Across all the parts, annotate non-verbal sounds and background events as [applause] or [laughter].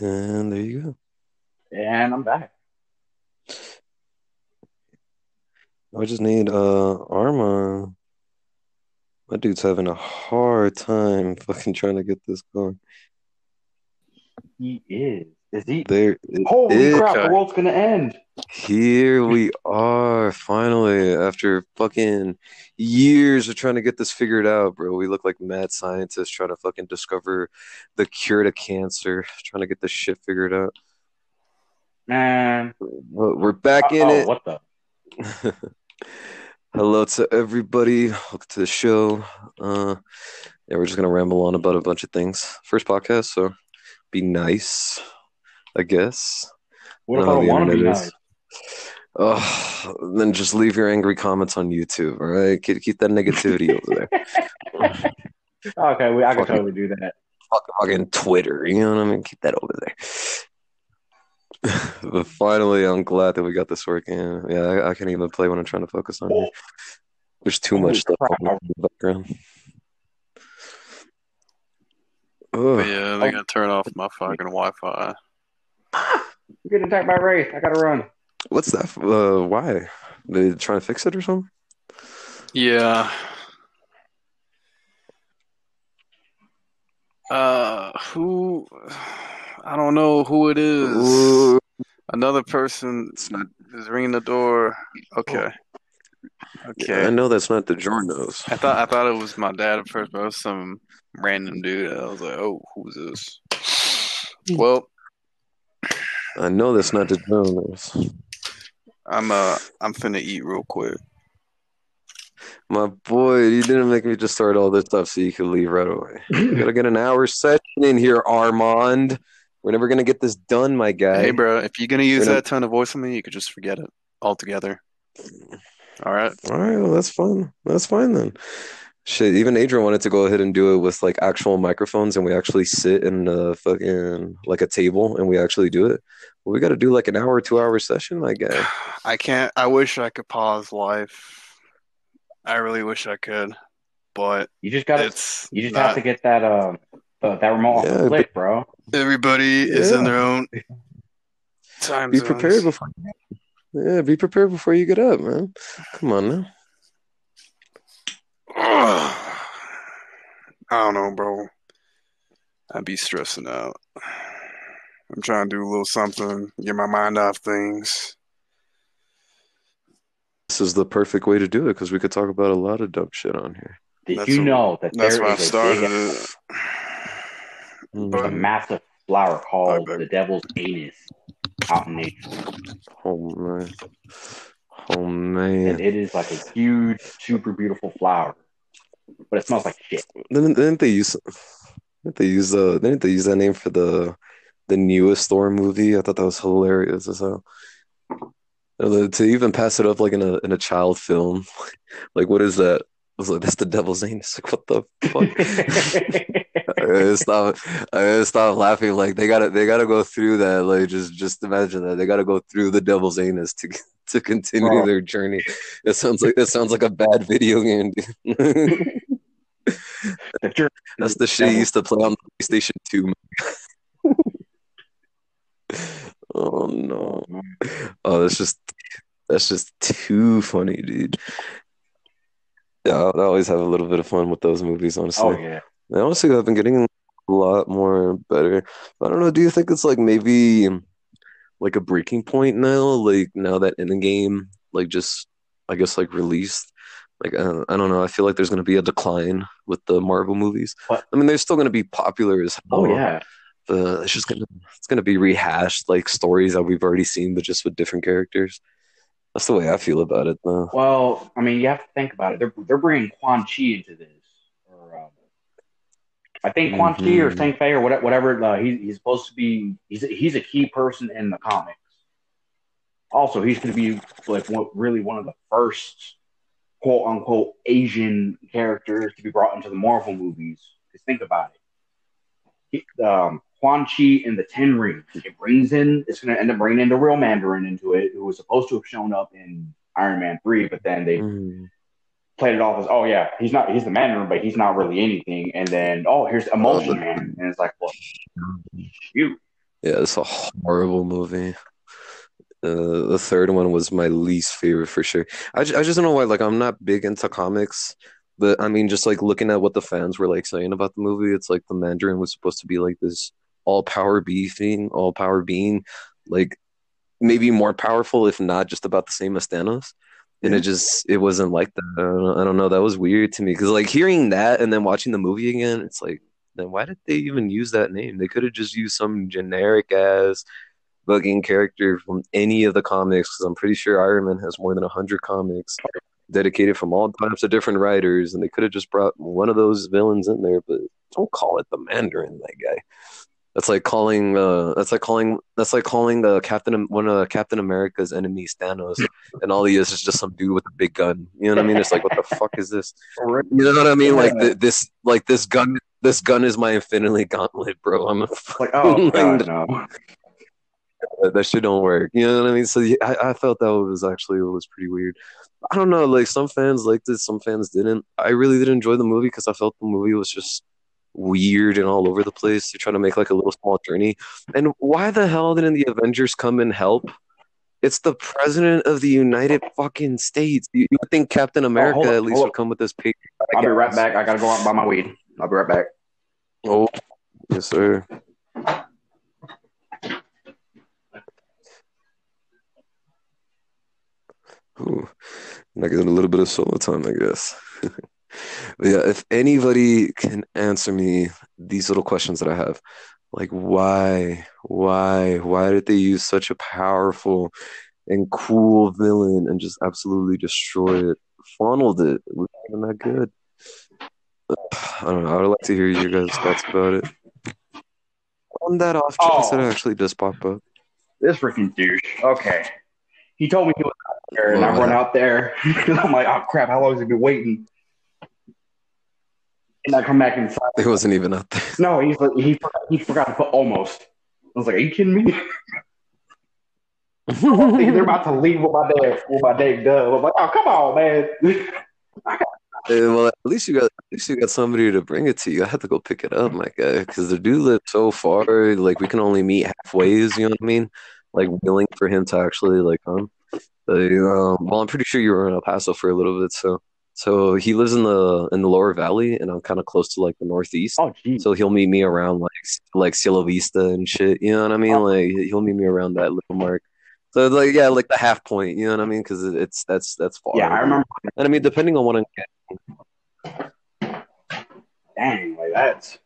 And there you go. And I'm back. I just need uh Arma. My dude's having a hard time fucking trying to get this going. He is. Is he? There Holy is. crap! The world's gonna end. Here we are, finally, after fucking years of trying to get this figured out, bro. We look like mad scientists trying to fucking discover the cure to cancer, trying to get this shit figured out. Man. But we're back in oh, it. what the? [laughs] Hello to everybody. Welcome to the show. Uh, yeah, we're just gonna ramble on about a bunch of things. First podcast, so be nice, I guess. What if know I the want to be internet nice? is. Oh, then just leave your angry comments on YouTube. All right, keep, keep that negativity [laughs] over there. Okay, we, I can Fucking- totally do that. Fuck fucking Twitter, you know what I mean? Keep that over there. [laughs] but finally, I'm glad that we got this working. Yeah, I, I can't even play when I'm trying to focus on it. There's too Holy much stuff crap. on in the background. But Ugh. yeah, they gotta turn off my fucking Wi-Fi. You're getting attacked by Ray. I gotta run. What's that? Uh, why? They trying to fix it or something? Yeah. Uh, who? I don't know who it is. Ooh, Another person it's not. is ringing the door. Okay. Okay. I know that's not the Jornos. I thought I thought it was my dad at first, but it was some random dude. I was like, "Oh, who's this?" Well, I know that's not the Jornos. I'm uh I'm finna eat real quick. My boy, you didn't make me just start all this stuff so you could leave right away. Gotta get an hour session in here, Armand. We're never gonna get this done, my guy. Hey, bro, if you're gonna use We're that tone of voice on me, you could just forget it altogether. All right. All right, well, that's fine. That's fine then. Shit, even Adrian wanted to go ahead and do it with like actual microphones, and we actually sit in the fucking like a table, and we actually do it. Well, we got to do like an hour, two hour session, my guy. [sighs] I can't. I wish I could pause life. I really wish I could, but You just gotta. it's You just not- have to get that um uh, that remote off Yeah, the click, bro. Everybody is in their own time Be zones. prepared before. Yeah, be prepared before you get up, man. Come on now. [sighs] I don't know, bro. I'd be stressing out. I'm trying to do a little something, get my mind off things. This is the perfect way to do it because we could talk about a lot of dumb shit on here. Did That's you what- know that That's there why I is a started big, it. Mm. there's a massive flower called the Devil's Anus out in nature, Oh man. Oh man! and it is like a huge, super beautiful flower, but it smells like shit. Didn't, didn't they use didn't they use uh didn't they use that name for the the newest Thor movie? I thought that was hilarious as hell. Uh, To even pass it up like in a in a child film, [laughs] like what is that? I was like, that's the devil's anus. [laughs] Like, what the fuck? [laughs] I gotta stop. I gotta stop laughing. Like they gotta, they gotta go through that. Like just, just imagine that they gotta go through the devil's anus to to continue their journey. It sounds like that sounds like a bad video game. Jerk- That's the shit you used to play on the PlayStation Two. [laughs] oh no! Oh, that's just that's just too funny, dude. Yeah, I I always have a little bit of fun with those movies, honestly. Oh yeah. And honestly, I've been getting a lot more better. I don't know. Do you think it's like maybe like a breaking point now? Like now that in the game, like just I guess like released. Like uh, I don't know. I feel like there's going to be a decline with the Marvel movies. What? I mean, they're still going to be popular as hell. Oh yeah. But it's just gonna it's gonna be rehashed like stories that we've already seen, but just with different characters. That's the way I feel about it, though. Well, I mean, you have to think about it. They're they're bringing Quan Chi into this, or um, I think Quan Chi or Mhm. Shang Fei or whatever. whatever uh, he, he's supposed to be. He's a, he's a key person in the comics. Also, he's going to be like what, really one of the first quote unquote Asian characters to be brought into the Marvel movies. Because think about it, he, um, Quan Chi in the Ten Rings. It brings in. It's going to end up bringing in the real Mandarin into it, who was supposed to have shown up in Iron Man three, but then they Mm. played it off as, oh yeah, he's not, he's the Mandarin, but he's not really anything. And then, oh, here's Emulsion Man, and it's like, well, you. Yeah, it's a horrible movie. Uh, the third one was my least favorite for sure. I, ju- I just don't know why. Like, I'm not big into comics, but I mean, just like looking at what the fans were like saying about the movie, it's like the Mandarin was supposed to be like this all power being, all power being, like maybe more powerful, if not just about the same as Thanos. And it just it wasn't like that. I don't, I don't know. That was weird to me because like hearing that and then watching the movie again, it's like, then why did they even use that name? They could have just used some generic ass fucking character from any of the comics because I'm pretty sure Iron Man has more than 100 comics dedicated from all types of different writers, and they could have just brought one of those villains in there, but don't call it the Mandarin, that guy. That's like calling uh that's like calling that's like calling uh Captain one of Captain America's enemies Thanos [laughs] and all he is is just some dude with a big gun. You know what I mean? It's like what the fuck is this? You know what I mean? Like th- this like this gun this gun is my infinity gauntlet, bro. I'm a Like, oh god, no. That, shit don't work. You know what I mean? So yeah, I, I felt that was actually it was pretty weird. I don't know, like some fans liked it, some fans didn't. I really did enjoy the movie because I felt the movie was just weird and all over the place. They're trying to make like a little small journey. And why the hell didn't the Avengers come and help? It's the president of the United fucking States. You, you would think Captain oh, America hold up, at least would come with this paper. I'll be right back. I gotta go out and buy my weed. I'll be right back. Oh, yes, sir. Ooh, I get a little bit of solo time, I guess. [laughs] But yeah, if anybody can answer me these little questions that I have, like why, why, why did they use such a powerful and cool villain and just absolutely destroy it, funneled it? It wasn't even that good. [sighs] I don't know. I would like to hear your guys' thoughts about it. On that off chance that it Oh. actually does pop up. This freaking douche. Okay. He told me he was there, and I run out there. [laughs] I'm like, oh crap, how long has he been waiting? And I come back inside. It wasn't even out there. No, he's like, he forgot, he forgot to put almost. I was like, are you kidding me? [laughs] They're about to leave with my dad with my dad dub. I'm like, oh come on, man. [laughs] Well, at least you got at least you got somebody to bring it to you. I had to go pick it up, my guy, because the dude lived so far. Like we can only meet halfways. You know what I mean? Like willing for him to actually like come. Um, well, I'm pretty sure you were in El Paso for a little bit, so so he lives in the in the lower valley, and I'm kind of close to like the northeast. oh geez. So he'll meet me around like like Cielo Vista and shit. You know what I mean? Like he'll meet me around that little mark. So like yeah, like the half point. You know what I mean? Because it's that's that's far. Yeah, I remember. And I mean, depending on what I'm Dang, like that's.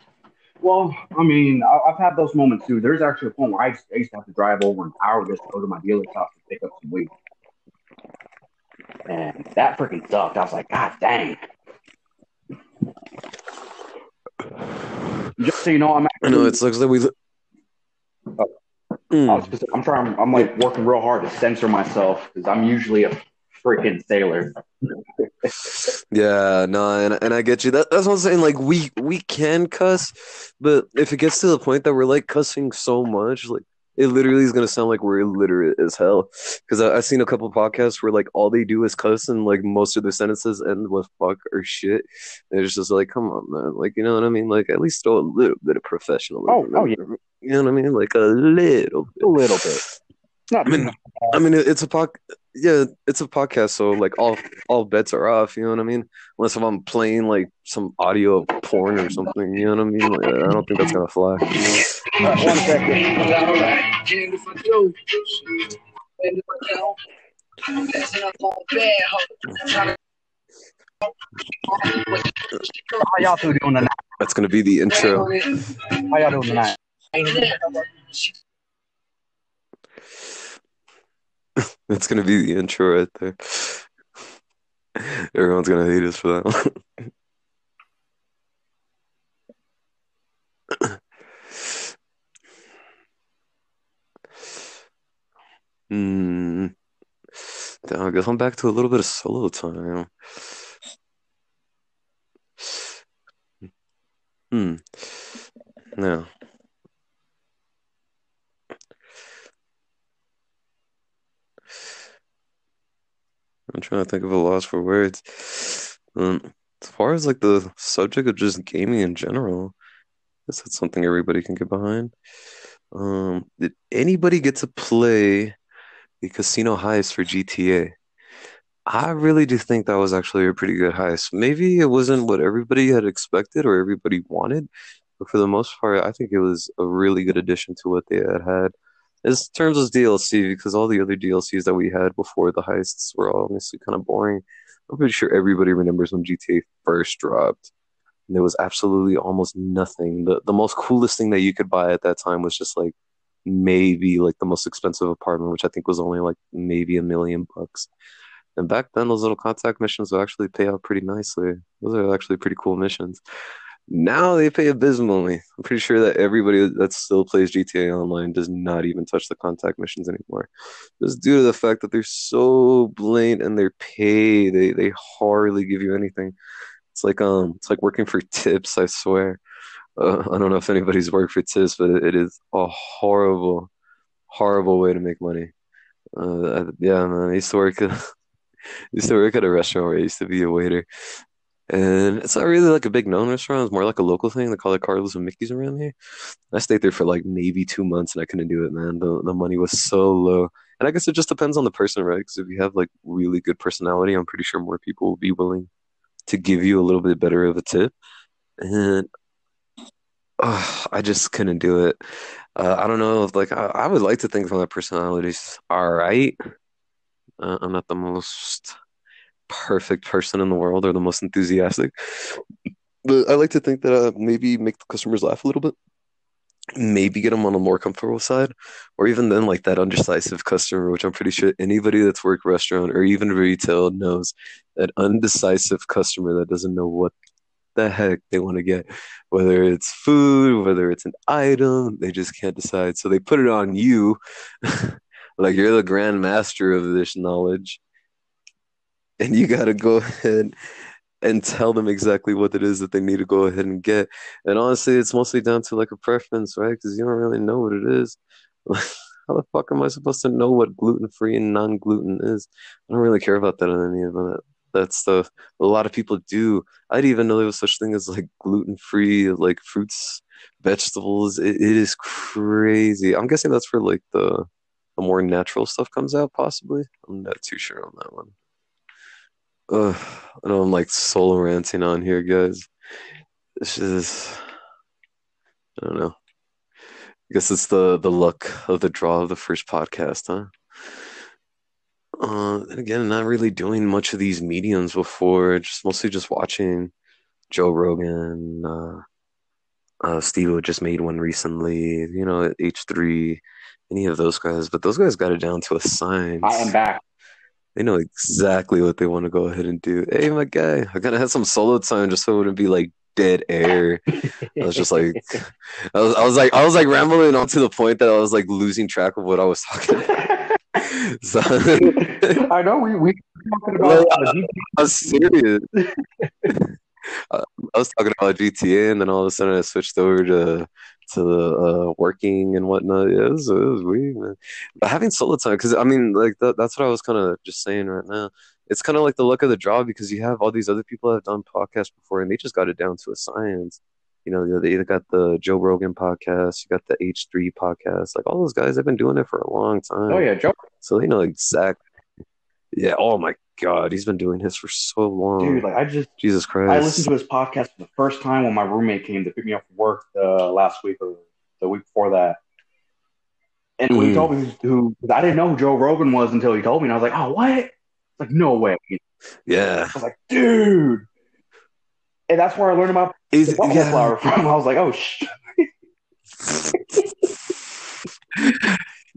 Well, I mean, I- I've had those moments too. There's actually a point where I used I used to have to drive over an hour just to go to my dealer's house to pick up some weed. And that freaking sucked. I was like, God dang. Just so you know, I'm I actually, know it sucks that we. I Mm. just, I'm trying, I'm like working real hard to censor myself because I'm usually a freaking sailor. Yeah, no, and and I get you. That that's what I'm saying. Like we we can cuss, but if it gets to the point that we're like cussing so much, like it literally is gonna sound like we're illiterate as hell. Because I've seen a couple podcasts where like all they do is cuss and like most of their sentences end with fuck or shit. And it's just like, come on, man. Like you know what I mean? Like at least throw a little bit of professionalism. Oh, oh, yeah. You know what I mean? Like a little bit. A little bit. Not I mean, I mean, it's a pod, yeah, it's a podcast, so like all all bets are off. You know what I mean? Unless if I'm playing like some audio of porn or something, you know what I mean? Like, I don't think that's gonna fly. Uh, one second. How y'all two doing tonight? That's gonna be the intro. How y'all doing tonight? [laughs] That's gonna be the intro right there. Everyone's gonna hate us for that one. [laughs] Then I guess I'm back to a little bit of solo time. Hmm. Now, I'm trying to think of a loss for words. Um, as far as like the subject of just gaming in general, I guess that's something everybody can get behind. Um, did anybody get to play the casino heist for GTA? I really do think that was actually a pretty good heist. Maybe it wasn't what everybody had expected or everybody wanted, but for the most part, I think it was a really good addition to what they had had. As terms of DLC, because all the other DLCs that we had before the heists were all honestly kind of boring. I'm pretty sure everybody remembers when GTA first dropped. And there was absolutely almost nothing. The the most coolest thing that you could buy at that time was just like maybe like the most expensive apartment, which I think was only like maybe a million bucks. And back then, those little contact missions would actually pay out pretty nicely. Those are actually pretty cool missions. Now they pay abysmally. I'm pretty sure that everybody that still plays GTA Online does not even touch the contact missions anymore. Just due to the fact that they're so blatant and they're pay. They they hardly give you anything. It's like um, it's like working for tips. I swear. Uh, I don't know if anybody's worked for tips, but it, is a horrible, horrible way to make money. Uh, yeah, man. I used to work. At, [laughs] used to work at a restaurant where I used to be a waiter, and it's not really like a big known restaurant. It's more like a local thing. They call it Carlos and Mickey's around here. I stayed there for like maybe two months and I couldn't do it, man. The the money was so low. And I guess it just depends on the person, right? Because if you have like really good personality, I'm pretty sure more people will be willing to give you a little bit better of a tip. And uh, [sighs] I just couldn't do it. Uh, I don't know if like I, I would like to think my personality's all right. Uh, I'm not the most perfect person in the world or the most enthusiastic. But I like to think that uh, maybe make the customers laugh a little bit, maybe get them on a more comfortable side, or even then like that undecisive customer, which I'm pretty sure anybody that's worked restaurant or even retail knows that undecisive customer that doesn't know what the heck they want to get, whether it's food, whether it's an item, they just can't decide. So they put it on you, [laughs] like you're the grand master of this knowledge and you got to go ahead and tell them exactly what it is that they need to go ahead and get. And honestly, it's mostly down to like a preference, right? Because you don't really know what it is. [laughs] How the fuck am I supposed to know what gluten free and non gluten is? I don't really care about that in any of that that stuff. A lot of people do. I didn't even know there was such thing as like gluten free, like fruits, vegetables. It, it is crazy. I'm guessing that's where like the the more natural stuff comes out, possibly. I'm not too sure on that one. Ugh, I know I'm like solo ranting on here, guys. This is, I don't know. I guess it's the the luck of the draw of the first podcast, huh? Uh, and again, not really doing much of these mediums before. Just mostly just watching Joe Rogan. Uh, uh, Steve just made one recently. You know, H three, any of those guys. But those guys got it down to a science. I am back. They know exactly what they want to go ahead and do. Hey, my guy, I gotta have some solo time just so it wouldn't be like dead air. I was just like, [laughs] I was, I was like, I was like rambling on to the point that I was like losing track of what I was talking about. [laughs] so, I know we we talking about. I, I was serious. I, I was talking about GTA, and then all of a sudden I switched over to to the uh, working and whatnot. Yeah, it was, it was weird, man. But having solo time, because I mean, like that, that's what I was kind of just saying right now. It's kind of like the luck of the draw because you have all these other people that have done podcasts before, and they just got it down to a science. You know, they either got the Joe Rogan podcast, you got the H three podcast. Like all those guys have been doing it for a long time. Oh yeah, Joe. So they know exactly. Yeah. Oh my God, he's been doing this for so long. Dude, like I just Jesus Christ. I listened to his podcast for the first time when my roommate came to pick me up from work uh, last week or the week before that. And mm. when he Mm. told me who, I didn't know who Joe Rogan was until he told me, and I was like, "Oh, what?" It's like, no way. Yeah. I was like, "Dude," and that's where I learned about the buffalo yeah. flower from. I was like, "Oh, sh-.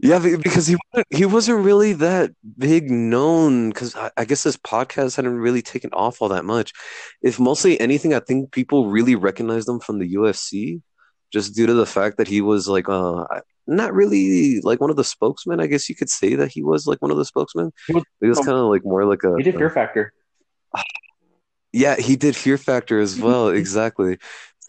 Yeah, because he wasn't, he wasn't really that big known because I, I guess his podcast hadn't really taken off all that much. If mostly anything, I think people really recognized him from the UFC just due to the fact that he was like uh not really like one of the spokesmen. I guess you could say that he was like one of the spokesmen. He was- He was kind of like more like a He did Fear Factor." Yeah, he did Fear Factor as [laughs] well. exactly.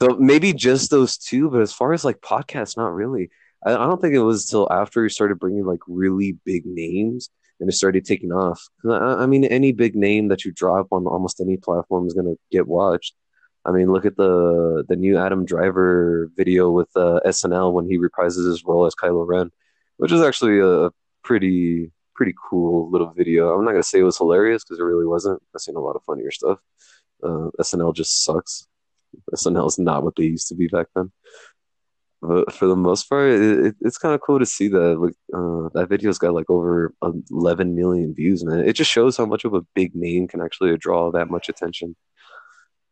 So maybe just those two, but as far as like podcasts, not really. I, I don't think it was till after he started bringing like really big names and it started taking off. I, I mean, any big name that you drop on almost any platform is gonna get watched. I mean, look at the the new Adam Driver video with uh, SNL when he reprises his role as Kylo Ren, which is actually a pretty pretty cool little video. I'm not gonna say it was hilarious because it really wasn't. I've seen a lot of funnier stuff. Uh, SNL just sucks. SNL is not what they used to be back then. But for the most part, it, it, it's kind of cool to see that. Like uh, that video's got like over 11 million views, man. It just shows how much of a big name can actually draw that much attention.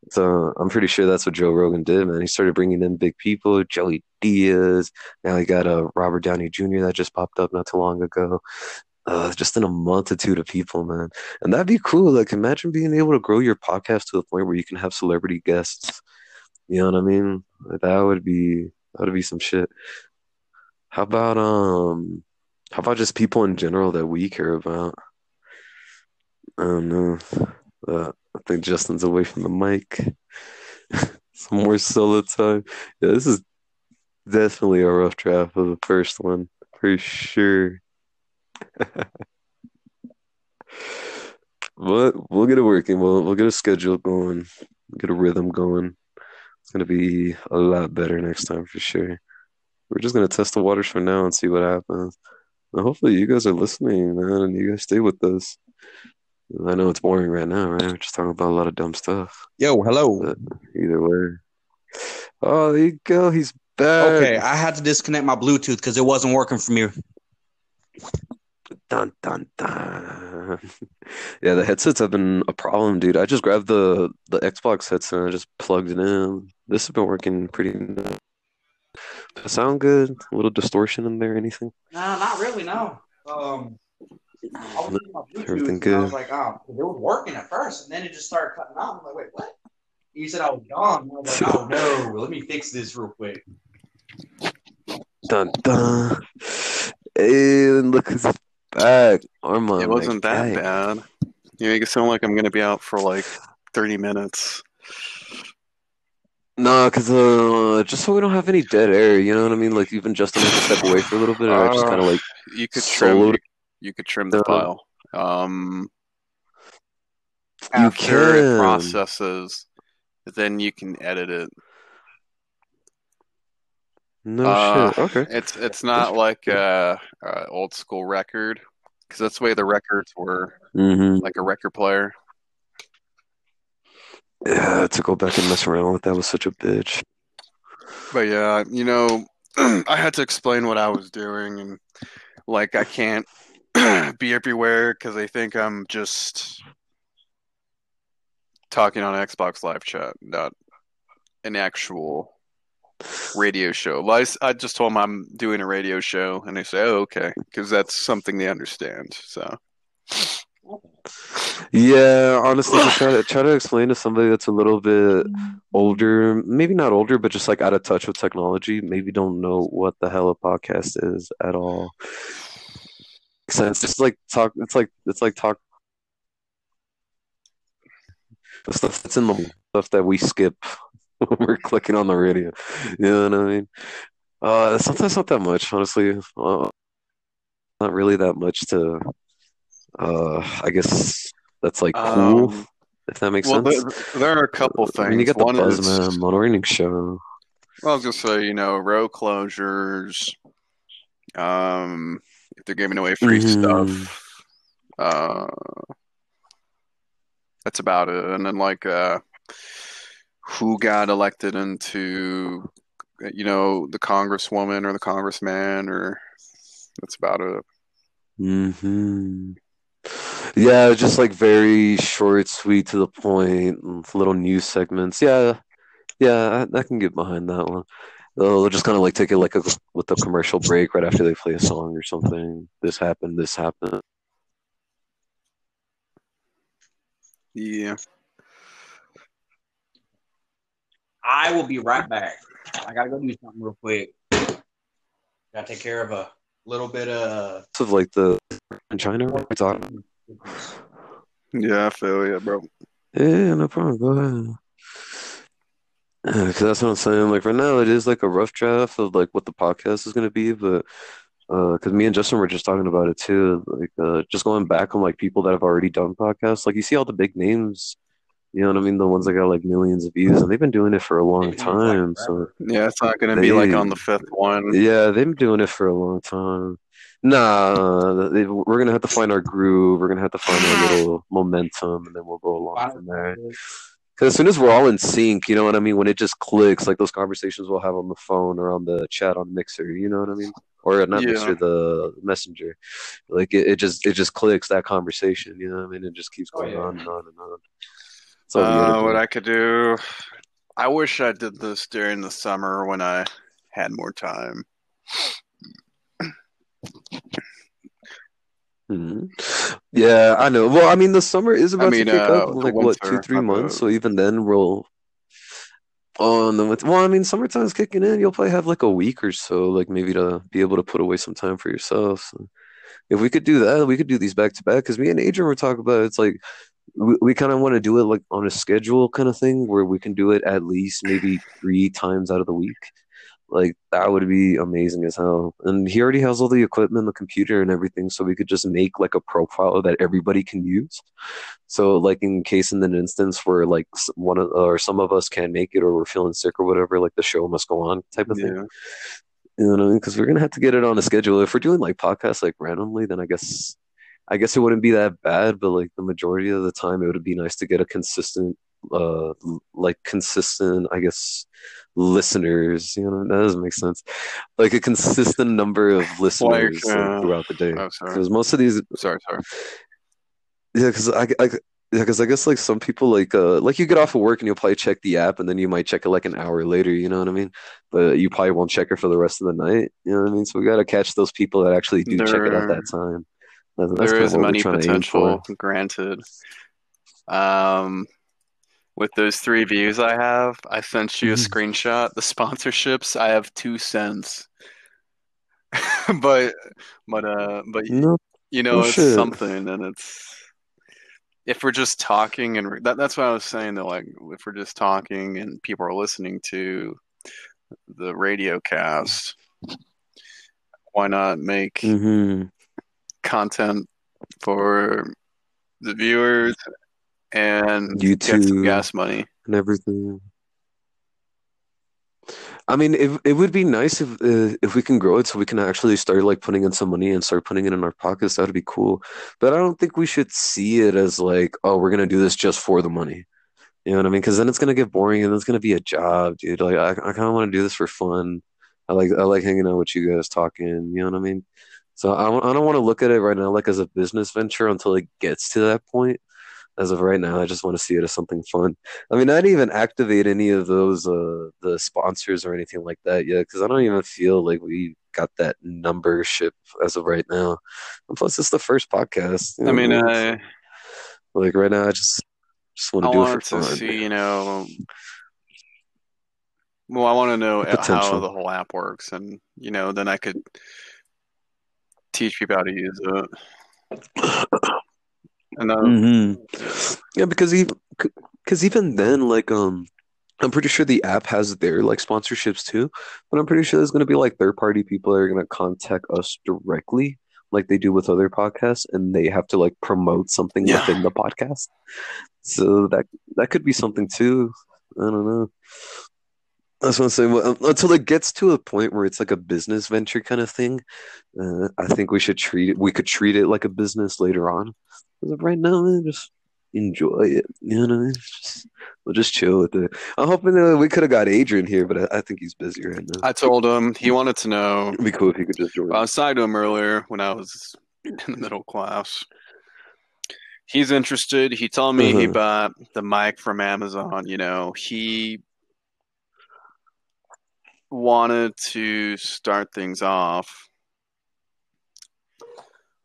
So I'm pretty sure that's what Joe Rogan did, man. He started bringing in big people, Joey Diaz. Now he got a uh, Robert Downey Jr. that just popped up not too long ago. Uh, just in a multitude of people, man. And that'd be cool. Like, imagine being able to grow your podcast to the point where you can have celebrity guests. You know what I mean? That would be that would be some shit. How about um? How about just people in general that we care about? I don't know. Uh, I think Justin's away from the mic. [laughs] Some more solo time. Yeah, this is definitely a rough draft of the first one for sure. But we'll get it working. We'll we'll get a schedule going, get a rhythm going. It's gonna be a lot better next time for sure. We're just gonna test the waters for now and see what happens. And hopefully you guys are listening, man, and you guys stay with us. I know it's boring right now, right? We're just talking about a lot of dumb stuff. Yo, hello. But either way. Oh, there you go. He's back. Okay, I had to disconnect my Bluetooth because it wasn't working for me. Dun dun dun. [laughs] yeah, the headsets have been a problem, dude. I just grabbed the the Xbox headset and I just plugged it in. This has been working pretty. Does it sound good? A little distortion in there? Anything? No, not really. No. Um, I Everything good. I was like, oh, it was working at first, and then it just started cutting out. I'm like, wait, what? You said I was gone. I was like, oh no, [laughs] let me fix this real quick. Dun dun. And look who's back. Armand. It wasn't that bad. You make it sound like I'm gonna be out for like 30 minutes. No, because uh, just so we don't have any dead air, you know what I mean? Like even Justin has to step away for a little bit, and I just Uh, kind of like You could trim. You could trim the Uh, file. Um, You after it processes, then you can edit it. No Uh, shit. Okay. It's it's not like a, a old school record because that's the way the records were, Mm-hmm. like a record player. Yeah, to go back and mess around with that was such a bitch. But yeah, you know, [clears throat] I had to explain what I was doing, and like I can't [clears throat] be everywhere because they think I'm just talking on Xbox Live Chat, not an actual radio show. I, I just told them I'm doing a radio show, and they say, "Oh, okay," because that's something they understand. So Yeah, honestly, just try to [sighs] try to explain to somebody that's a little bit older, maybe not older, but just like out of touch with technology, maybe don't know what the hell a podcast is at all. Sense. It's like talk. It's like it's like talk. The stuff that's in the stuff that we skip [laughs] we're clicking on the radio. You know what I mean? Uh, sometimes not that much, honestly. Uh, not really that much to. Uh, I guess that's like cool, Um, if that makes well, sense. there, there are a couple things. I mean, you got the One is, Buzzman morning show. Well, I was gonna say, you know, road closures. Um, if they're giving away free Mhm. stuff, uh, that's about it. And then like, uh, who got elected into, you know, the congresswoman or the congressman, or that's about it. hmm Yeah, just like very short, sweet, to the point, and little news segments. Yeah, yeah, I, I can get behind that one. They'll just kind of like take it like a, with a commercial break right after they play a song or something. This happened, this happened. Yeah. I will be right back. I gotta go do something real quick. Gotta take care of a little bit of. Of like the in China, what are we talking? Yeah, I feel you, bro. Yeah, no problem. Go ahead. Because that's what I'm saying. Like right now, it is like a rough draft of like what the podcast is going to be, but because me and Justin were just talking about it too. Like uh, just going back on like people that have already done podcasts. Like you see all the big names, You know what I mean? The ones that got like millions of views, and they've been doing it for a long They've been doing it, like, time. So. Yeah, it's not going to be like on the fifth one. yeah, they've been doing it for a long time. Nah, they, we're gonna have to find our groove. We're gonna have to find our [sighs] little momentum, and then we'll go along Final from there. Because as soon as we're all in sync, you know what I mean? When it just clicks, like those conversations we'll have on the phone or on the chat on Mixer, you know what I mean? Or not Yeah. Mixer, the Messenger. Like it, it just it just clicks that conversation, you know what I mean? It just keeps Oh, going yeah. on and on and on. So Uh, what I could do, I wish I did this during the summer when I had more time. Mhm. Yeah, I know. Well, I mean, the summer is about mean, to kick uh, up, like what, two, three months. bad. So even then, we'll. And the. Well, I mean, summertime's kicking in. You'll probably have like a week or so, like maybe to be able to put away some time for yourself. So if we could do that, we could do these back to back. Because me and Adrian were talking about it. it's like we, we kind of want to do it like on a schedule kind of thing where we can do it at least maybe three times out of the week. Like that would be amazing as hell. And he already has all the equipment, the computer and everything, so we could just make like a profile that everybody can use. So like in case in an instance where like one of or some of us can't make it or we're feeling sick or whatever, like the show must go on type of thing. You know what I mean? Because we're gonna have to get it on a schedule. If we're doing like podcasts like randomly, then I guess I guess it wouldn't be that bad, but like the majority of the time it would be nice to get a consistent uh like consistent, I guess listeners, you know, that doesn't make sense. Like a consistent number of [laughs] listeners like, uh, throughout the day. Oh. Because most of these Sorry, sorry. yeah, because I, I, yeah, because I guess like some people like uh like you get off of work and you'll probably check the app and then you might check it like an hour later, you know what I mean? But you probably won't check it for the rest of the night, you know what I mean? So we gotta catch those people that actually do check it at that time. That's, that's there is of what we're money trying to aim for. potential, granted. Um, with those three views I have, I sent you a Mhm. screenshot. The sponsorships, I have two cents. [laughs] but, but, uh, but No, you know, it's shit. something, and it's if we're just talking, and re- that, that's what I was saying. Though, like if we're just talking and people are listening to the radio cast, why not make hmm content for the viewers and get some YouTube. gas money? and everything. I mean, it it would be nice if uh, if we can grow it so we can actually start like putting in some money and start putting it in our pockets. That would be cool. But I don't think we should see it as like, oh, we're gonna do this just for the money. You know what I mean? Because then it's gonna get boring and it's gonna be a job, dude. Like I, I kind of want to do this for fun. I like I like hanging out with you guys, talking. You know what I mean? So I, I don't want to look at it right now like as a business venture until it gets to that point. As of right now, I just want to see it as something fun. I mean, I didn't even activate any of those uh the sponsors or anything like that yet because I don't even feel like we got that numbership as of right now. And plus, it's the first podcast. you I mean, like right now, I just just want I to do it for to fun. see, you know. Well, I want to know how the whole app works, and you know, then I could teach people how to use it. [coughs] And uh, hmm Yeah, because even because even then, like um, I'm pretty sure the app has their like sponsorships too, but I'm pretty sure there's gonna be like third party people that are gonna contact us directly, like they do with other podcasts, and they have to like promote something Yeah. within the podcast. So that that could be something too. I don't know. That's what I'm saying. Well, until it gets to a point where it's like a business venture kind of thing, uh, I think we should treat it. We could treat it like a business later on. Of right now, man, just enjoy it. You know I? Just, we'll just chill with it. I'm hoping that we could have got Adrian here, but I, I think he's busy right now. I told him he wanted to know. It'd be cool if he could just join. I was talking to him earlier when I was in the middle class. He's interested. He told me he Uh-huh. bought the mic from Amazon. You know, he wanted to start things off,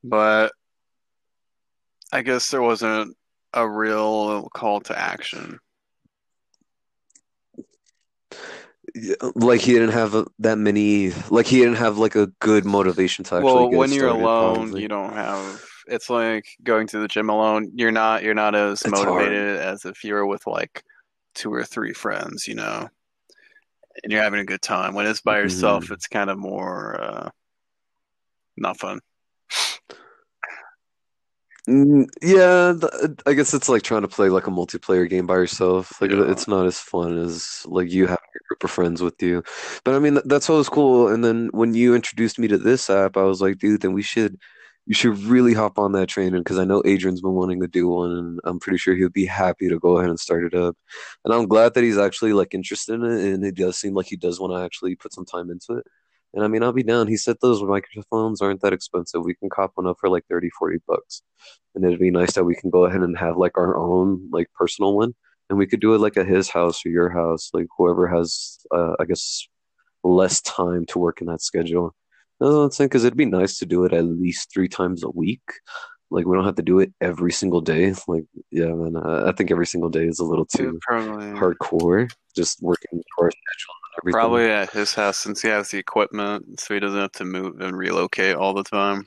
but I guess there wasn't a real call to action. Like he didn't have a, that many. Like he didn't have like a good motivation to actually Well, when you're alone, probably. you don't have. It's like going to the gym alone. You're not. You're not as It's motivated as if you were with like two or three friends. You know, and you're having a good time. When it's by yourself, Mhm. it's kind of more uh, not fun. Mm, yeah, I guess it's like trying to play like a multiplayer game by yourself. Like Yeah. it's not as fun as like you having a group of friends with you. But I mean, that's what was cool. And then when you introduced me to this app, I was like, dude, then we should you should really hop on that train because I know Adrian's been wanting to do one, and I'm pretty sure he'll be happy to go ahead and start it up. And I'm glad that he's actually like interested in it, and it does seem like he does want to actually put some time into it. And I mean, I'll be down. He said those microphones aren't that expensive. We can cop one up for like 30, 40 bucks. And it'd be nice that we can go ahead and have like our own like personal one. And we could do it like at his house or your house, like whoever has, uh, I guess, less time to work in that schedule. That's what I'm saying, because it'd be nice to do it at least three times a week. Like we don't have to do it every single day. Like, yeah, man, I, I think every single day is a little too Probably hardcore. Just working our schedule and everything. Probably at his house since he has the equipment, so he doesn't have to move and relocate all the time.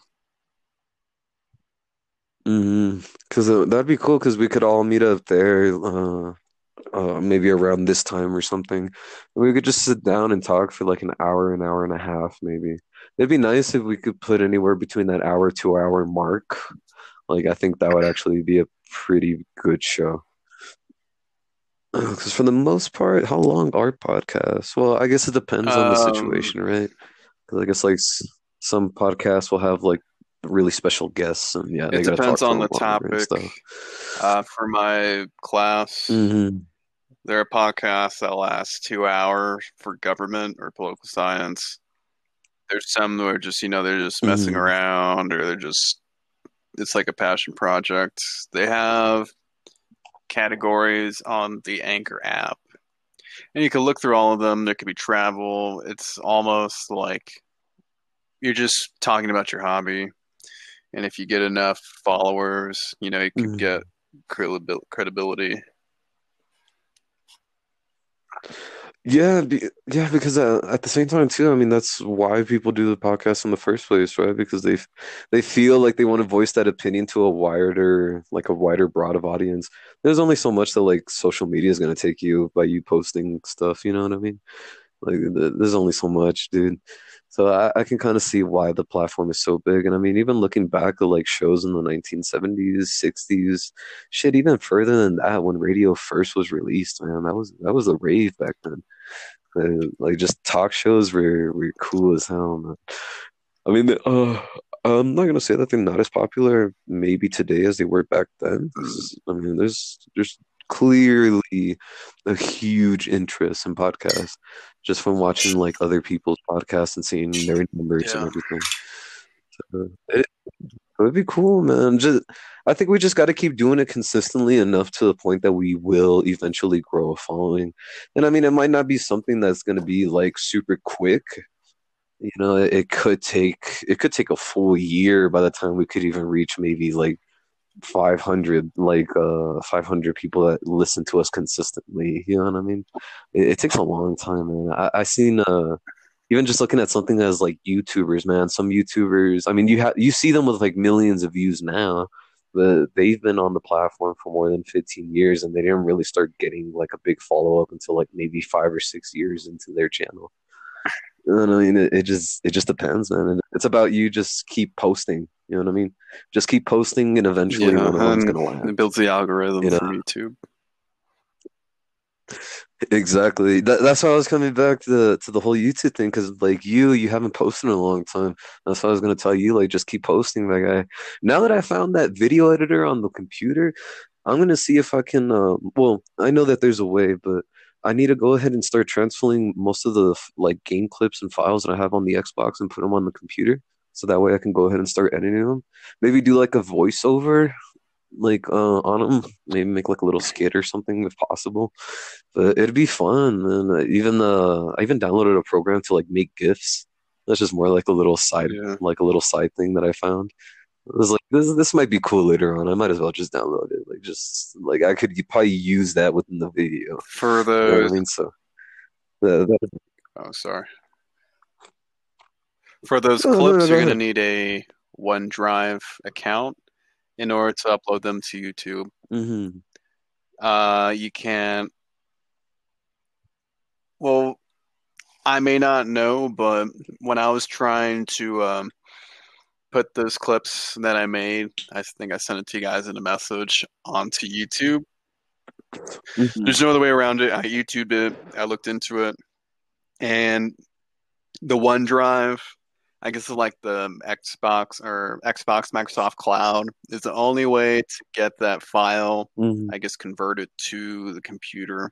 Mm-hmm. Because uh, that'd be cool. Because we could all meet up there, uh, uh, maybe around this time or something. We could just sit down and talk for like an hour, an hour and a half, maybe. It'd be nice if we could put anywhere between that hour, two hour mark. Like, I think that would actually be a pretty good show. [clears throat] Because for the most part, how long are podcasts? Well, I guess it depends on the Um, situation, right? Because I guess like some podcasts will have like really special guests, and yeah, It depends on the topic. Uh, for my class, Mm-hmm. there are podcasts that last two hours for government or political science. There's some that are just, you know, they're just messing Mhm. around or they're just, it's like a passion project. They have categories on the Anchor app. And you can look through all of them. There could be travel. It's almost like you're just talking about your hobby. And if you get enough followers, you know, you could Mhm. get credibility. Yeah, be, yeah, because uh, at the same time too, I mean, that's why people do the podcast in the first place, right? Because they they feel like they want to voice that opinion to a wider, like a wider, broad of audience. There's only so much that like social media is gonna take you by you posting stuff, you know what I mean? Like, there's only so much, dude. So I, I can kind of see why the platform is so big. And I mean, even looking back at like shows in the 1970s, 60s, shit, even further than that, when radio first was released, man, that was that was a rave back then. Uh, like just talk shows were were cool as hell, man. I mean, uh, I'm not gonna say that they're not as popular maybe today as they were back then. I mean, there's there's clearly a huge interest in podcasts just from watching like other people's podcasts and seeing their numbers and everything. So, it, it would be cool, man. Just I think we just got to keep doing it consistently enough to the point that we will eventually grow a following. And I mean, it might not be something that's going to be like super quick. You know, it, could take it could take a full year by the time we could even reach maybe like 500 like uh 500 people that listen to us consistently you know what i mean it, it takes a long time man i i seen uh even just looking at something as like youtubers man some youtubers i mean you have you see them with like millions of views now but they've been on the platform for more than 15 years and they didn't really start getting like a big follow up until like maybe five or six years into their channel and I mean, it, it just it just depends, man. And it's about you just keep posting. You know what I mean? Just keep posting, and eventually Yeah, one of them's gonna land. It builds the algorithm You know? for YouTube. Exactly. That, that's why I was coming back to the to the whole YouTube thing because like you, you haven't posted in a long time. That's why I was gonna tell you like just keep posting, that guy. Now that I found that video editor on the computer, I'm gonna see if I can. Uh, well, I know that there's a way, but I need to go ahead and start transferring most of the like game clips and files that I have on the Xbox and put them on the computer, so that way I can go ahead and start editing them. Maybe do like a voiceover like uh on them maybe make like a little skit or something if possible. But it'd be fun and uh, even uh i even downloaded a program to like make gifs. That's just more like a little side Yeah. like a little side thing that i found. It was like this this might be cool later on. I might as well just download it. Like just like i could probably use that within the video. For you know i mean? So that, that, oh sorry. For those No, no, clips, no, you're gonna need a OneDrive account in order to upload them to YouTube. mhm. Uh, you can't. Well, I may not know, but when I was trying to um, put those clips that I made. I think I sent it to you guys in a message onto YouTube. Mhm. There's no other way around it. I YouTubed it. I looked into it, and the OneDrive, I guess, like the Xbox or Xbox Microsoft Cloud, is the only way to get that file Mhm. I guess convert it to the computer.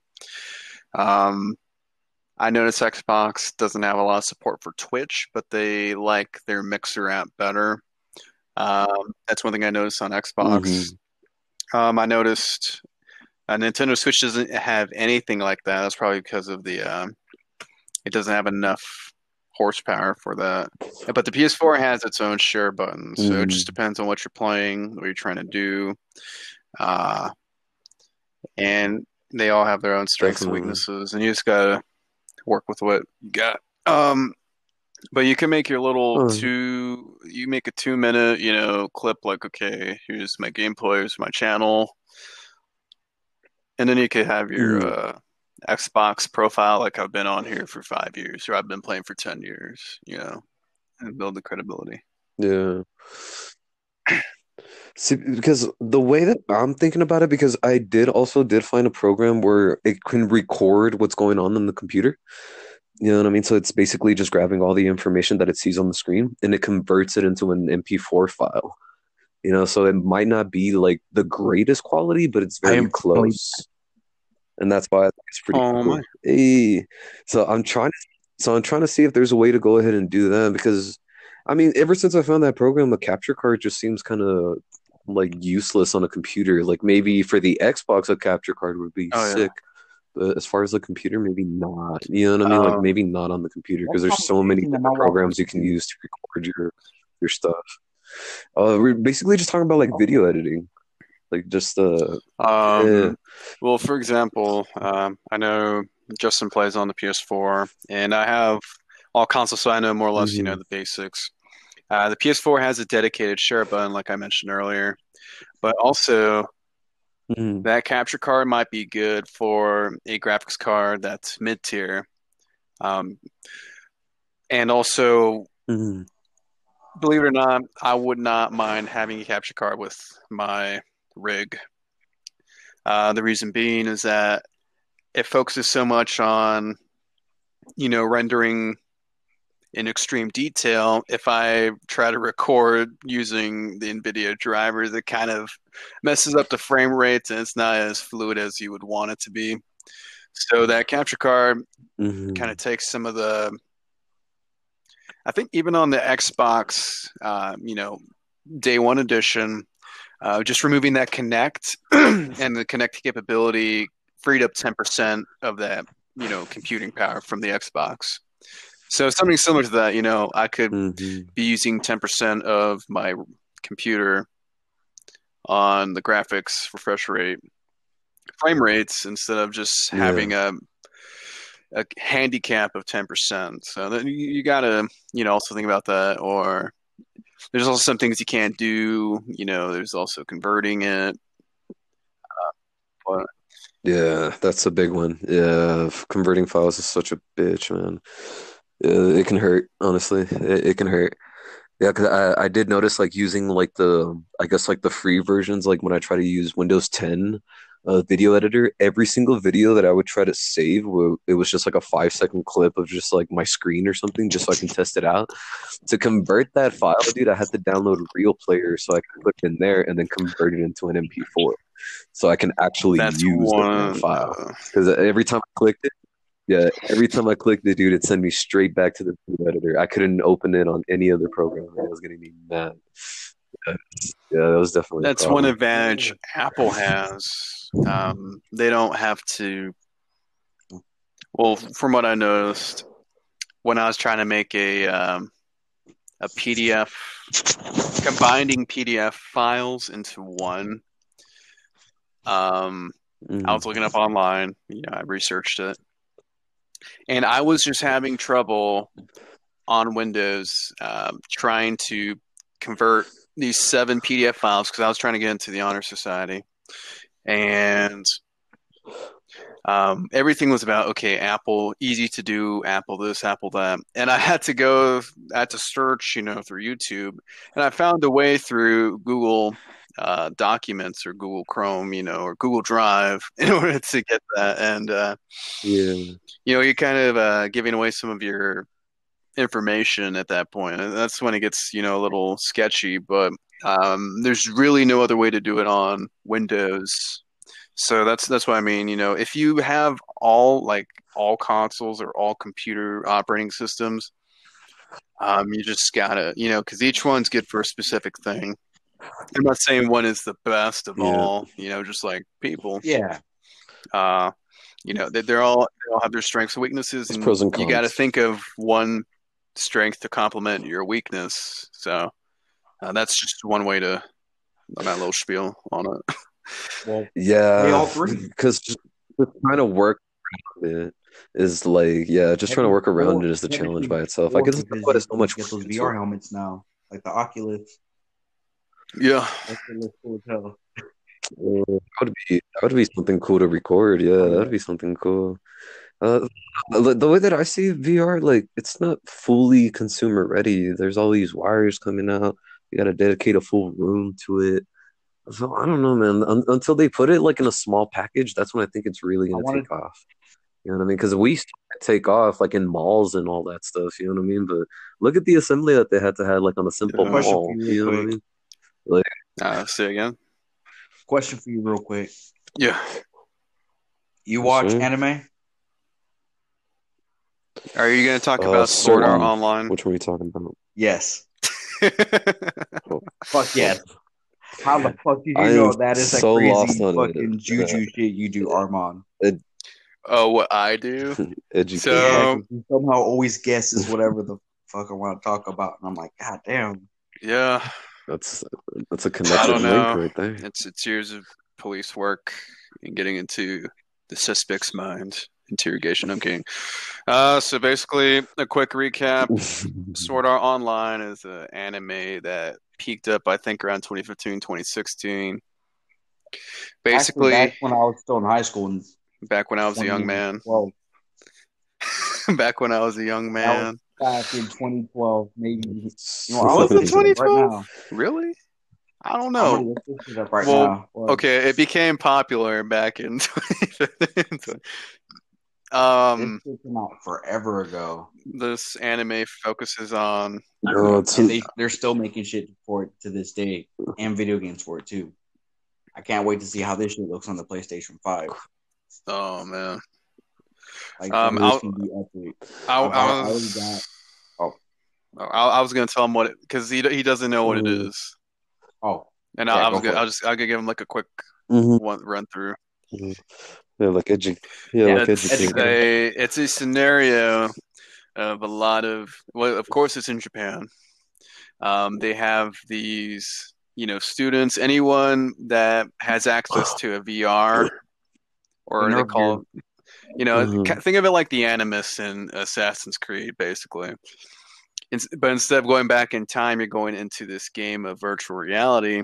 Um, I noticed Xbox doesn't have a lot of support for Twitch, but they like their Mixer app better. Um, that's one thing I noticed on Xbox. Um, I noticed uh, Nintendo Switch doesn't have anything like that. That's probably because of the um, it doesn't have enough horsepower for that. But the PS4 has its own share button, so it just depends on what you're playing, what you're trying to do. Uh, and they all have their own strengths Definitely. and weaknesses, and you just gotta work with what you got. Um, but you can make your little Hmm. two, you make a two minute, you know, clip like, okay, here's my gameplay, here's my channel, and then you could have your Hmm. uh, Xbox profile like I've been on here for five years, or I've been playing for ten years, you know, and build the credibility. Yeah. See, because the way that I'm thinking about it, because I did also did find a program where it can record what's going on in the computer. You know what I mean? So it's basically just grabbing all the information that it sees on the screen and it converts it into an MP4 file. You know, so it might not be like the greatest quality, but it's very am close. And that's why I think it's pretty Oh, cool. Hey. So I'm trying to so I'm trying to see if there's a way to go ahead and do that because I mean, ever since I found that program, a capture card just seems kind of like useless on a computer. Like maybe for the Xbox, a capture card would be Oh, yeah. sick. But as far as the computer, maybe not. You know what I mean? like Um, maybe not on the computer because there's so many something that different my wife programs you can use to record your your stuff. Uh, we're basically just talking about like video editing, like just the. Um, Yeah. Well, for example, um, I know Justin plays on the PS4, and I have all consoles, so I know more or less, you know, the basics. Uh, the PS4 has a dedicated share button, like I mentioned earlier, but also mhm, that capture card might be good for a graphics card that's mid tier. Um, and also, mhm. believe it or not, I would not mind having a capture card with my rig. Uh, the reason being is that it focuses so much on, you know, rendering in extreme detail. If I try to record using the NVIDIA drivers, it kind of messes up the frame rates and it's not as fluid as you would want it to be. So that capture card Mhm. kind of takes some of the i think even on the xbox uh, you know day one edition uh, just removing that Kinect [clears throat] and the Kinect capability freed up 10% of that you know computing power from the xbox so something similar to that you know i could Mhm. be using 10% of my computer on the graphics refresh rate frame rates instead of just Yeah. having a a handicap of 10%. So then you, you got to, you know, also think about that or there's also some things you can't do, you know, there's also converting it. Uh, yeah, that's a big one. Yeah, converting files is such a bitch, man. It can hurt, honestly. It, it can hurt. Yeah, because I, I did notice like using like the I guess like the free versions, like when I try to use Windows 10 uh, video editor, every single video that I would try to save, it was just like a five second clip of just like my screen or something, just so I can test it out. To convert that file, dude, I had to download Real Player so I could put it in there and then convert it into an MP4, so I can actually That's use the file. uh, Because every time I clicked it, yeah, every time I clicked it, dude, it sent me straight back to the video editor. I couldn't open it on any other program. I was getting me mad. Yeah, that was definitely that's one advantage Apple has. Um, they don't have to. Well, from what I noticed, when I was trying to make a um, a PDF, combining PDF files into one, um, Mhm. I was looking up online. You know, I researched it, and I was just having trouble on Windows um, trying to convert these seven PDF files because I was trying to get into the Honor Society, and um, everything was about okay, Apple, easy to do, Apple this, Apple that, and I had to go, I had to search, you know, through YouTube, and I found a way through Google uh, Documents or Google Chrome, you know, or Google Drive [laughs] in order to get that, and uh, Yeah. you know, you're kind of uh, giving away some of your information at that point, and that's when it gets, you know, a little sketchy. But um, there's really no other way to do it on Windows. So that's that's what I mean. You know, if you have all like all consoles or all computer operating systems, um, you just gotta, you know, because each one's good for a specific thing. I'm not saying one is the best of Yeah. all. You know, just like people. Yeah. Uh, you know, they, they're all they all have their strengths and weaknesses, and and you got to think of one strength to complement your weakness. So uh, that's just one way to my little spiel on it. [laughs] Well, Yeah, They all three. because just, just trying to work around it is like, yeah, just trying to work around it is the challenge by itself. I guess that's why there's so much. Get those VR helmets now, like the Oculus. Yeah, That's looks cool as hell. Uh, That would be that would be something cool to record. Yeah, that would be something cool. Uh, the the way that I see VR, like it's not fully consumer ready. There's all these wires coming out. You got to dedicate a full room to it. So I don't know, man. Un until they put it like in a small package, that's when I think it's really gonna wanted- take off. You know what I mean? Because we still take off like in malls and all that stuff. You know what I mean? But look at the assembly that they had to have like on a simple Yeah. Question mall. you You know real what I quick. mean? uh, say again. Question for you, real quick. Yeah, You watch sir. anime? Are you going to talk Uh, about Sword Art Online? Which one are you talking about? Yes. [laughs] yeah, Fuck yes. How the fuck did you I know that is a so crazy lost on it. fucking juju [laughs] shit you do, Armand? oh, what I do? [laughs] Education. So- Yeah, 'cause he somehow always guesses whatever the fuck I want to talk about, and I'm like, God damn. Yeah, That's that's a I connected don't know. link right there. it's it's years of police work and getting into the suspect's mind. Interrogation. I'm kidding. Uh, so basically, a quick recap. [laughs] Sword Art Online is an anime that peaked up, I think, around 2015, 2016. Basically, Actually, back when I was still in high school, in back when I was a young man. Well, [laughs] back when I was a young man. back in 2012, maybe. You know, Was I'm it gonna look this up 2012? Right now. Really? I don't know. gonna look this shit up right Well, now. Well, Okay, it became popular back in [laughs] 2015. Um, This came out forever ago, this anime focuses on No, it's and they they're still making shit for it to this day, and video games for it too. I can't wait to see how this shit looks on the PlayStation Five. oh man. Like, Um, I'll- can be epic. I, was got- oh. I, I was gonna tell him what it because he he doesn't know what it Mm. Oh, and Yeah, I, I go was for gonna it. I'll just I could give him like a quick Mhm. one run through. Yeah, like edu yeah, Yeah, like it's, it's a it's a scenario of a lot of well, of course, it's in Japan. Um, they have these, you know, students, anyone that has access [sighs] to a VR, or they call, you know, Mhm. think of it like the Animus in Assassin's Creed, basically. But instead of going back in time, you're going into this game of virtual reality.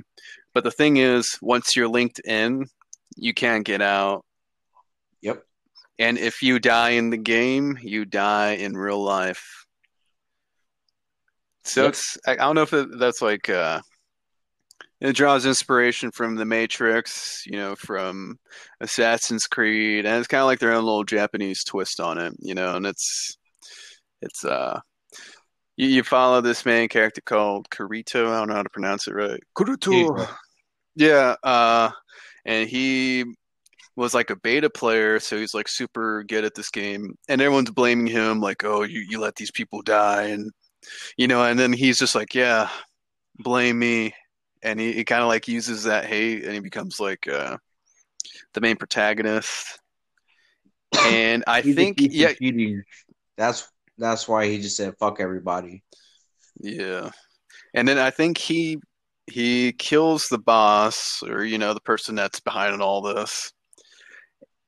But the thing is, once you're linked in, you can't get out. Yep. And if you die in the game, you die in real life. So Yep. it's I, don't know if it, that's like uh it draws inspiration from the Matrix, you know, from Assassin's Creed, and it's kind of like their own little Japanese twist on it, you know, and it's it's uh you, you follow this main character called Kurito, I don't know how to pronounce it right. Kurito. Kirito. Yeah, uh and he was like a beta player, so he's like super good at this game, and everyone's blaming him, like, "Oh, you you let these people die," and you know, and then he's just like, "Yeah, blame me," and he, he kind of like uses that hate, and he becomes like uh, the main protagonist. And I think, yeah, cheating. That's that's why he just said fuck everybody. Yeah. And then I think he he kills the boss or you know the person that's behind all this.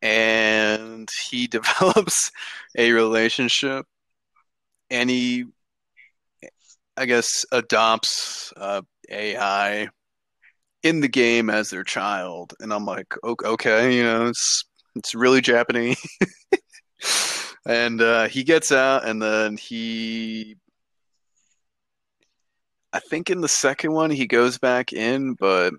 And he [laughs] develops a relationship and he I guess adopts uh, AI in the game as their child and I'm like "O- okay, you know, it's It's really Japanese. [laughs] and uh, he gets out, and then he. I think in the second one he goes back in, but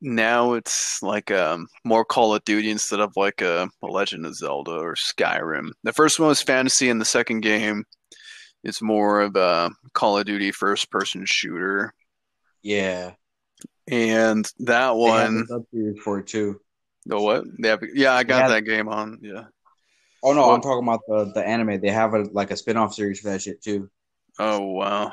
now it's like um, more Call of Duty instead of like a, a Legend of Zelda or Skyrim. The first one was fantasy, and the second game is more of a Call of Duty first person shooter. Yeah. And that one, sub-series for it too. the what? They have, yeah, I got have- that game on. Yeah. Oh no, Well- I'm talking about the the anime. They have a like a spin-off series for that shit too. Oh wow.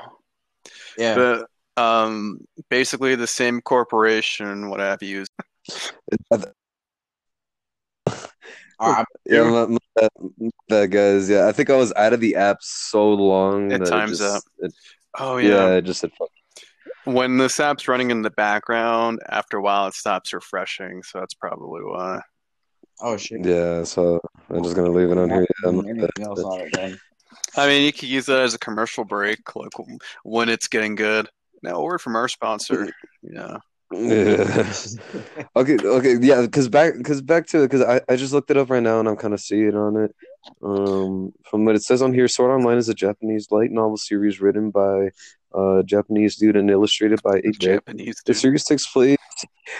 Yeah. But um, basically the same corporation, what have you. [laughs] All right, Yeah, my, my, bad- my guys. Yeah, I think I was out of the app so long It that times just, up. It, Oh yeah. yeah. it just said fuck. When this app's running in the background, after a while it stops refreshing, so that's probably why. oh shit. Yeah, so I'm just gonna leave it on here. Yeah, Not my doing bad. anything else on it then. I mean, you could use that as a commercial break, like when it's getting good. Now, word from our sponsor. Yeah. Yeah. [laughs] Okay, okay, yeah, because back, because back to it, because I, I just looked it up right now and I'm kind of seeing it on it. Um, from what it says on here, Sword Online is a Japanese light novel series written by a Japanese dude and illustrated by a Jap- Japanese The dude. series takes place.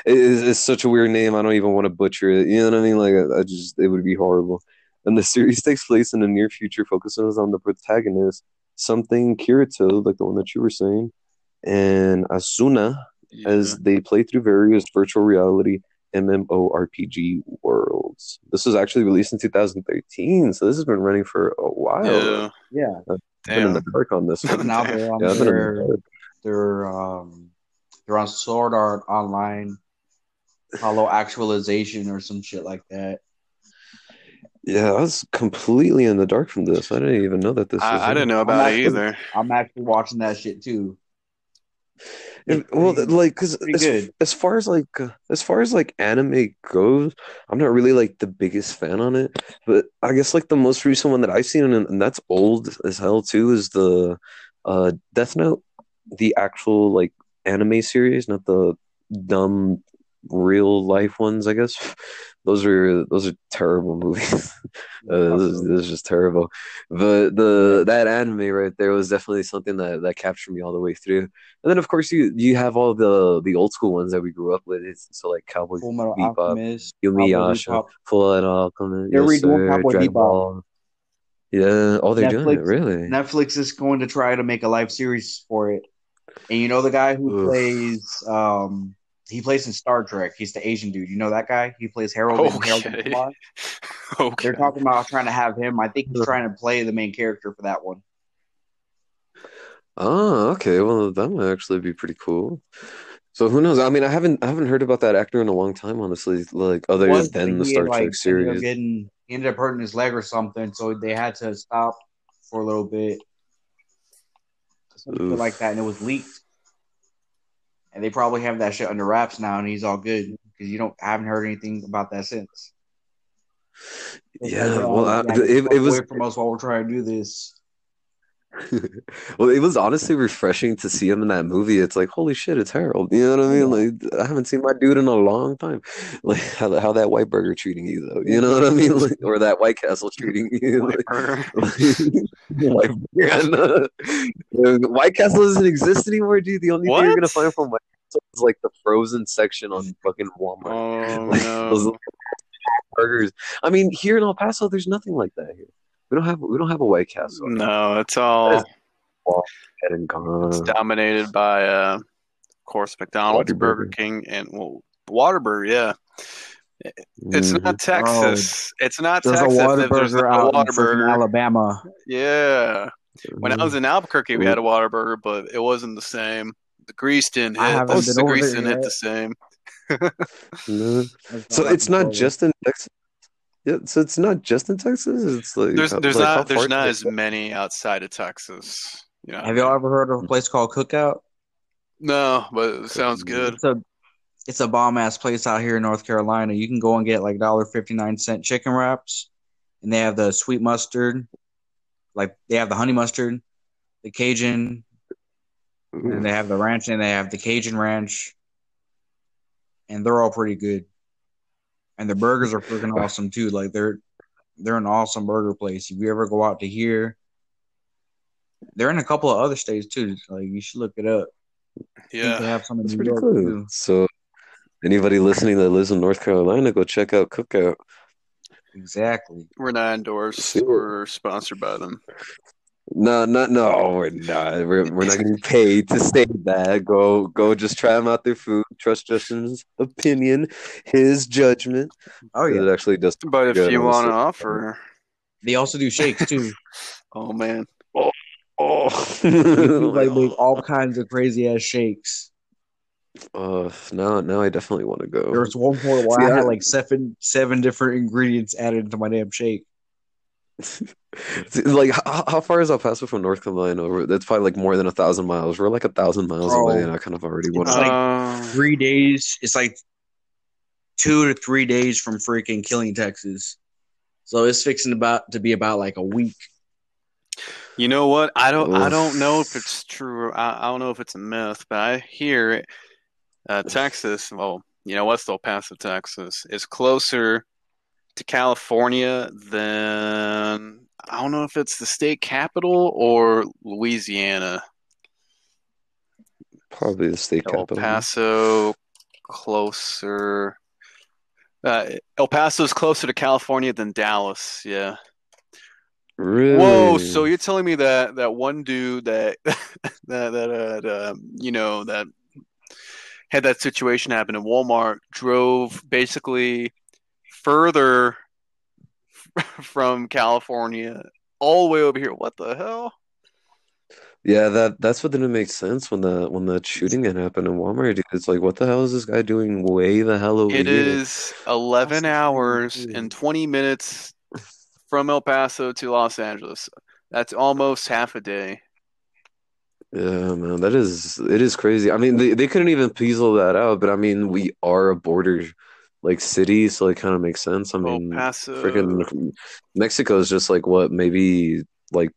It is it's such a weird name. I don't even want to butcher it. You know what I mean? Like I, I just it would be horrible. And the series [laughs] takes place in the near future, focuses on the protagonist, something Kirito, like the one that you were saying, and Asuna Yeah. as they play through various virtual reality MMORPG worlds. This was actually released in 2013, so this has been running for a while. yeah. Yeah. I've been in the dark on this one. Now they're on Yeah, I've been in the their they're um they're on Sword Art Online, Hollow Actualization or some shit like that. Yeah, I was completely in the dark from this. I didn't even know that this was. I, I didn't know about it actually- either. I'm actually watching that shit too. Well, like, because as, as far as like uh, as far as like anime goes, I'm not really like the biggest fan on it. But I guess like the most recent one that I've seen, and, and that's old as hell too, is the uh Death Note, the actual like anime series, not the dumb real life ones. I guess those are those are terrible [laughs] movies. uh, this, is- this is just terrible. But the that anime right there was definitely something that that captured me all the way through. And then of course you you have all the the old school ones that we grew up with. It's, so like Cowboy Full Metal Bebop, Alchemist, Yumi Cowboy Yasha, Full Metal Alchemist, They're yes, redoing Cowboy Dragon Bebop. Ball. Yeah, oh, they're doing it really. Netflix is going to try to make a live series for it. And you know the guy who Oof. plays um he plays in Star Trek. He's the Asian dude. You know that guy? He plays Harold in Harold and Okay. [laughs] They're talking about trying to have him. I think he's trying to play the main character for that one. Oh, okay. Well, that might actually be pretty cool. So who knows? I mean, I haven't I haven't heard about that actor in a long time, honestly. Like other Was than the Star like, Trek ended up series. Getting, he ended up hurting his leg or something, so they had to stop for a little bit. Something Oof. like that, and it was leaked. And they probably have that shit under wraps now, and he's all good because you don't haven't heard anything about that since. Yeah, well, I, it, it was from us while we're trying to do this. [laughs] well, it was honestly refreshing to see him in that movie. It's like, holy shit, it's Harold. You know what I mean? Like, I haven't seen my dude in a long time. [laughs] Like, how, how that White Burger treating you, though? You know what I mean? [laughs] Like, or that White Castle treating you? Like, White, yeah, no. White Castle doesn't exist anymore, dude. The only thing you're gonna find from White Castle is like the frozen section on fucking Walmart. Oh Like, those no. burgers. I mean, here in El Paso, there's nothing like that here. We don't have we don't have a White Castle. No, it's all Dead and gone. it's dominated by uh of course McDonald's, Whataburger. Burger King, and well Whataburger, yeah. It's Mhm. not Texas. it's not There's Texas. a if there's Whataburger not out a in. Alabama. Yeah. When I Mhm. was in Albuquerque, we had a Whataburger, but it wasn't the same. The grease didn't hit. haven't The, the grease didn't hit the same. No. [laughs] So it's not just in Texas. Yeah, so it's not just in Texas. It's like There's there's like, not there's not as many outside of Texas. You know. Have y'all ever heard of a place called Cookout? No, but it sounds good. It's a it's a bomb ass place out here in North Carolina. You can go and get like dollar fifty nine cent chicken wraps, and they have the sweet mustard, like they have the honey mustard, the Cajun, and they mm. have the ranch, and they have the Cajun ranch, and they're all pretty good. And the burgers are freaking [laughs] awesome too. Like they're they're an awesome burger place. If you ever go out to here, they're in a couple of other states too. Like you should look it up. I think they Yeah. have some in That's New York cool. too. So, anybody listening that lives in North Carolina, go check out Cookout. Exactly. We're not endorsed See it. or sponsored by them. No, no, no, we're not. We're, we're not getting paid to say that. Go, go, just try them out their food. Trust Justin's opinion, his judgment. Oh yeah. It actually does. But if Good, you want to offer, They also do shakes too. [laughs] oh man, [laughs] Oh, They like make all kinds of crazy ass shakes. uh, now, now I definitely want to go. There was one point where See, I I- had like seven seven different ingredients added into my damn shake. [laughs] like, how, how far is El Paso from North Carolina? We're- That's probably like more than a thousand miles. We're like a thousand miles Bro. away, and I kind of already want It's to. like- Uh, Three days. It's like two to three days from freaking Killeen, Texas. So it's fixing about to be about like a week. you know what? I don't. I don't know if it's true. I, I don't know if it's a myth, but I hear uh, Texas. Well, you know, West El Paso, Texas, is closer to California then I don't know if it's the state capital or Louisiana. Probably the state El capital. El Paso closer. Uh, El is closer to California than Dallas. Yeah. Really? Whoa! So you're telling me that that one dude that [laughs] that that uh, um, you know that had that situation happen in Walmart drove basically further [laughs] from California all the way over here. What the hell? Yeah, that that's what didn't make sense when the when that shooting had happened in Walmart. dude. It's like, what the hell is this guy doing way the hell over It here? is 11 That's hours crazy. and 20 minutes from El Paso to Los Angeles. That's almost half a day. Yeah, man, that is it is crazy. I mean, they, they couldn't even pencil that out, but I mean, we are a border like city, so it kind of makes sense. I mean, freaking Mexico is just like what, maybe like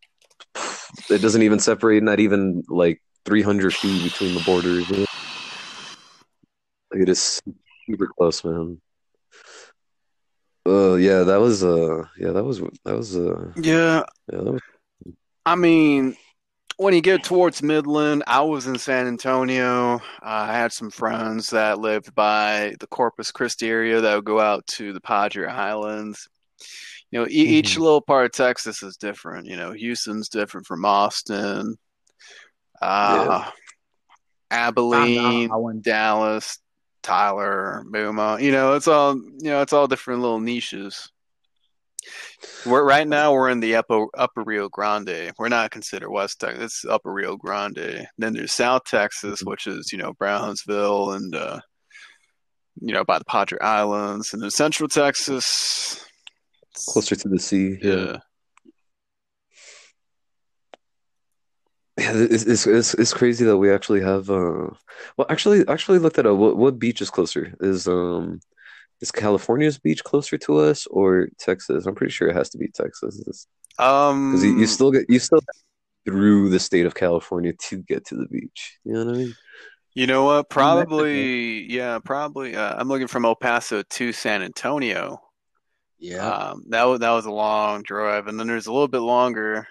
[sighs] it doesn't even separate, not even like 300 feet between the borders. you know? Like, it is super close, man. Uh, yeah, that was uh, yeah, that was that was uh, Yeah, yeah, that was I mean, when you get towards Midland, I was in San Antonio. Uh, I had some friends that lived by the Corpus Christi area that would go out to the Padre Islands. You know, e- each Mhm. little part of Texas is different. You know, Houston's different from Austin, uh, Abilene, I went Dallas, Tyler, Beaumont. You know, it's all you know, it's all different little niches. We're right now we're in the upper upper Rio Grande. We're not considered West Texas. It's upper Rio Grande. Then there's South Texas, which is, you know, Brownsville and uh you know, by the Padre Islands, and then Central Texas. closer to the sea. Yeah. Yeah, it's, it's it's it's crazy that we actually have uh well actually actually looked at uh, what what beach is closer is um is California's beach closer to us or Texas? I'm pretty sure it has to be Texas Um because you, you still get you still through the state of California to get to the beach. You know what I mean? You know what? Probably, yeah, probably. Uh, I'm looking from El Paso to San Antonio. Yeah. Um, that was that was a long drive, and then there's a little bit longer.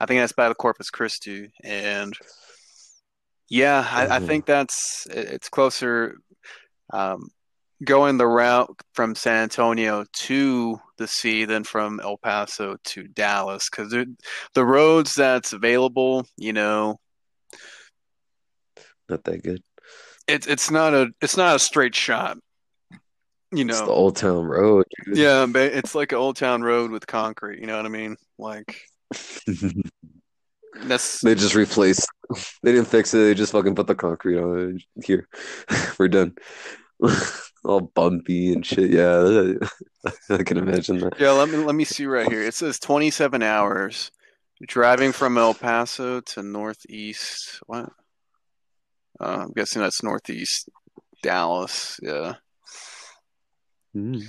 I think that's by the Corpus Christi, and yeah, I, I Mhm. think that's it's closer. Um, going the route from San Antonio to the sea than from El Paso to Dallas, because the roads that's available, you know, Not that good. it's it's not a it's not a straight shot. You It's know, the Old Town Road. dude. yeah, but it's like an old town road with concrete. You know what I mean? Like [laughs] that's They just replaced. They didn't fix it. They just fucking put the concrete on it. Here, [laughs] we're done. [laughs] All bumpy and shit. Yeah, [laughs] I can imagine that. yeah. Let me let me see right here. It says 27 hours driving from El Paso to northeast. What? Uh, I'm guessing that's northeast Dallas. Yeah. Mm.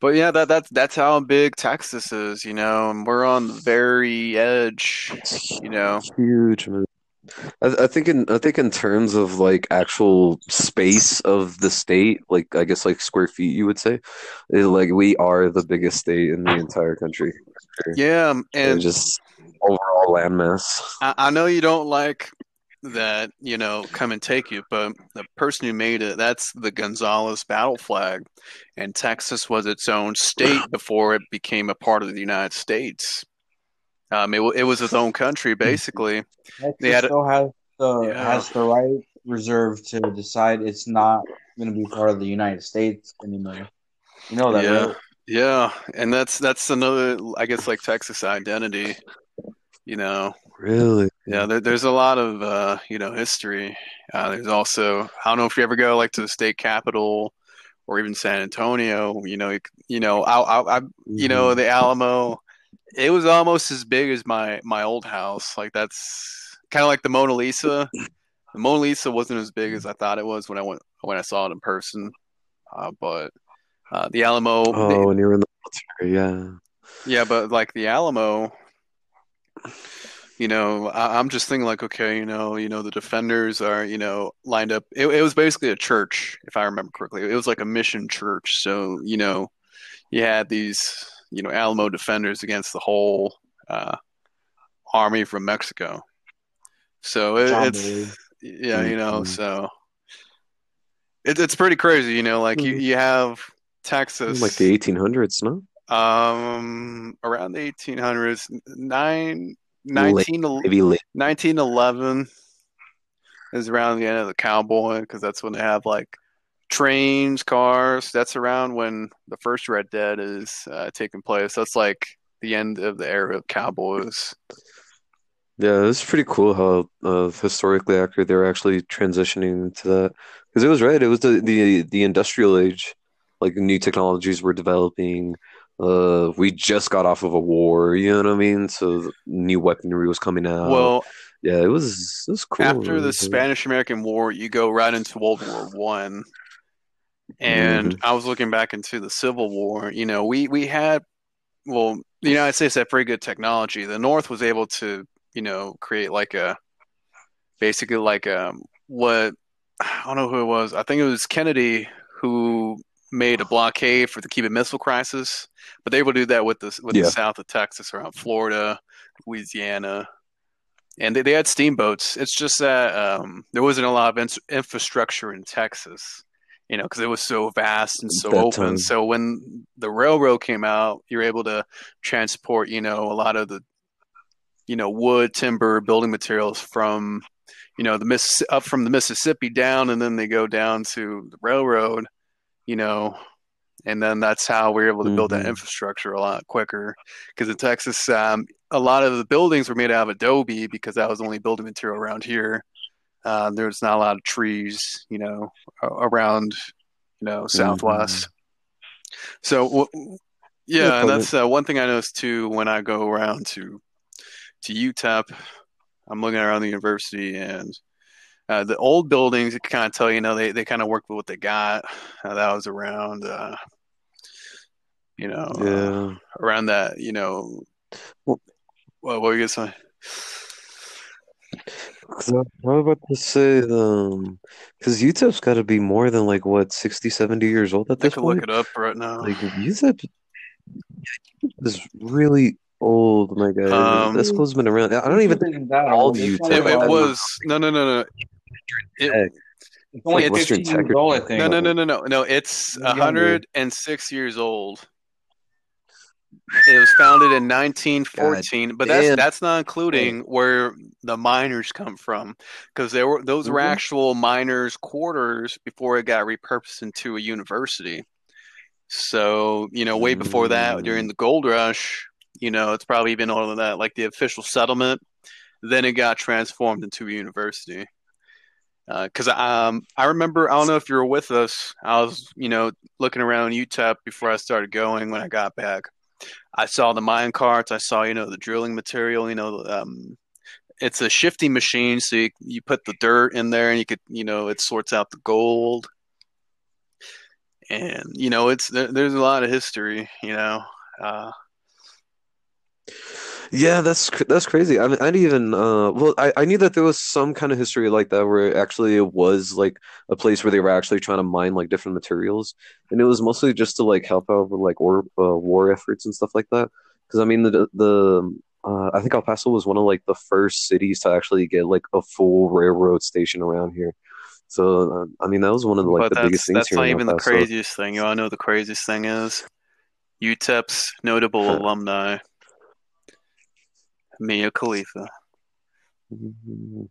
But yeah, that that's that's how big Texas is, you know, and we're on the very edge, you know. Huge, man. I, I think in I think in terms of like actual space of the state, like I guess like square feet, you would say, eh, like we are the biggest state in the entire country. Yeah, And and just overall landmass. I, I know you don't like that, you know, come and take you, but the person who made it, that's the Gonzales battle flag. And Texas was its own state [laughs] before it became a part of the United States. Um, it, it was its own country, [laughs] basically. Texas They had still has the Yeah. has the right reserve to decide it's not going to be part of the United States anymore. You know that, Yeah. right? Yeah, and that's that's another, I guess, like Texas identity. You know, Really? yeah, there, there's a lot of uh, you know history. Uh, there's also, I don't know if you ever go like to the state capital or even San Antonio. You know, you, you know, I, I, I you know the Alamo it was almost as big as my my old house like that's kind of like the Mona Lisa. The Mona Lisa wasn't as big as I thought it was when I went when I saw it in person uh, but uh, the Alamo Oh, when you were in the military, yeah. yeah but like the Alamo you know I, I'm just thinking like okay you know you know the defenders are you know lined up. It, it was basically a church if I remember correctly. It was like a mission church so you know you had these you know Alamo defenders against the whole uh, army from Mexico. So it, it's yeah, you know, so it, it's pretty crazy, you know, like you, Mhm. you have Texas Like the 1800s, no? um around the 1800s nine, 19, Maybe 1911 is around the end of the cowboy because that's when they have like trains, cars. That's around when the first Red Dead is uh, taking place. That's like the end of the era of cowboys. Yeah, it's pretty cool how uh, historically accurate they were actually transitioning to that. Because it was right, it was the, the the industrial age. Like new technologies were developing. Uh, we just got off of a war, you know what I mean? So new weaponry was coming out. well, yeah, it was it was cool. after the Spanish American War, you go right into World War One. And I was looking back into the Civil War. You know, we we had well, the United States had pretty good technology. The North was able to, you know, create like a basically like a what I don't know who it was. I think it was Kennedy who made a blockade for the Cuban Missile Crisis, but they were able to do that with the with Yeah. the south of Texas, around Florida, Louisiana, and they, they had steamboats. It's just that um, there wasn't a lot of in- infrastructure in Texas, you know, because it was so vast and so That open. time. So when the railroad came out, you're able to transport, you know, a lot of the, you know, wood, timber, building materials from, you know, the miss up from the Mississippi down, and then they go down to the railroad, you know. And then that's how we are able to build that Mhm. infrastructure a lot quicker. Because in Texas, um, a lot of the buildings were made out of adobe because that was the only building material around here. Uh, there's not a lot of trees, you know, around, you know, Southwest. So, w- yeah, Yeah, and that's uh, one thing I noticed too when I go around to to UTEP. I'm looking around the university and uh, the old buildings. You can kind of tell, you know, they they kind of worked with what they got. That was around, uh, you know, uh, Yeah. around that, you know. Well- What, what were you gonna say? 'Cause I I was about to say, um, because UTEP's got to be more than like what 60, 70 years old at this I this could look it up right now. Like UTEP is really old, my guy. Um, That school's been around. I don't even think that all old. It's it, it was no, no, no, no. It, It's only like Western Tech years old, I think. no, no, no, no, no, no. It's Younger. 106 years old. It was founded in 1914, but that's damn. that's not including where the miners come from, because there were those were Mhm. actual miners' quarters before it got repurposed into a university. So you know, way before that, during Mm. the gold rush, you know, it's probably even older than that, like the official settlement. Then it got transformed into a university. Because um, I remember, I don't know if you were with us. I was, you know, looking around UTEP before I started going. When I got back, I saw the mine carts. I saw, you know, the drilling material. You know, um, it's a shifting machine, so you, you put the dirt in there, and you could, you know, it sorts out the gold. And you know, it's there, there's a lot of history. You know, uh, Yeah, that's that's crazy. I mean, I didn't even uh well I, I knew that there was some kind of history like that where actually it was like a place where they were actually trying to mine like different materials and it was mostly just to like help out with like war uh, war efforts and stuff like that. Because I mean the the uh, I think El Paso was one of like the first cities to actually get like a full railroad station around here. So uh, I mean that was one of the, like but the biggest things that's not even the craziest thing. You to know the craziest thing is? UTEP's notable alumni, Mia Khalifa. Mhm.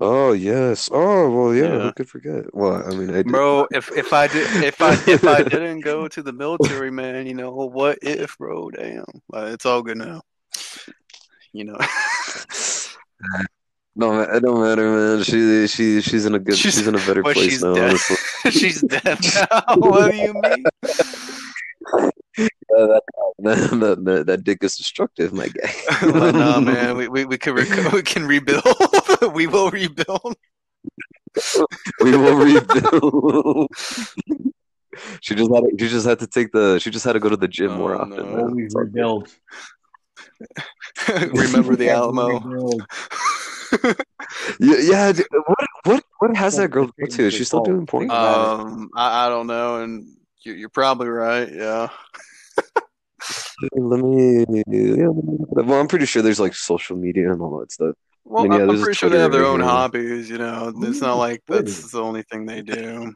Oh yes. Oh well, yeah. Yeah. Who could forget? Well, I mean, I. Bro, if if I did if I if I [laughs] didn't go to the military, man, you know what if, bro? Damn, Uh, it's all good now. You know, [laughs] No, it don't matter, man. She she she's in a good. She's- She's, in a better place she's now. dead. Honestly, [laughs] she's dead now. What do you mean? Yeah, that, that, that, that that dick is destructive, my guy. [laughs] But nah, man, we we we can rec- we can rebuild. [laughs] we will rebuild. we will rebuild. she just had to, she just had to take the she just had to go to the gym more Oh, often. no. man. Always It's rebuild. [laughs] Remember the Alamo. Yeah, yeah. dude, What what what has that girl go to? Is she still doing porn? Um, I, I don't know, and you, you're probably right. Yeah. Let me. Yeah, let me look it up. well, I'm pretty sure there's like social media and all that stuff. Well, mean, yeah, I'm, I'm there's a pretty sure they have their own hobbies. You know, it's not like that's the only thing they do.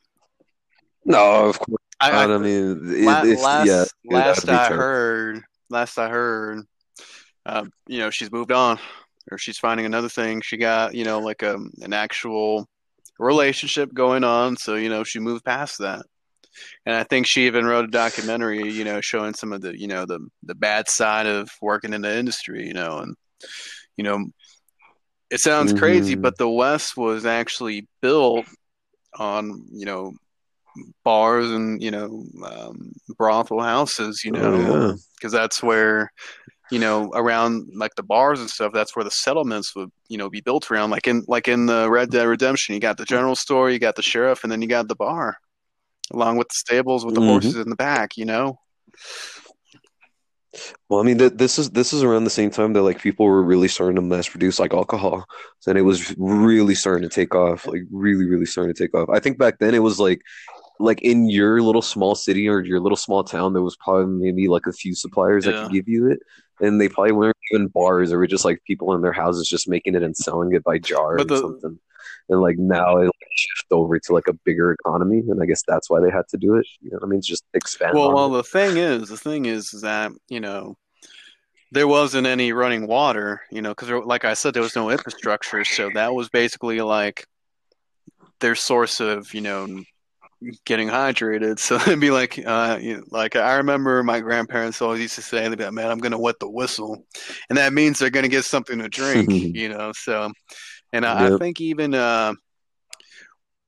No, of course I. I, I mean, it, la- last yeah, it would have last I heard, last I heard, uh, you know, she's moved on, or she's finding another thing. She got, you know, like a an actual relationship going on, so you know, she moved past that. And I think she even wrote a documentary, you know, showing some of the, you know, the the bad side of working in the industry, you know, and you know, it sounds crazy, Mhm. but the West was actually built on, you know, bars and you know um, brothel houses you know Oh, yeah. because that's where you know around like the bars and stuff that's where the settlements would you know be built around like in like in the red dead redemption you got the general store you got the sheriff and then you got the bar along with the stables with the Mhm. horses in the back you know Well, I mean, th this is this is around the same time that like people were really starting to mass produce like alcohol, and it was really starting to take off, like really, really starting to take off. I think back then it was like, like in your little small city or your little small town, there was probably maybe like a few suppliers that could give you it, and they probably weren't even bars; they were just like people in their houses just making it and selling it by jar But or the- something. And like now it like, shifted over to like a bigger economy, and I guess that's why they had to do it. You know what I mean? Just expand well well it. the thing is the thing is, is that you know there wasn't any running water you know because like i said there was no infrastructure so that was basically like their source of you know getting hydrated [laughs] so it'd be like uh you know, like i remember my grandparents always used to say they'd be like man i'm gonna wet the whistle and that means they're gonna get something to drink [laughs] you know so and I, I think even uh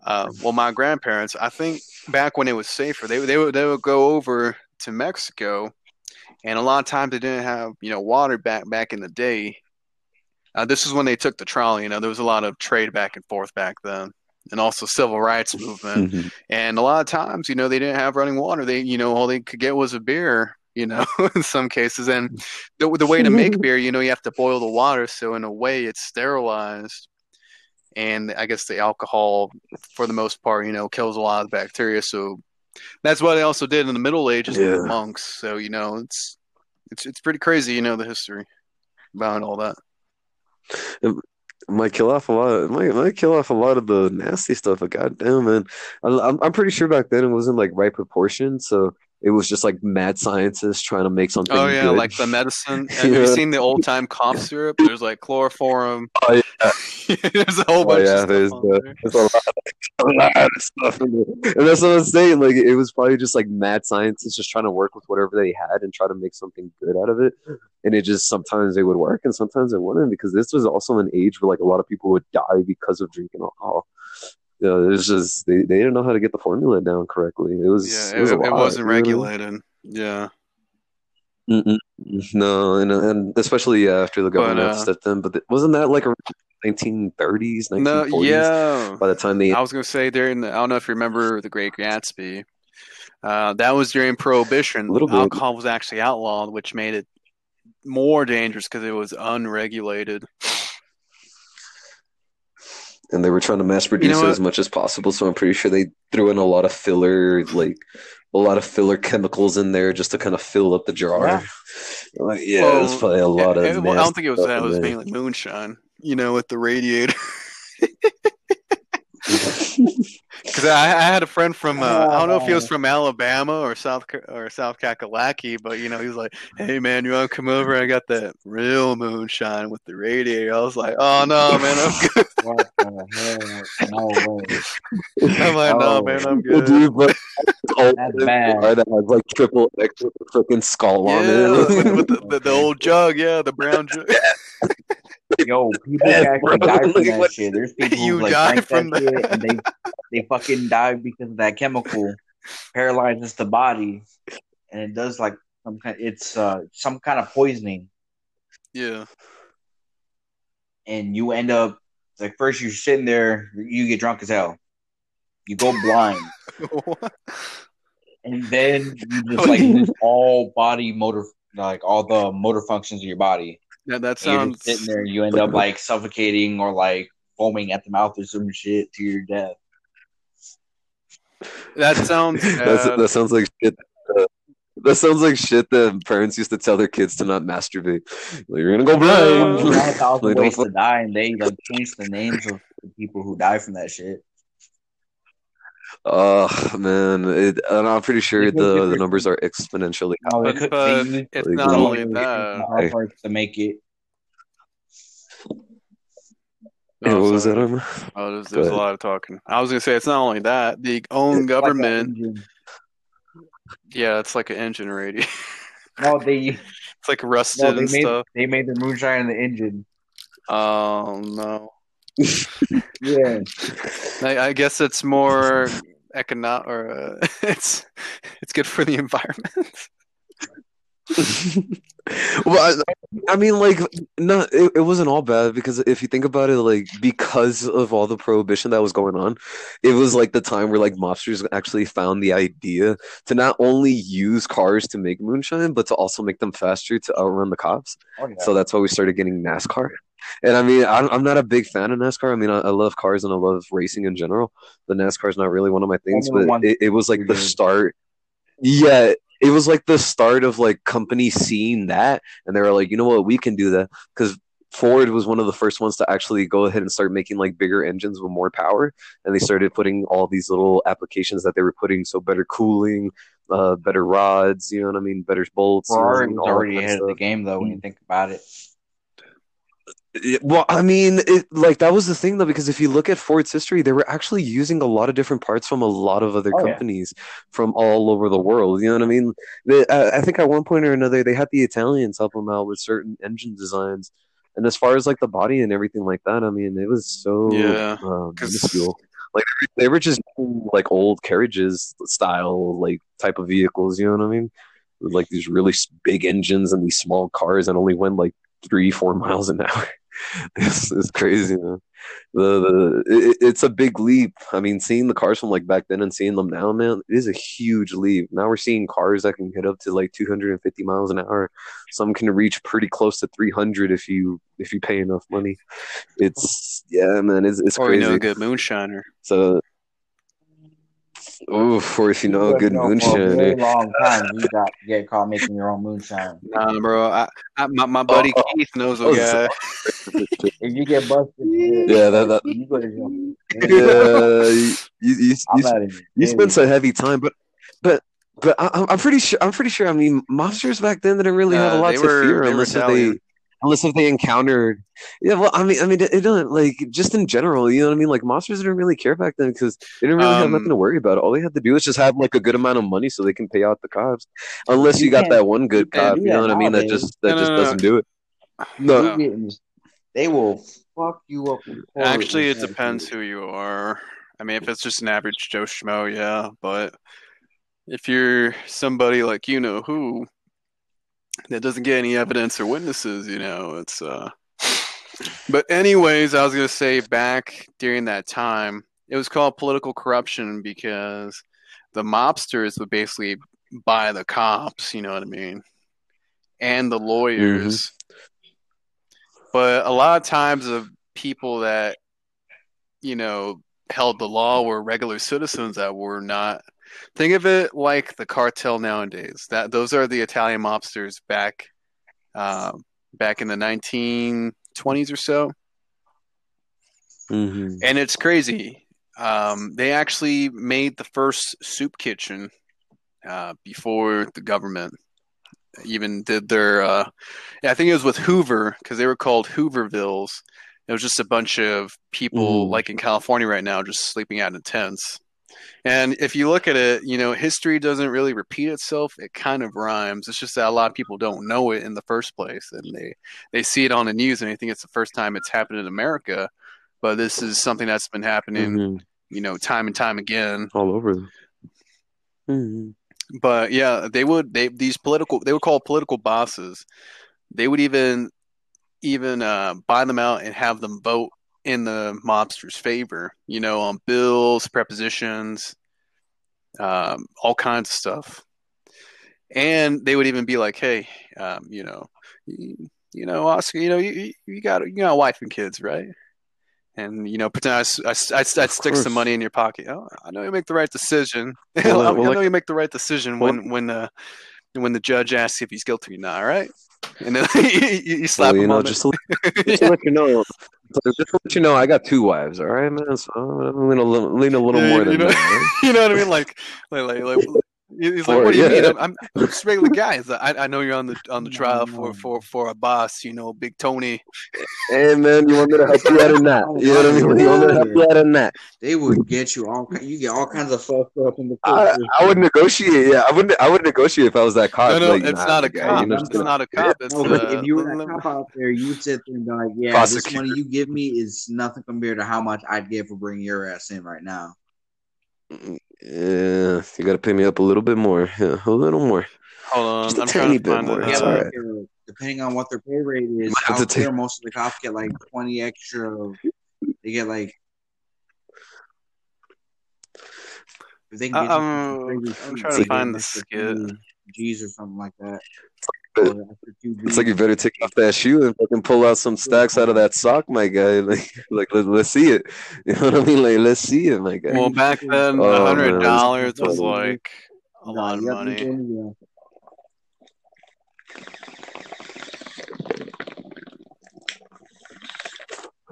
uh, well, my grandparents, I think back when it was safer, they they would they would go over to Mexico, and a lot of times they didn't have you know water back back in the day. Uh, this is when they took the trolley. You know, there was a lot of trade back and forth back then, and also civil rights movement. Mhm. And a lot of times, you know, they didn't have running water. They, you know, all they could get was a beer. You know, [laughs] in some cases, and the the way to make [laughs] beer, you know, you have to boil the water, so in a way, it's sterilized. And I guess the alcohol, for the most part, you know, kills a lot of bacteria. So that's what they also did in the Middle Ages with Yeah. the monks. So you know, it's it's it's pretty crazy, you know, the history behind all that. might kill off a lot. It might might kill off a lot of the nasty stuff. But goddamn, man, I, I'm I'm pretty sure back then it wasn't like right proportion, so it was just like mad scientists trying to make something. Oh yeah, good. like the medicine. [laughs] Have you Yeah. seen the old time cough syrup? There's like chloroform. [laughs] Oh, yeah. [laughs] there's a whole Oh, bunch yeah, of there's the, there. there's a lot, a lot of stuff in there. And that's what I'm saying. Like it was probably just like mad scientists just trying to work with whatever they had and try to make something good out of it. And it just sometimes it would work and sometimes it wouldn't because this was also an age where like a lot of people would die because of drinking alcohol. You know, it was just they, they didn't know how to get the formula down correctly. It was Yeah, it, it, was it lot, wasn't know? regulated. Yeah, Mm-mm. No, and and especially after the government uh, stepped in. But th- wasn't that like a 1930s, 1940s? no, yeah. By the time they I was gonna say during the, I don't know if you remember the Great Gatsby. Uh, that was during Prohibition. A little bit. Alcohol was actually outlawed, which made it more dangerous because it was unregulated. And they were trying to mass produce know it as much as possible. So I'm pretty sure they threw in a lot of filler, like a lot of filler chemicals in there just to kind of fill up the jar. Yeah. Like, yeah, Well, there's probably a lot of. Well, I don't think it was that. It was mainly moonshine. You know, with the radiator. [laughs] Because I, I had a friend from uh, I don't know if he was from Alabama or South Ca- or South Kakalaki, but you know he was like, "Hey man, you want to come over? I got that real moonshine with the radiator." I was like, "Oh no, man, I'm [laughs] good." What the hell? No way. I'm like, "No, Oh. man, I'm [laughs] good." dude, but [laughs] old That's car bad. that has like triple X with freaking skull on Yeah, it. with, with the, the, the old jug, yeah, the brown jug. Yo, [laughs] people Yeah, actually bro, die from like, that shit. There's people [laughs] who like die from that, shit and they [laughs] they fucking die because of that chemical paralyzes the body, and it does like some kind. It's uh some kind of poisoning, Yeah, and you end up like first you're sitting there, you get drunk as hell, you go blind, and then you just like lose all body motor, like all the motor functions of your body. Yeah, that And you're sounds. just sitting there, you end up like suffocating or like foaming at the mouth or some shit to your death. That sounds. [laughs] That's, that sounds like shit. uh, that sounds like shit that parents used to tell their kids to not masturbate. Like, you're gonna go blind. Nine thousand [laughs] Like, don't ways to die, and they like changed the names of the people who die from that shit. Oh man, it, and I'm pretty sure the, the numbers are exponentially. No, they But- but it's like, not only that. hard parts to make it. Hey, Oh, what was that? sorry. On? Oh, there's, there's a lot of talking. I was gonna say it's not only that the own It's government. engine. yeah, it's like an engine radio. No, they [laughs] it's like rusted no, they and made stuff. they made the moonshine in the engine. Oh no. [laughs] Yeah, I, I guess it's more [laughs] economic, or uh, [laughs] it's it's good for the environment. [laughs] [laughs] well, I, I mean, like, no, it, it wasn't all bad because if you think about it, like, because of all the prohibition that was going on, it was like the time where like mobsters actually found the idea to not only use cars to make moonshine, but to also make them faster to outrun the cops. oh, yeah. So that's why we started getting NASCAR. And I mean, I'm, I'm not a big fan of NASCAR. I mean, I, I love cars and I love racing in general. But NASCAR is not really one of my things. Formula But it, it was like the start. Yeah, it was like the start of like companies seeing that, and they were like, you know what, we can do that. Because Ford was one of the first ones to actually go ahead and start making like bigger engines with more power, and they started putting all these little applications that they were putting, so better cooling, uh, better rods, you know what I mean, better bolts. you know I was all already ahead of the game though when you think about it. Well, I mean, it like that was the thing though, because if you look at Ford's history, they were actually using a lot of different parts from a lot of other Oh, yeah. companies from all over the world. You know what I mean? They, I, I think at one point or another, they had the Italians help them out with certain engine designs. And as far as like the body and everything like that, I mean, it was so Yeah, um, minuscule. Like they were just like old carriages style, like type of vehicles. You know what I mean? With like these really big engines and these small cars, and only went like three, four miles an hour. [laughs] it's, is crazy, man. The the it, it's a big leap. I mean, seeing the cars from like back then and seeing them now, man, it is a huge leap. Now we're seeing cars that can get up to like 250 miles an hour. Some can reach pretty close to 300 if you if you pay enough money. It's yeah, man, it's it's or crazy. know a good moonshiner. So, oof, or if you know a good For a very moonshine. long time, you got to get caught making your own moonshine. Nah, bro. I, I, my, my buddy Oh, Keith knows a oh, guy. [laughs] If you get busted, Yeah, that- that- you go to jail. yeah, you, you, you, [laughs] not even. you spent some heavy time, but but but I, I'm- I'm pretty sure. I'm pretty sure. I mean, monsters back then didn't really have a lot to were- fear they unless if they unless if they encountered. Yeah, well, I mean, I mean, it, it doesn't like just in general. You know what I mean? Like monsters didn't really care back then because they didn't really have Um, nothing to worry about. All they had to do is just have like a good amount of money so they can pay out the cops. Unless you, You got that one good cop, you know what I mean? That just that No, no, just no, no. doesn't do it. [sighs] No, No. You get- They will fuck you up. Actually, it depends who you are. I mean, if it's just an average Joe Schmo, yeah. But if you're somebody like you know who that doesn't get any evidence or witnesses, you know, it's uh. But anyways, I was gonna say back during that time, it was called political corruption because the mobsters would basically buy the cops. You know what I mean? and the lawyers. But a lot of times, of people that you know held the law were regular citizens that were not. Think of it like the cartel nowadays. That those are the Italian mobsters back, um, back in the 1920s or so. hmm and it's crazy. Um, they actually made the first soup kitchen uh, before the government even did their. Uh, yeah, I think it was with Hoover because they were called Hoovervilles. It was just a bunch of people, Mhm. like in California right now, just sleeping out in tents. And if you look at it, you know, history doesn't really repeat itself. It kind of rhymes. It's just that a lot of people don't know it in the first place, and they they see it on the news and they think it's the first time it's happened in America. But this is something that's been happening, hmm you know, time and time again. All over. Mhm. But yeah, they would they these political they would call political bosses. They would even even uh, buy them out and have them vote in the mobsters' favor. You know, on bills, prepositions, um, all kinds of stuff. And they would even be like, "Hey, um, you know, you, you know, Oscar, you know, you, you got you got a wife and kids, right?" And you know, pretend I, I, I'd Of stick some money in your pocket. Oh, I know you make the right decision. Well, [laughs] I uh, well, know you make the right decision well- when when the when the judge asks if he's guilty or not. All right, and then [laughs] you, you slap Well, you him know, on just to, just [laughs] to let you know, so just to let you know, I got two wives. All right, man. So I'm lean a little, lean a little Yeah, more you than know- that. right? [laughs] you know what I mean? Like, like, like, like he's like, Or- "What do you mean? I'm, I'm just [laughs] a regular guy." He's like, I, I know you're on the on the trial for for for a boss. You know, Big Tony. Hey, man, you want me to help you out or not? [laughs] You know what I mean? You want me to help you out or not? They would get you all. You get all kinds of fucked up in the court. I, I would negotiate. Yeah, I wouldn't. I would negotiate if I was that cop. No, no, like, it's nah, not a guy, cop. you know, It's just gonna- not a cop. [laughs] It's No, but uh, if you were the- that cop out there, you sit there and be like, "Yeah, this money you give me is nothing compared to how much I'd get for bringing your ass in right now." Yeah, you got to pay me up a little bit more. Yeah, [laughs] a little more. Hold Just on, a I'm trying tiny to bit find more. Yeah, That's now. all like, right. uh, depending on what their pay rate is, Might have to out take- there, most of the cops get like twenty extra. They get like. If they can get I- you I'm- some crazy I'm fees, trying to find the skit. 20 G's or something like that. But- Or extra two It's like you better take off that shoe and fucking pull out some stacks out of that sock, my guy. [laughs] Like, like let, let's see it. [laughs] You know what I mean? Like, let's see it, my guy. Well, back then, oh, a Oh, hundred man. dollars was oh, Totally. like a lot of you have to money. be doing,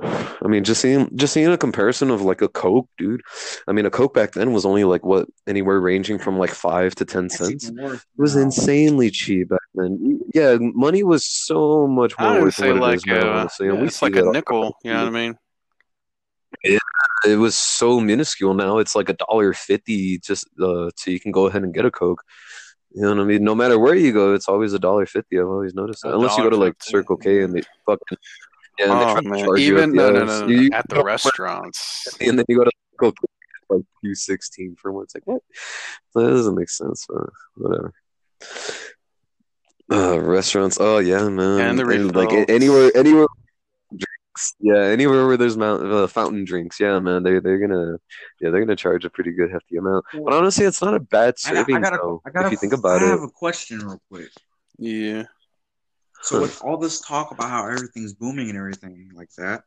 [sighs] I mean, just seeing just seeing a comparison of like a Coke, dude. I mean, a Coke back then was only like what anywhere ranging from like five to ten That's cents. It was insanely cheap back then. Yeah, money was so much more would worth say than what it like is now. uh, honestly. yeah, And we it's like that a all- nickel. You know what I mean? It was so minuscule. Now it's like a dollar fifty, just uh, so you can go ahead and get a Coke. You know what I mean? No matter where you go, it's always a dollar fifty. I've always noticed that. Unless you go to like Circle K and they fucking yeah, and they Oh try to man, charge even up no, the no, no, no, You- you at the restaurants. and then you go to Circle K it's like two sixteen for one. It's like what? That doesn't make sense. Uh, whatever. Uh, restaurants. Oh yeah, man. And the like anywhere, anywhere. Drinks. Yeah, anywhere where there's mount, uh, fountain drinks. Yeah, man. They they're gonna yeah they're gonna charge a pretty good hefty amount. But honestly, it's not a bad I got, I got, a, though. I got if a, you think about I it. have a question real quick. Yeah. So with all this talk about how everything's booming and everything like that,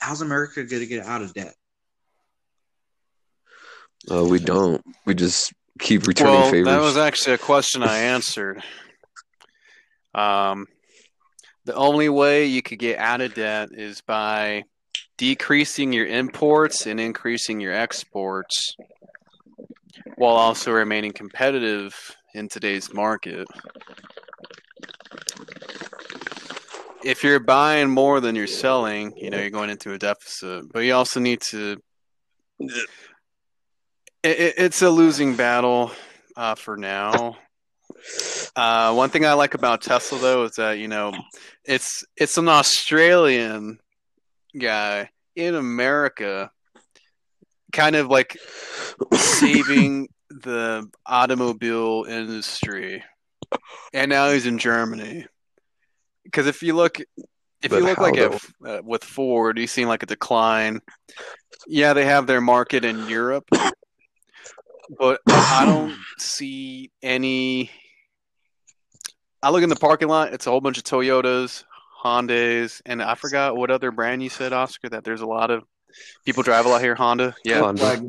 how's America gonna get out of debt? Uh, we don't. We just keep returning Well, favors. that was actually a question I answered. Um, the only way you could get out of debt is by decreasing your imports and increasing your exports, while also remaining competitive in today's market. If you're buying more than you're selling, you know you're going into a deficit. But you also need to. It, it, it's a losing battle uh, for now. Uh, one thing I like about Tesla though is that you know it's it's an Australian guy in America, kind of like saving [laughs] the automobile industry, and now he's in Germany. Because if you look, if But you look like though? at, uh, with Ford, you see like a decline. Yeah, they have their market in Europe, but I don't see any I look in the parking lot. It's a whole bunch of Toyotas, Hondas, and I forgot what other brand you said, Oscar. That there's a lot of people drive a lot here. Honda, yeah, Honda.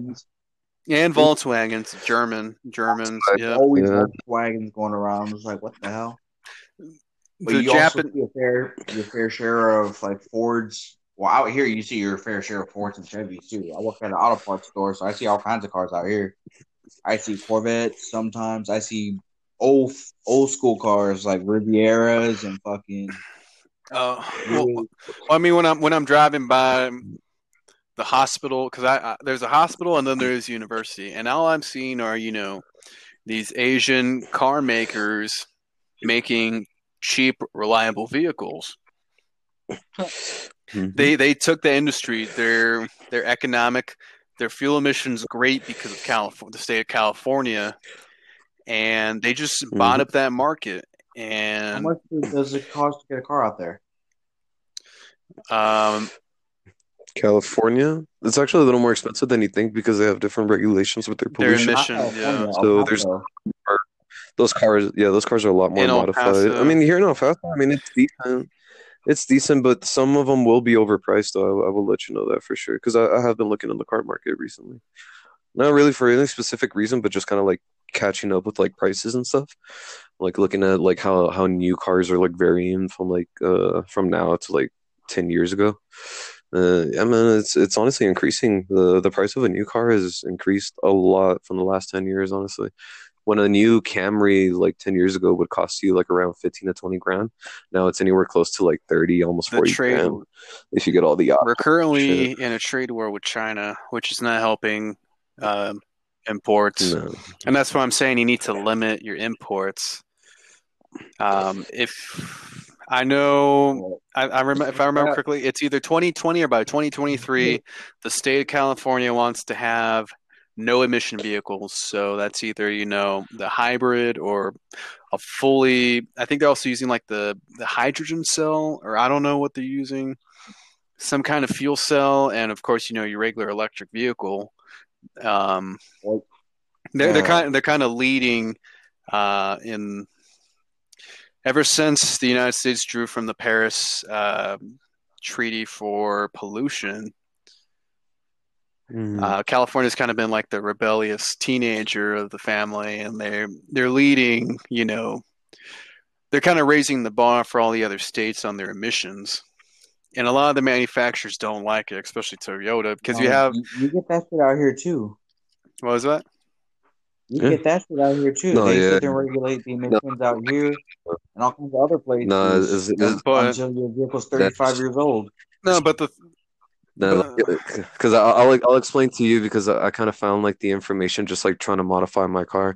Wagons. and Volkswagens, German, Germans, yeah. Always Yeah. wagons going around. It's like what the hell? But The you also see a fair your fair share of like Fords. Well, out here you see your fair share of Fords and Chevys too. I work at an auto parts store, so I see all kinds of cars out here. I see Corvettes sometimes. I see old old school cars like Rivieras and fucking. uh, well, I mean, when I'm when I'm driving by the hospital, because I, I there's a hospital and then there's university, and all I'm seeing are you know these Asian car makers making cheap, reliable vehicles. [laughs] Mhm. They they took the industry. Their their economic, their fuel emissions great because of California, the state of California, and they just bought Mhm. up that market. And how much does it cost to get a car out there? um, California, it's actually a little more expensive than you think because they have different regulations with their Their pollution. emission- yeah. So there's- Those cars, yeah, those cars are a lot more In modified. I mean, here in El Paso, I mean, it's decent. It's decent, but some of them will be overpriced, though. I, I will let you know that for sure because I, I have been looking in the car market recently. Not really for any specific reason, but just kind of like catching up with like prices and stuff. Like looking at like how how new cars are like varying from like uh from now to like 10 years ago. Uh, I mean, it's it's honestly increasing. the The price of a new car has increased a lot from the last 10 years, honestly when a new Camry like 10 years ago would cost you like around 15 to 20 grand. Now it's anywhere close to like 30, almost the 40 trade grand if you get all the options. We're currently in a trade war with China, which is not helping um, imports, No. and that's why I'm saying you need to limit your imports. Um, if I know, I, I remember if I remember correctly, it's either 2020 or by 2023, the state of California wants to have no emission vehicles. So that's either you know the hybrid or a fully. I think they're also using like the the hydrogen cell, or I don't know what they're using some kind of fuel cell, and of course, you know your regular electric vehicle. Um, they're they're kind they're kind of leading uh, in. Ever since the United States drew from the Paris uh, Treaty for pollution, Mm. uh, California's kind of been like the rebellious teenager of the family, and they're they're leading. You know, they're kind of raising the bar for all the other states on their emissions, and a lot of the manufacturers don't like it, especially Toyota, because you um, have you get that shit out here too. what was that? You Yeah. get that shit out here too. No, they yeah. sit and regulate the emissions out here and all kinds of other places No, is- is- But- until your vehicle's 35 years old. No, but the No, because I'll I'll explain to you because I, I kind of found like the information just like trying to modify my car.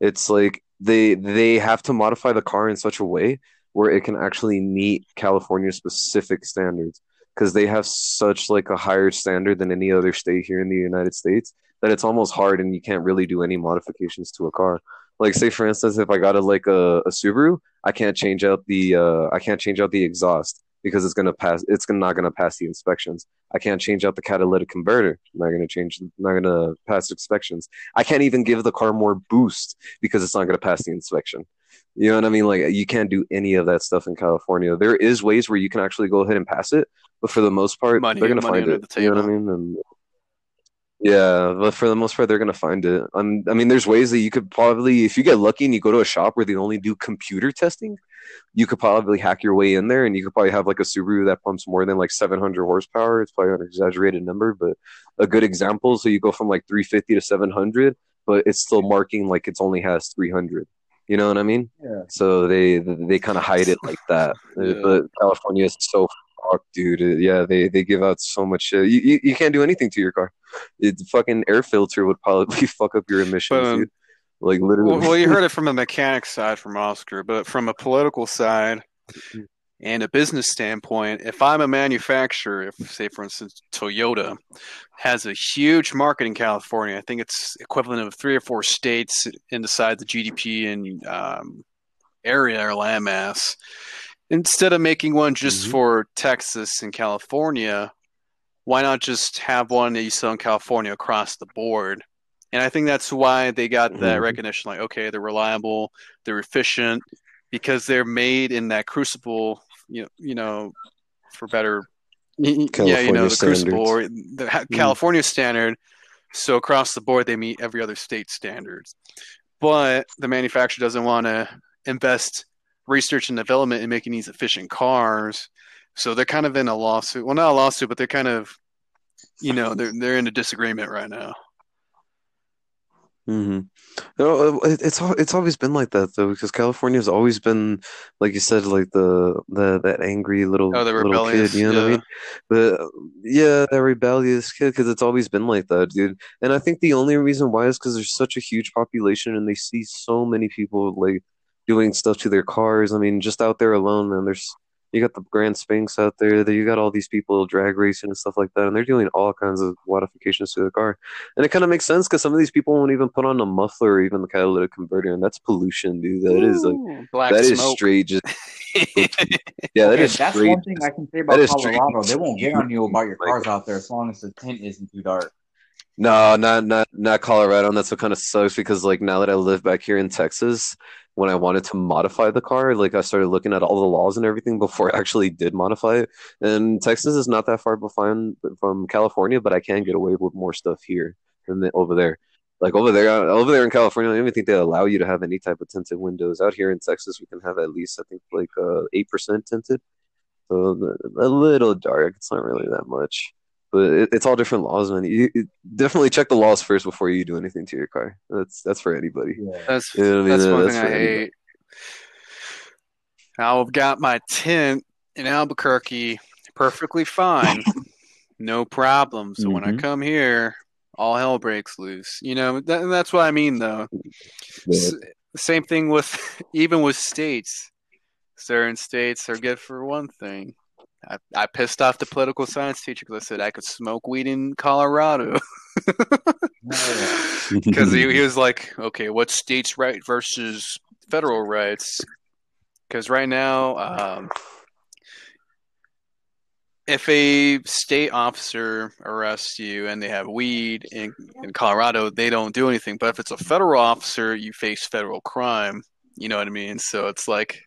It's like they they have to modify the car in such a way where it can actually meet California specific standards because they have such like a higher standard than any other state here in the United States that it's almost hard and you can't really do any modifications to a car. Like say for instance, if I got a like a, a Subaru, I can't change out the uh I can't change out the exhaust because it's gonna pass it's not gonna pass the inspections. I can't change out the catalytic converter. I'm not gonna change not gonna pass inspections. I can't even give the car more boost because it's not gonna pass the inspection. You know what I mean? Like you can't do any of that stuff in California. There is ways where you can actually go ahead and pass it, but for the most part, Money- they're gonna find it. the You know what I mean? And yeah, but for the most part, they're gonna find it. Um, I mean, there's ways that you could probably, if you get lucky and you go to a shop where they only do computer testing, you could probably hack your way in there, and you could probably have like a Subaru that pumps more than like 700 horsepower. It's probably an exaggerated number, but a good example. So you go from like 350 to 700, but it's still marking like it's only has 300. You know what I mean? Yeah. So they they kind of hide it like that. Yeah. But California is so fucked, dude. Uh, Yeah, they they give out so much shit. You, you, you can't do anything to your car. It fucking air filter would probably [laughs] fuck up your emissions, But, um, dude. Like literally. well, well, you heard it from a mechanic side from Oscar, but from a political side and a business standpoint, if I'm a manufacturer, if say for instance Toyota has a huge market in California, I think it's equivalent of three or four states inside the GDP and um, area or landmass. Instead of making one just Mhm. for Texas and California, why not just have one that you sell in California across the board? And I think that's why they got that Mhm. recognition. Like, okay, they're reliable, they're efficient, because they're made in that crucible, you know, you know, for better, yeah, you know, California the crucible or standards. the ha- California standard. So across the board, they meet every other state standards. But the manufacturer doesn't want to invest research and development in making these efficient cars. So they're kind of in a lawsuit. Well, not a lawsuit, but they're kind of, you know, they're they're in a disagreement right now. hmm No, it's it's always been like that though, because California's always been, like you said, like the the that angry little Oh, the little rebellious, kid. You know what I yeah. mean? Uh, yeah, that rebellious kid, because it's always been like that, dude. And I think the only reason why is because there's such a huge population, and they see so many people like doing stuff to their cars. I mean, just out there alone, man. There's you got the Grand Sphinx out there. that You got all these people drag racing and stuff like that, and they're doing all kinds of modifications to the car. And it kind of makes sense because some of these people won't even put on a muffler or even the catalytic converter, and that's pollution, dude. That is like Ooh, black that is smoke. straight. Just [laughs] yeah, that Okay, is that's straight. one thing I can say about that is straight- Colorado. They won't get [laughs] on you about your cars out there as long as the tint isn't too dark. No, not not not Colorado, and that's what kind of sucks because like now that I live back here in Texas, when I wanted to modify the car, like I started looking at all the laws and everything before [laughs] I actually did modify it. And Texas is not that far behind from California, but I can get away with more stuff here than over there. Like over there, over there in California, I don't even think they allow you to have any type of tinted windows. Out here in Texas, we can have at least I think like uh eight percent tinted, so a little dark. It's not really that much but it, it's all different laws, man. You, you definitely check the laws first before you do anything to your car. That's that's for anybody. Yeah. That's You know what I mean? that's one that's thing I anybody. hate. I've got my tent in Albuquerque perfectly fine, [laughs] no problem. So when I Mhm. come here, all hell breaks loose. You know, that, that's what I mean, though. S- same thing with [laughs] even with states. Certain states are good for one thing. I, I pissed off the political science teacher because I said I could smoke weed in Colorado. [laughs] because he, he [laughs] was like, okay, what states' right versus federal rights? Because right now, um, if a state officer arrests you and they have weed in, in Colorado, they don't do anything. But if it's a federal officer, you face federal crime. You know what I mean? So it's like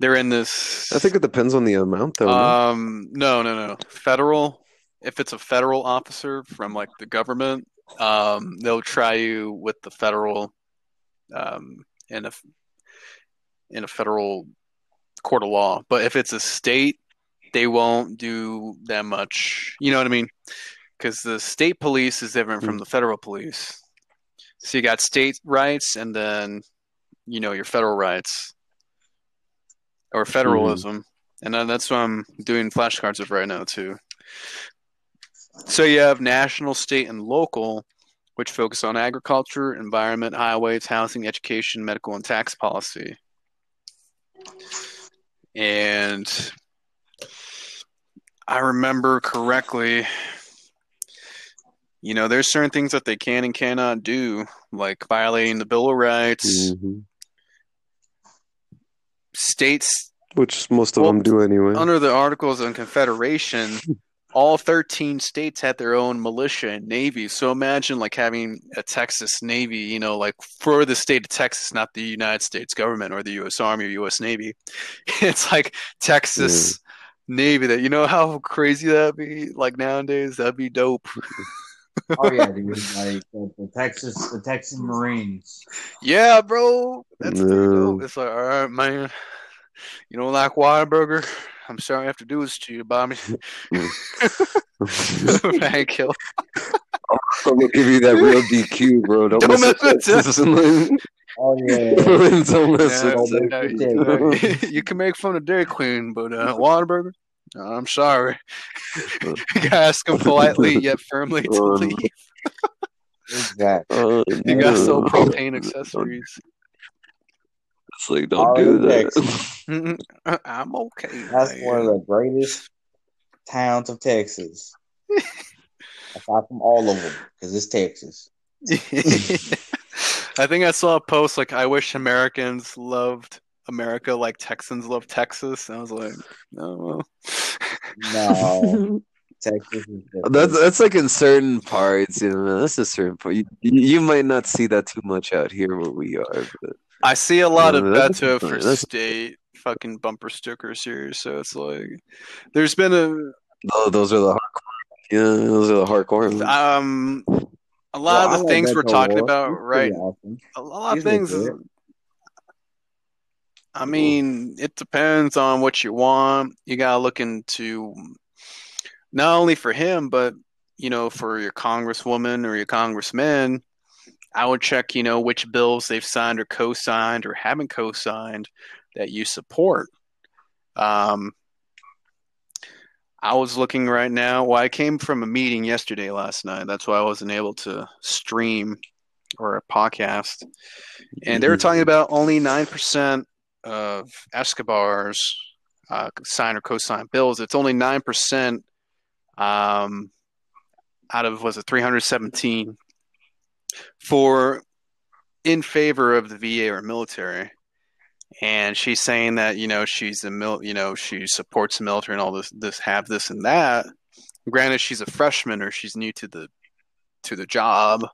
they're in this. I think it depends on the amount, though. no? Um, no, no, no. Federal. If it's a federal officer from like the government, um, they'll try you with the federal, um, in a in a federal court of law. But if it's a state, they won't do that much. You know what I mean? Because the state police is different from the federal police. So you got state rights, and then you know your federal rights or federalism, and then that's what I'm doing flashcards of right now too. So you have national, state, and local, which focus on agriculture, environment, highways, housing, education, medical, and tax policy. And I remember correctly, you know, there's certain things that they can and cannot do, like violating the Bill of Rights. Mhm. States Which most of Well, them do anyway. under the Articles of Confederation, [laughs] all 13 states had their own militia and navy. So imagine like having a Texas Navy, you know, like for the state of Texas, not the United States government or the U.S. Army or U.S. Navy. [laughs] It's like Texas hmm. Navy. That you know how crazy that'd be. Like nowadays, that'd be dope. [laughs] Oh yeah, dude. Like the, the Texas, the Texas Marines. Yeah, bro, that's No. dope. It's like, all right, man. You don't like Whataburger? I'm sorry I have to do this to you, Bobby. [laughs] [laughs] Thank you. I'm gonna give you that real DQ, bro. Don't, Don't mess with mess with Oh yeah. [laughs] Don't mess Yeah, with it's Texas. like, uh, you can make fun of Dairy Queen, but uh, Whataburger? No, I'm sorry. [laughs] you gotta ask him politely [laughs] yet firmly to Um, leave. Exactly. [laughs] Uh, You gotta sell propane accessories. It's like, don't All do that. I'm okay. That's man. one of the greatest towns of Texas. Aside from all of them, because it's Texas. I think I saw a post like, "I wish Americans loved America like Texans love Texas." And I was like, "No, well." No, [laughs] Texas is [laughs] That's that's like in certain parts, you know. That's a certain part. You, you might not see that too much out here where we are, but I see a lot of Yeah, that's Beto for. That's- state fucking bumper stickers here, so it's like there's been a Tho- those are the hardcore. Yeah, those are the hardcore. ones. um a lot Well, of I the like things we're talking O'Rourke. about right awesome. a lot He's of things legit. I mean, it depends on what you want. You gotta look into not only for him, but you know, for your congresswoman or your congressman. I would check, you know, which bills they've signed or co-signed or haven't co-signed that you support. Um, I was looking right now. Well, I came from a meeting yesterday last night. That's why I wasn't able to stream or a podcast. And they were talking about only 9% of Escobar's uh, sign or co-sign bills. It's only 9% um, out of, was it 317 for in favor of the VA or military. And she's saying that, you know, she's a mil, you know, she supports the military and all this, this, have this and that. Granted, she's a freshman or she's new to the, to the job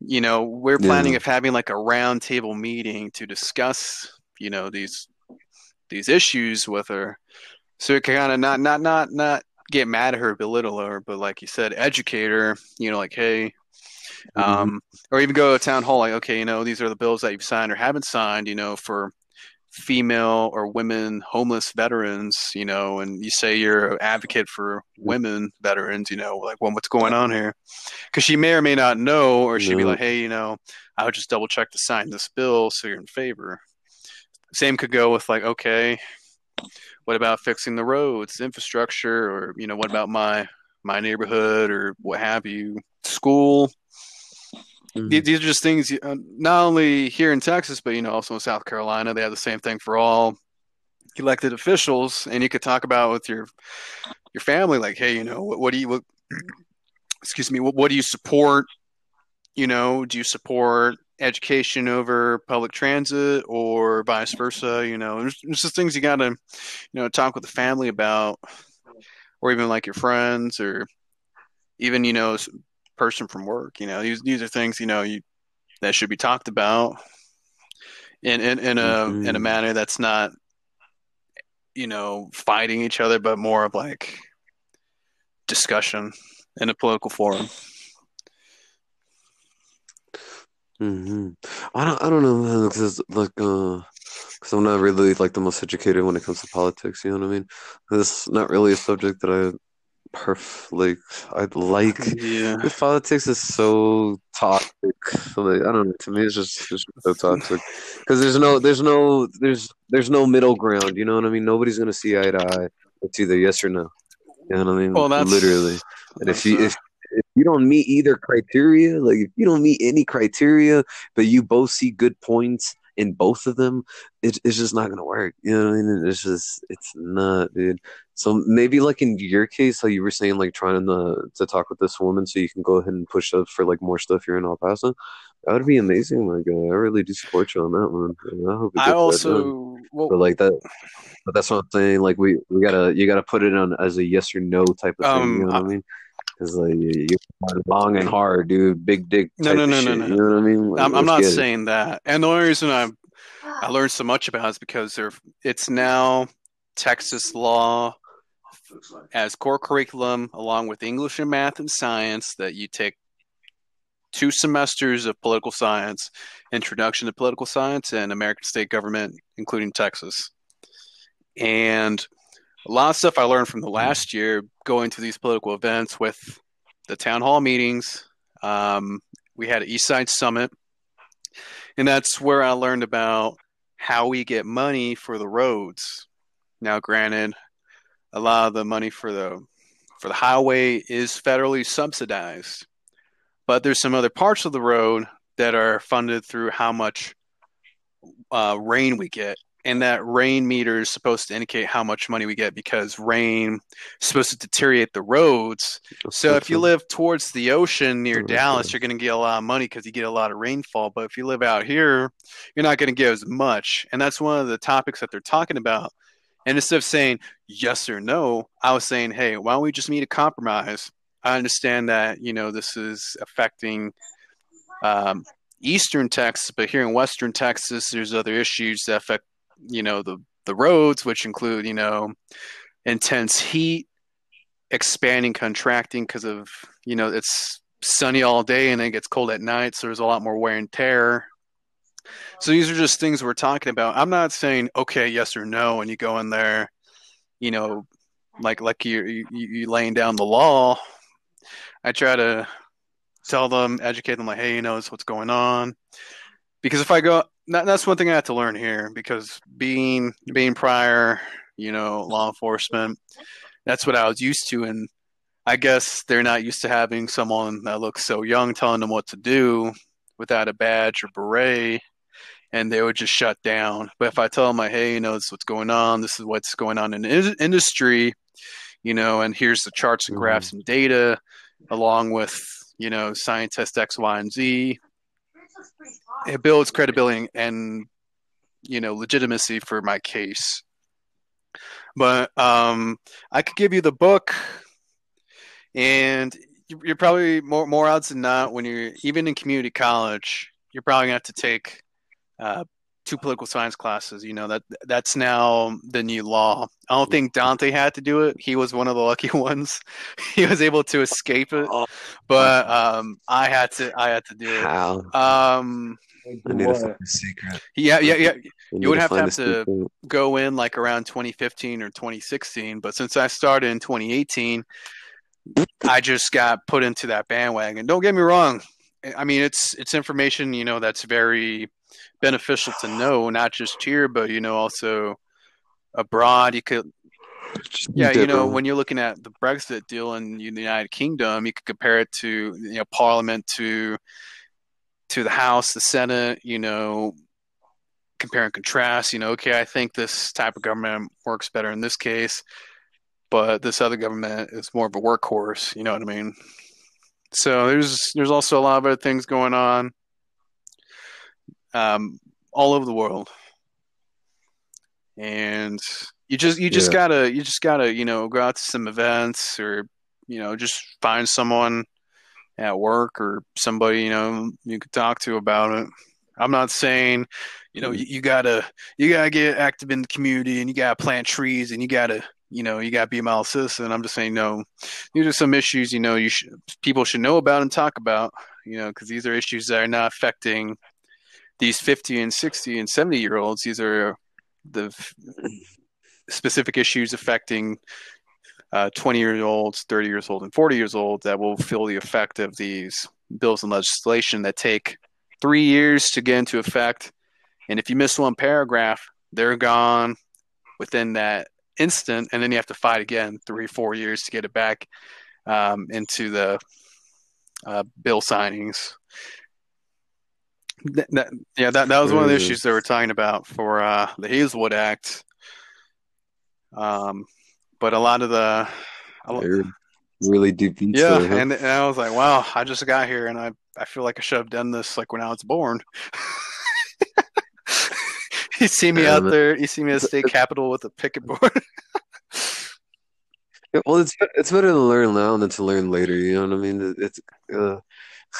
you know we're Yeah. planning of having like a round table meeting to discuss you know these these issues with her. So it can kind of not not not not get mad at her belittle her but like you said educate her you know like hey um or even go to town hall like okay you know these are the bills that you've signed or haven't signed you know for female or women homeless veterans you know and you say you're an advocate for women veterans you know like well what's going on here? Because she may or may not know or she'd be like hey you know i would just double check to sign this bill so you're in favor same could go with like okay what about fixing the roads infrastructure or you know what about my my neighborhood or what have you school Mhm. These are just things uh, not only here in Texas, but you know also in South Carolina. They have the same thing for all elected officials, and you could talk about with your your family, like, hey, you know, what, what do you, what, [clears throat] excuse me, what, what do you support? You know, do you support education over public transit or vice versa? You know, there's, there's just things you got to, you know, talk with the family about, or even like your friends, or even you know, person from work. You know, these these are things you know you that should be talked about in in, in a in a Mhm. manner that's not you know fighting each other, but more of like discussion in a political forum. Hmm I don't. I don't know. Because like, uh, because I'm not really like the most educated when it comes to politics. You know what I mean? It's not really a subject that I perf like. I like. Yeah. Politics is so toxic. Like, I don't know. To me, it's just, just so toxic. Because there's no, there's no, there's, there's no middle ground. You know what I mean? Nobody's gonna see eye to eye. It's either yes or no. You know what I mean? Well, that's literally. And if you uh, if you don't meet either criteria, like if you don't meet any criteria, but you both see good points in both of them, it, it's just not gonna work. You know what I mean? It's just it's not, dude. So maybe like in your case, how you were saying, like trying to to talk with this woman so you can go ahead and push up for like more stuff here in El Paso. That would be amazing. Like uh, I really do support you on that one. And I hope I also well, But like that, but that's what I'm saying. Like we we gotta you gotta put it on as a yes or no type of thing. Um, you know what I mean? Because like you, you long and hard, dude. Big dick. No, no, no, no, shit, no. You know what I mean? Like, I'm, I'm not get it. saying that. And the only reason I I learned so much about it is because there it's now Texas law as core curriculum along with English and math and science that you take two semesters of political science, introduction to political science and American state government, including Texas. And a lot of stuff I learned from the hmm. last year going to these political events with the town hall meetings. Um, we had an East Side Summit, and that's where I learned about how we get money for the roads. Now, granted, a lot of the money for the for the highway is federally subsidized, but there's some other parts of the road that are funded through how much uh, rain we get, and that rain meter is supposed to indicate how much money we get because rain is supposed to deteriorate the roads. So if you live towards the ocean near Dallas, you're going to get a lot of money because you get a lot of rainfall. But if you live out here, you're not going to get as much. And that's one of the topics that they're talking about. And instead of saying yes or no, I was saying, hey, why don't we just meet a compromise? I understand that you know this is affecting um, eastern Texas, but here in western Texas, there's other issues that affect, you know, the the roads, which include, you know, intense heat, expanding, contracting because of, you know, it's sunny all day and then it gets cold at night, so there's a lot more wear and tear. So these are just things we're talking about. I'm not saying okay, yes or no, and you go in there, you know, like like you you laying down the law. I try to tell them, educate them, like, hey, you know, is what's going on. Because if I go, that, that's one thing I have to learn here. Because being being prior, you know, law enforcement, that's what I was used to, and I guess they're not used to having someone that looks so young telling them what to do without a badge or beret, and they would just shut down. But if I tell them, like, hey, you know, this is what's going on, this is what's going on in the industry, you know, and here's the charts and graphs mm-hmm. and data, along with you know, scientist X, Y, and Z. It builds credibility and you know legitimacy for my case. But um, I could give you the book, and you're probably more more odds than not when you're even in community college, you're probably gonna have to take uh, two political science classes. You know that that's now the new law. I don't think Dante had to do it. He was one of the lucky [laughs] ones. he was able to escape it, Oh. but um, I had to. I had to do it. How? Um, I need to find a secret. yeah, yeah, yeah. You need would have to have to- secret. Go in like around 2015 or 2016, but since I started in 2018, I just got put into that bandwagon. Don't get me wrong. I mean, it's it's information you know that's very beneficial to know, not just here, but you know also abroad. You could Yeah, you know, when you're looking at the Brexit deal in the United Kingdom, you could compare it to you know Parliament to to the House, the Senate. You know, compare and contrast. You know, okay, I think this type of government works better in this case, but this other government is more of a workhorse. You know what I mean? So there's there's also a lot of other things going on um, all over the world, and you just you just Yeah. gotta you just gotta you know go out to some events or you know just find someone at work or somebody you know you could talk to about it. I'm not saying you know you, you gotta you gotta get active in the community and you gotta plant trees and you gotta you know you gotta be a model citizen. I'm just saying no. These are some issues you know you should people should know about and talk about. You know because these are issues that are not affecting these 50 and 60 and 70 year olds. These are the f- specific issues affecting uh, 20 years olds, 30 years old, and 40 years old that will feel the effect of these bills and legislation that take three years to get into effect. And if you miss one paragraph, they're gone within that instant, and then you have to fight again three, four years to get it back um, into the uh, bill signings. That, that, yeah, that, that was one of the issues they were talking about for uh, the Hazlewood Act. Um, but a lot of the, really deep into yeah, it, huh? and, and I was like, wow, I just got here, and I I feel like I should have done this like when I was born. [laughs] you see me out there, you see me at the state capitol with a picket board. [laughs] Well, it's it's better to learn now than to learn later. You know what I mean? It's uh,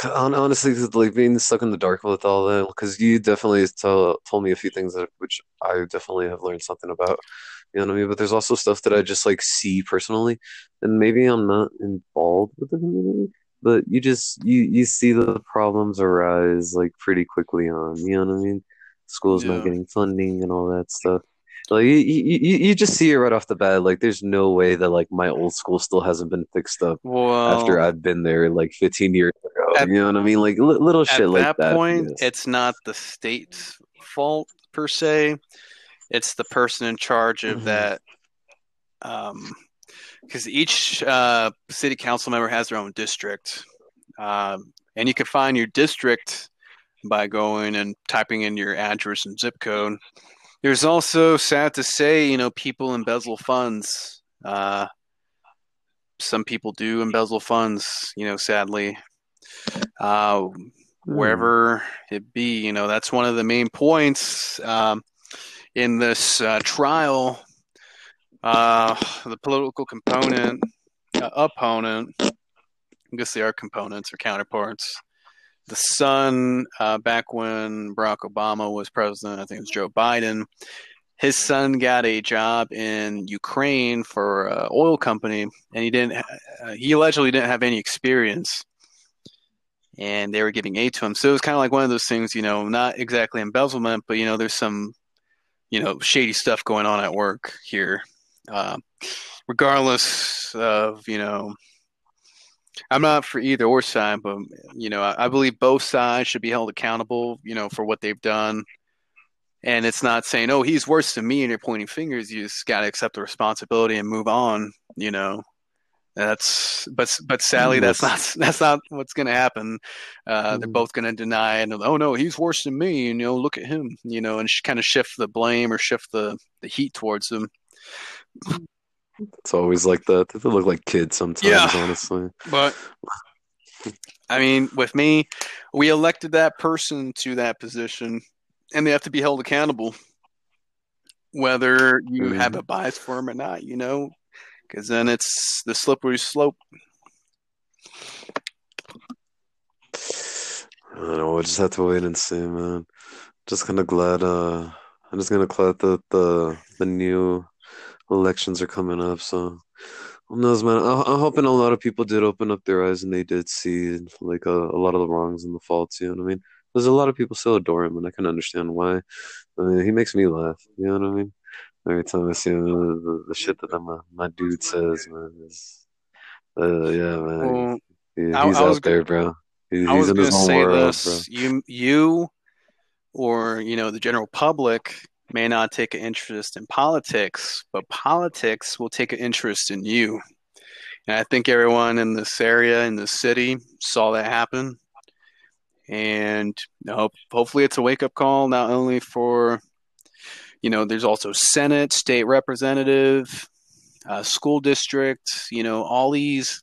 honestly like being stuck in the dark with all that. Because you definitely tell, told me a few things that which I definitely have learned something about. You know what I mean? But there's also stuff that I just like see personally, and maybe I'm not involved with the community, but you just you you see the problems arise like pretty quickly on. You know what I mean? Schools Yeah. not getting funding and all that stuff. Like you, you, you just see it right off the bat. Like there's no way that like my old school still hasn't been fixed up well, after I've been there like 15 years ago. At- you know what I mean? Like li- little shit like that that. point, yes. it's not the state's fault per se. It's the person in charge of Mhm. that. Um, because each uh, city council member has their own district, um, and you can find your district by going and typing in your address and zip code. There's also, sad to say, you know, people embezzle funds. Uh, some people do embezzle funds, you know, sadly. Uh, wherever it be. You know, that's one of the main points um, in this uh, trial. Uh, the political component, uh, opponent, I guess they are components or counterparts, the son uh, back when Barack Obama was president. I think it was Joe Biden. His son got a job in Ukraine for an oil company, and he didn't. Uh, he allegedly didn't have any experience, and they were giving aid to him. So it was kind of like one of those things, you know, not exactly embezzlement, but you know, there's some, you know, shady stuff going on at work here. Uh, regardless of you know I'm not for either or side, but you know, I, I, believe both sides should be held accountable, you know, for what they've done. And it's not saying, "Oh, he's worse than me," and you're pointing fingers. You just got to accept the responsibility and move on. You know, that's but but sadly, that's not that's not what's going to happen. Uh, mm-hmm. They're both going to deny and oh no, he's worse than me, and you know, look at him, you know, and kind of shift the blame or shift the the heat towards them. It's always like that. They look like kids sometimes, yeah. honestly. But I mean, with me, we elected that person to that position, and they have to be held accountable, whether you mm. have a bias for them or not. You know, because then it's the slippery slope. I don't know. We'll just have to wait and see, man. Just kind of glad. Uh, I'm just gonna glad that the the new elections are coming up, so who knows, man. I, I'm hoping a lot of people did open up their eyes and they did see like a, a lot of the wrongs and the faults. You know what I mean? There's a lot of people still adore him, and I can understand why. I mean, he makes me laugh. You know what I mean? Every time I see him, the, the shit that my my dude says, man, is uh, yeah, man. Well, he, he's I, I out there, bro. He, I was gonna say world, this: bro. you, you, or you know, the general public may not take an interest in politics, but politics will take an interest in you. And I think everyone in this area, in this city, saw that happen. And hope, hopefully, it's a wake up call not only for, you know, there's also Senate, state representative, uh, school district, you know, all these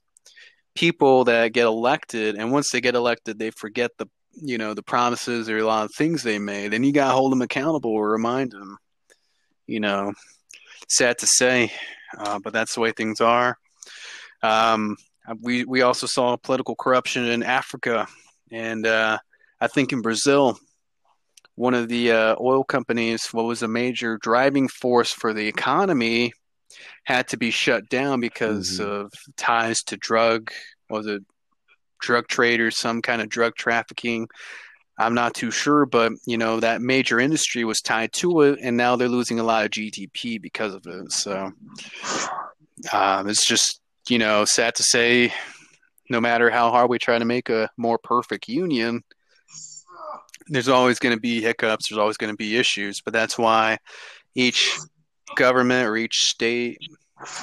people that get elected. And once they get elected, they forget the you know the promises or a lot of things they made, and you got to hold them accountable or remind them. You know, sad to say, uh, but that's the way things are. Um, we we also saw political corruption in Africa, and uh, I think in Brazil, one of the uh, oil companies, what was a major driving force for the economy, had to be shut down because mm-hmm. of ties to drug. Was it drug trade or some kind of drug trafficking. I'm not too sure, but you know that major industry was tied to it, and now they're losing a lot of GDP because of it. So um, it's just you know sad to say. No matter how hard we try to make a more perfect union, there's always going to be hiccups. There's always going to be issues, but that's why each government or each state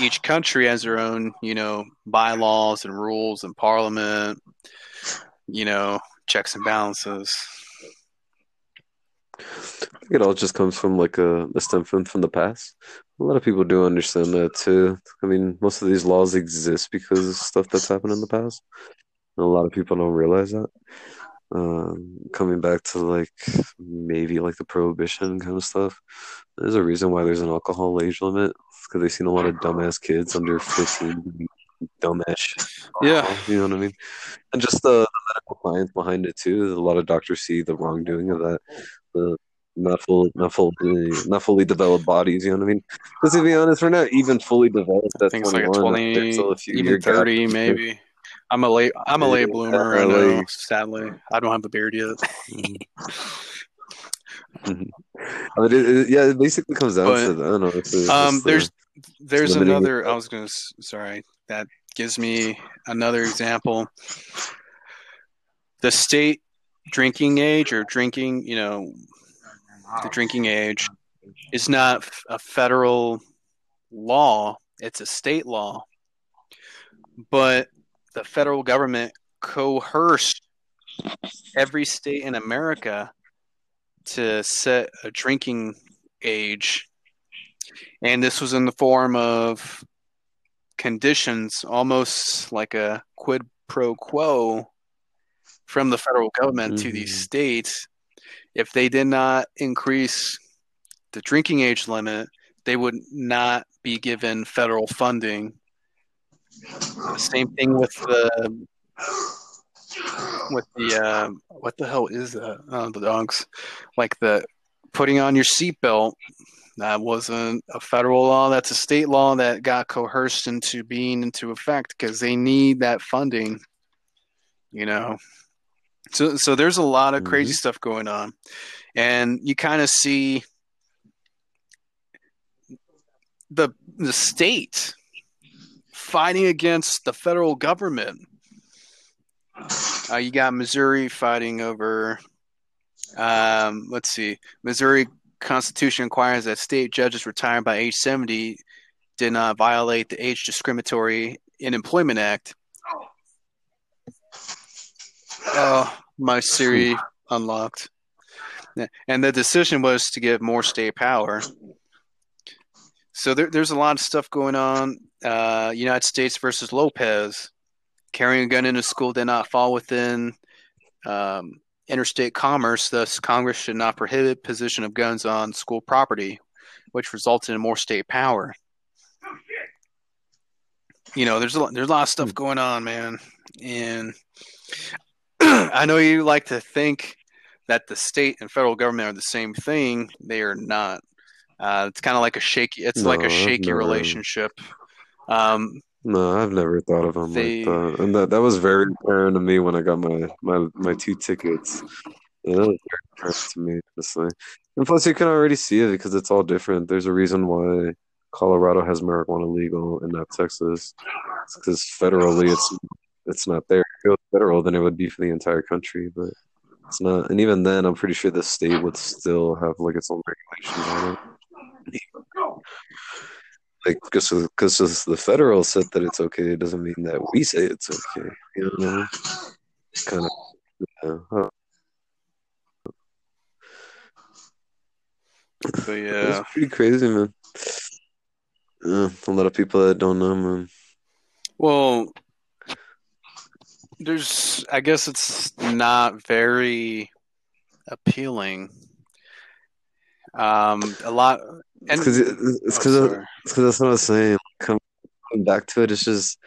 each country has their own, you know, bylaws and rules and parliament, you know, checks and balances. it all just comes from like a, a stem from from the past. A lot of people do understand that too. I mean, most of these laws exist because of stuff that's happened in the past. And a lot of people don't realize that. Um, coming back to like maybe like the prohibition kind of stuff, there's a reason why there's an alcohol age limit because they've seen a lot of dumbass kids under 15 dumbass. Yeah. You know what I mean? And just the, the, medical science behind it too. A lot of doctors see the wrongdoing of that. The not fully not fully not fully developed bodies, you know what I mean? Because to be honest, we're not even fully developed at I think it's like a twenty a even thirty gap. maybe. I'm a late I'm a late bloomer, I know, sadly. I don't have a beard yet. Mm-hmm. I mean, it, it, yeah, it basically comes down but, to that. I don't know. Um, there's there's another. I was gonna. Sorry, that gives me another example. The state drinking age or drinking, you know, the drinking age is not a federal law; it's a state law. But the federal government coerced every state in America to set a drinking age, and this was in the form of conditions, almost like a quid pro quo from the federal government mm-hmm. to these mm-hmm. states. If they did not increase the drinking age limit, they would not be given federal funding. Same thing with the with the uh, what the hell is that? Oh, the dogs, like the putting on your seatbelt. That wasn't a federal law. That's a state law that got coerced into being into effect because they need that funding. You know, so so there's a lot of crazy Mhm. stuff going on, and you kind of see the the state fighting against the federal government. Uh, you got Missouri fighting over. Um, let's see. Missouri Constitution requires that state judges retired by age 70 did not violate the Age Discriminatory in Employment Act. Oh, my Siri unlocked. And the decision was to give more state power. So there, there's a lot of stuff going on. Uh, United States versus Lopez. Carrying a gun into school did not fall within um, interstate commerce. Thus, Congress should not prohibit possession of guns on school property, which resulted in more state power. You know, there's a lot, there's a lot of stuff going on, man, and [clears throat] I know you like to think that the state and federal government are the same thing. They are not. Uh, it's kind of like a shaky. It's like No, a I've shaky never- relationship. Um, No, I've never thought of them They- like that, and that that was very apparent to me when I got my my my two tickets. Yeah, that was very apparent to me, honestly. And plus, you can already see it because it's all different. There's a reason why Colorado has marijuana legal and not Texas. It's because federally, it's it's not there. If it was federal, then it would be for the entire country, but it's not. And even then, I'm pretty sure the state would still have like its own regulations on it. Like just because the federal said that it's okay, it doesn't mean that we say it's okay. You know, kind of. Yeah. Huh. but yeah, It's pretty crazy, man. Yeah, a lot of people that don't know, man. well, there's. I guess it's not very appealing. Um, a lot. And It's because it's oh, because it's because that's what I was saying. Come- back to it, it's just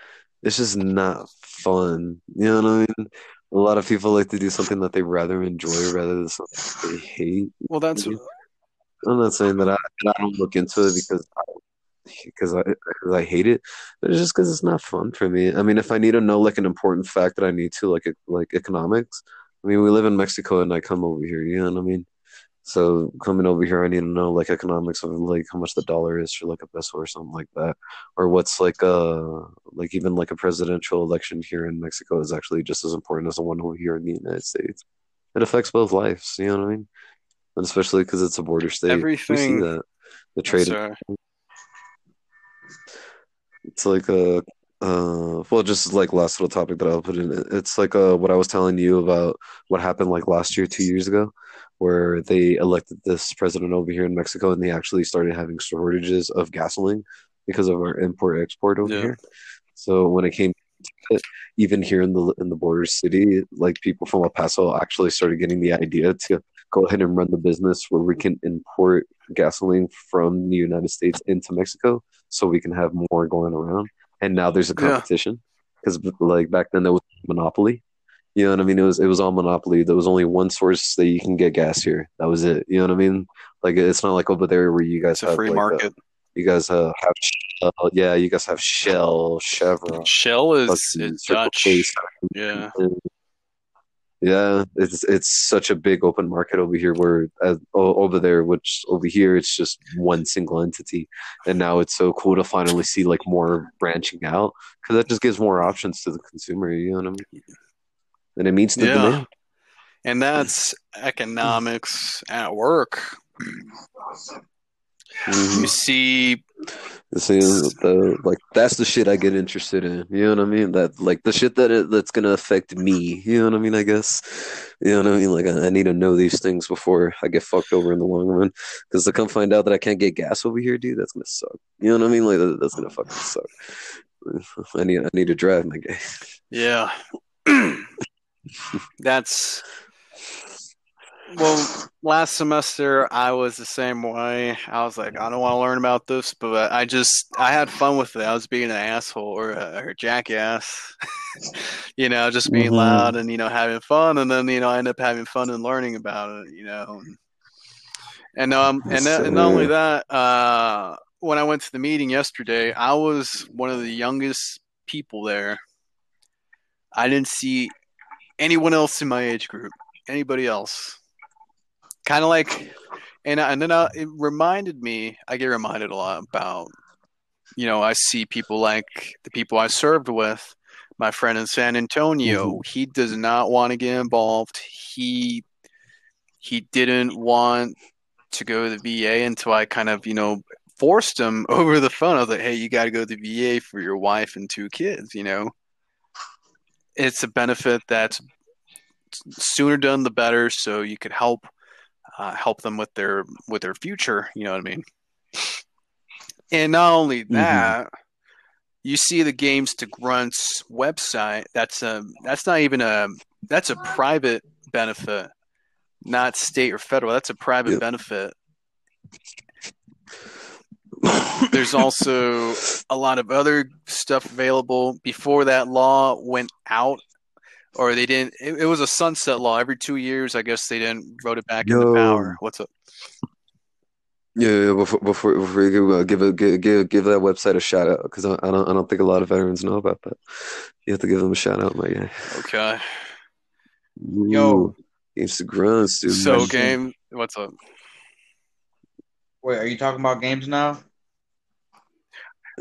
it's just not fun. You know what I mean? A lot of people like to do something that they rather enjoy rather than something they hate. well, that's I'm not saying that I, I don't look into it because I because I because I hate it, but it's just because it's not fun for me. I mean, if I need to know like an important fact that I need to like like economics. I mean, we live in Mexico and I come over here. You know what I mean? So coming over here, I need to know like economics of like how much the dollar is for like a peso or something like that, or what's like uh like even like a presidential election here in Mexico is actually just as important as the one over here in the United States. It affects both lives. You know what I mean? And especially because it's a border state. We see Everything- that the trade. sorry. It's like a uh well just like last little topic that I'll put in it's like uh what I was telling you about what happened like last year, two years ago, where they elected this president over here in Mexico and they actually started having shortages of gasoline because of our import export over Yeah. here. So when it came to it, even here in the in the border city, like people from El Paso actually started getting the idea to go ahead and run the business where we can import gasoline from the United States into Mexico so we can have more going around. And now there's a competition because like back then there was a monopoly. You know what I mean? It was it was all monopoly. There was only one source that you can get gas here. That was it. You know what I mean? Like it's not like over there where you guys It's a have free like, uh, market. you guys uh, have Shell. Yeah, you guys have Shell, Chevron, Shell is, fucking is Dutch. K, Yeah. yeah, it's it's such a big open market over here. Where uh, over there, which over here, it's just one single entity, and now it's so cool to finally see like more branching out because that just gives more options to the consumer. You know what I mean? And it meets the Yeah. demand. And that's economics at work. Mhm. You see, See, the, like that's the shit I get interested in. You know what I mean? That like the shit that it, that's gonna affect me. You know what I mean? I guess. You know what I mean? Like I, I need to know these things before I get fucked over in the long run. Because to come find out that I can't get gas over here, dude, that's gonna suck. You know what I mean? Like that, that's gonna fucking suck. [laughs] I need I need to drive my guy. yeah. [clears throat] that's Well, last semester I was the same way. I was like, I don't want to learn about this, but I just I had fun with it. I was being an asshole or a, or a jackass, [laughs] you know, just being Mhm. loud and you know having fun, and then you know I end up having fun and learning about it, you know. And um and Yes, and not only that, uh, when I went to the meeting yesterday, I was one of the youngest people there. I didn't see anyone else in my age group, anybody else. Kind of like, and and then uh, it reminded me. I get reminded a lot about, you know, I see people like the people I served with. My friend in San Antonio, he does not want to get involved. He he didn't want to go to the VA until I kind of, you know, forced him [laughs] over the phone. I was like, hey, you got to go to the VA for your wife and two kids, you know. It's a benefit that's sooner done the better so you could help uh, help them with their with their future, you know what I mean? And not only that, you see the Games to Grunts website. That's a that's not even a that's a private benefit, not state or federal. That's a private Yep. benefit. There's also a lot of other stuff available. Before that law went out, or they didn't, it, it was a sunset law. Every two years, I guess they didn't vote it back into Yo. power. What's up? Yeah, yeah, before before before you give uh, give, a, give give give that website a shout out because I, I don't I don't think a lot of veterans know about that. You have to give them a shout out, my guy. Okay. Yo. Ooh, Games to grunts, dude. So, question. game, what's up? Wait, are you talking about games now?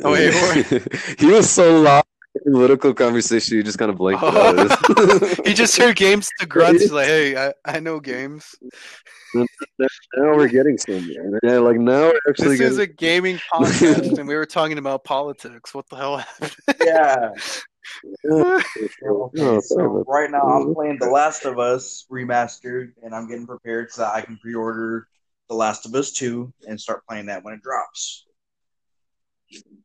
Oh, wait, [laughs] he was so loud in political conversation. You just kind of blanked it out. He just heard games to grunts. Like, hey, I, I know games. [laughs] now we're getting somewhere. Yeah, like now we're actually This is a gaming [laughs] podcast, and we were talking about politics. What the hell happened? Yeah. Oh, Okay, so right now I'm playing The Last of Us remastered, and I'm getting prepared so that I can pre-order The Last of Us 2 and start playing that when it drops.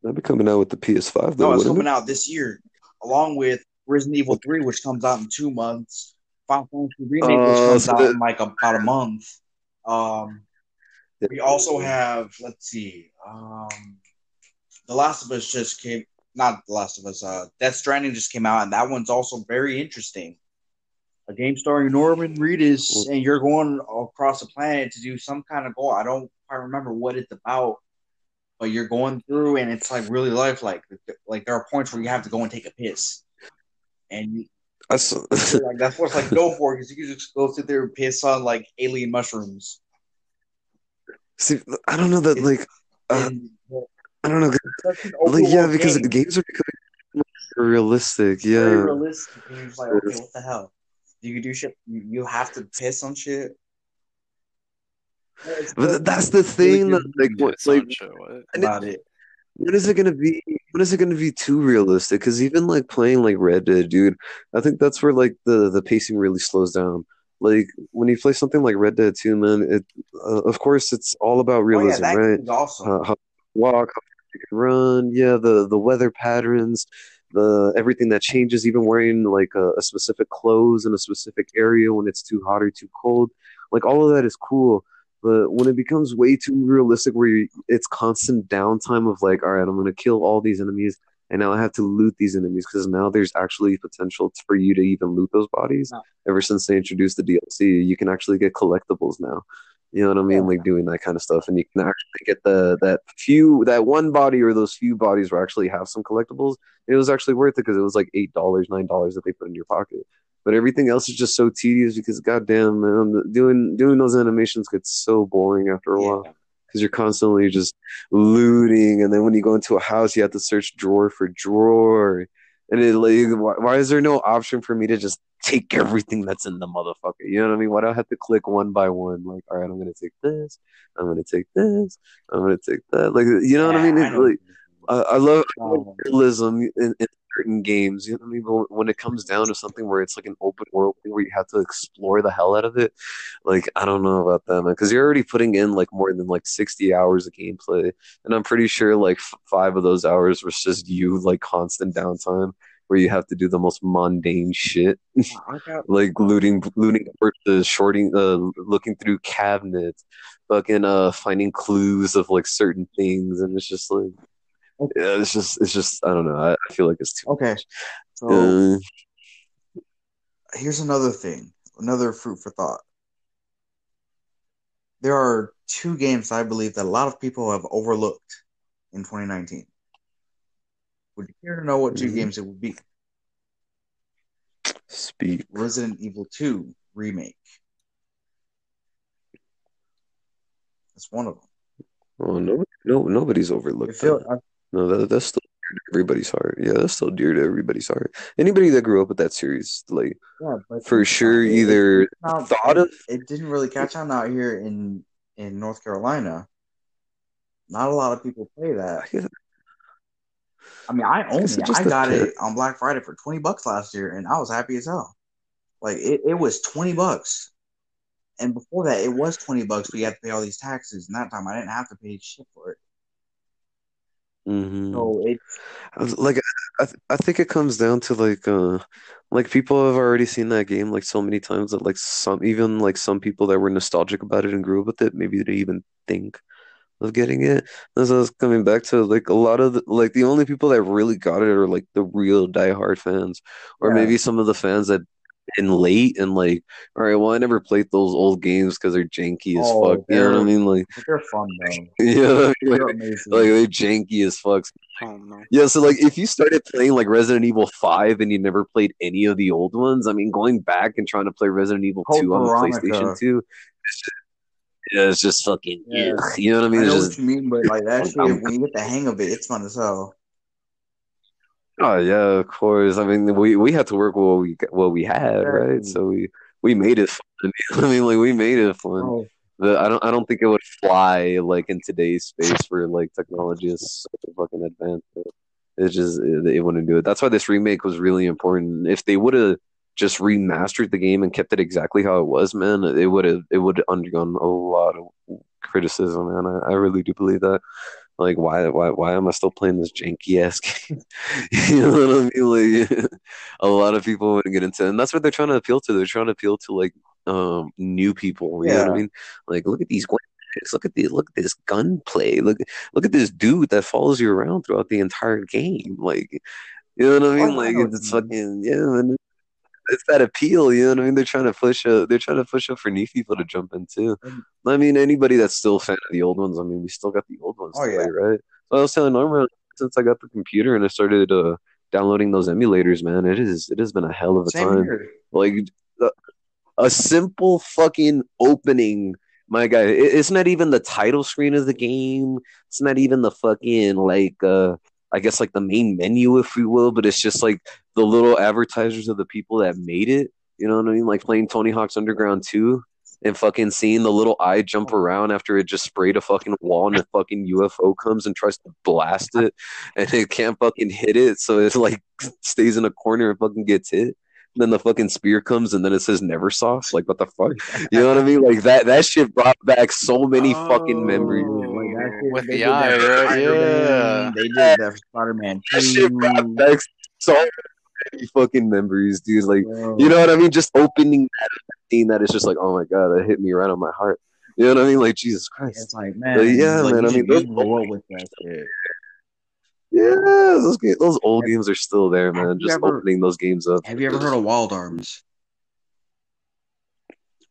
That'd be coming out with the PS5 though, No, it's coming it? out this year, along with Resident Evil 3, which comes out in two months. Final Fantasy Remake, which Oh, comes so out that- in like about a month. Um, we also have, let's see, um, The Last of Us just came. Not The Last of Us. Uh, Death Stranding just came out, and that one's also very interesting. A game starring Norman Reedus, and you're going across the planet to do some kind of goal. I don't quite remember what it's about, but you're going through, and it's like really lifelike. Like there are points where you have to go and take a piss, and you, I [laughs] like that's what's like go for because you can just go sit there and piss on like alien mushrooms. see, I don't know that like uh, I don't know, it's such an like yeah, because game. the games are becoming realistic. very Yeah, realistic. And you're like, okay, what the hell? You can do shit. You, you have to piss on shit. But that's the thing. That, like, what, It's like on. What? about it. when is it gonna be? When is it gonna be too realistic? Because even like playing like Red Dead, dude, I think that's where like the the pacing really slows down. Like when you play something like Red Dead 2, man, it uh, of course it's all about Oh yeah, realism, that right? game's awesome. Uh, how you walk, how you can run, yeah, the the weather patterns, the everything that changes, even wearing like a, a specific clothes in a specific area when it's too hot or too cold, like all of that is cool. But when it becomes way too realistic, where you, it's constant downtime of like, all right, I'm gonna kill all these enemies, and now I have to loot these enemies because now there's actually potential for you to even loot those bodies. No. Ever since they introduced the DLC, you can actually get collectibles now. You know what I mean? Yeah. Like doing that kind of stuff, and you can actually get the that few that one body or those few bodies will actually have some collectibles. It was actually worth it because it was like eight dollars, nine dollars that they put in your pocket. But everything else is just so tedious because goddamn man, doing doing those animations gets so boring after a while because you're constantly just looting, and then when you go into a house, you have to search drawer for drawer, and it like why, why is there no option for me to just take everything that's in the motherfucker? You know what I mean? Why do I have to click one by one? Like, all right, I'm gonna take this, I'm gonna take this, I'm gonna take that. Like, you know what I mean? Yeah, It, like, I, I love realism in, in certain games. You know I mean? When it comes down to something where it's like an open world where you have to explore the hell out of it, like I don't know about that, man. Because you're already putting in like more than like sixty hours of gameplay, and I'm pretty sure like f- five of those hours was just you like constant downtime. where you have to do the most mundane shit, [laughs] like looting, looting purses, shorting, uh, looking through cabinets, fucking uh, finding clues of like certain things, and it's just like, yeah, it's just, it's just, I don't know. I, I feel like it's too. okay. So Uh, here's another thing, another fruit for thought. There are two games I believe that a lot of people have overlooked in 2019. Would you care to know what 2 Mhm. games it would be? speak. Resident Evil 2 remake. That's one of them. Oh no, no, nobody's I overlooked feel that. No, that, that's still dear to everybody's heart. Yeah, that's still dear to everybody's heart. Anybody that grew up with that series, like yeah, for sure, it- it- either it's not- thought of. it didn't really catch on out here in in North Carolina. Not a lot of people play that. I I mean, I own it. it I got it on Black Friday for twenty bucks last year, and I was happy as hell. Like it, it was twenty bucks, and before that, it was twenty bucks, but you had to pay all these taxes. And that time, I didn't have to pay shit for it. Mhm. So it, I was- Like I, th- I think it comes down to like uh like people have already seen that game like so many times that like some even like some people that were nostalgic about it and grew up with it maybe they even think of getting it. As I was coming back to like a lot of the, like the only people that really got it are like the real diehard fans or Yeah. maybe some of the fans that in late and like all right well I never played those old games because they're janky as Oh, fuck. You know what I mean? Like they're fun [laughs] though. yeah, [laughs] like, They're amazing. like they're janky as fuck. Oh no. Yeah, so like if you started playing like Resident Evil 5 and you never played any of the old ones, I mean going back and trying to play Resident Evil Code 2 on the PlayStation 2, it's just, yeah, it's just fucking Yeah. ugh, you know what I mean? I It's know just what you mean, but like [laughs] that when you get the hang of it, it's fun as hell. Oh yeah, of course. I mean we we had to work with what we what we had, right? So we we made it fun. [laughs] I mean like we made it fun. Oh, But I don't I don't think it would fly like in today's space where like technology is so fucking advanced. It just it, it wouldn't do it. That's why this remake was really important. If they would have just remastered the game and kept it exactly how it was, man, it would have it would have undergone a lot of criticism, and I, I really do believe that. Like why why why am I still playing this janky ass [laughs] game? [laughs] you know what I mean? Like [laughs] a lot of people wouldn't get into it. And that's what they're trying to appeal to. They're trying to appeal to like um new people. You know what I mean? Like look at these graphics, look at the look at this gunplay, look look at this dude that follows you around throughout the entire game. Like you know what I mean? Oh, Like it's fucking yeah, man. It's that appeal, you know what I mean? They're trying to push a, they're trying to push up for new people to jump into. Mhm. I mean, anybody that's still a fan of the old ones, I mean, we still got the old ones Oh, yeah. play, right? So I was telling Norma since I got the computer and I started uh, downloading those emulators, man, it is it has been a hell of a same time. here. Like a, a simple fucking opening, my guy. It, it's not even the title screen of the game. It's not even the fucking like uh I guess like the main menu, if we will, but it's just like the little advertisers of the people that made it. You know what I mean? Like playing Tony Hawk's Underground 2 and fucking seeing the little eye jump around after it just sprayed a fucking wall and a fucking UFO comes and tries to blast it and it can't fucking hit it. So it like stays in a corner and fucking gets hit. And then the fucking spear comes and then it says Neversoft. Like what the fuck? You know what I mean? Like that that shit brought back so many fucking memories. With they the eye, right? Yeah. They did that for Spider-Man That shit brought back so many fucking memories, dude. Like Bro. You know what I mean? Just opening that scene that is just like, oh my god, that hit me right on my heart. You know what I mean? Like Jesus Christ. It's like, man, yeah, like, man, I mean, those- up with that shit. Yeah, those ga- those old games are still there, man. Just ever- opening those games up. Have you ever heard of Wild Arms?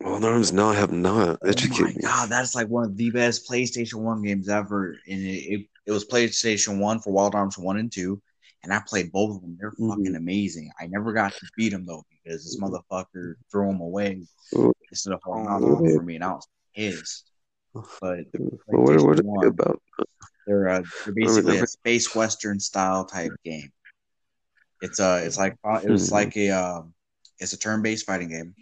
Well, Arms, no, I have not. Oh my me. god, that's like one of the best PlayStation One games ever, and it, it, it was PlayStation One for Wild Arms One and Two, and I played both of them. They're Mhm. fucking amazing. I never got to beat them though because this motherfucker threw them away instead of holding on to them for me, and I was pissed. But what, what are they about? they're uh, they're basically a space western style type game. It's uh it's like uh, it was Hmm. like a um it's a turn based fighting game.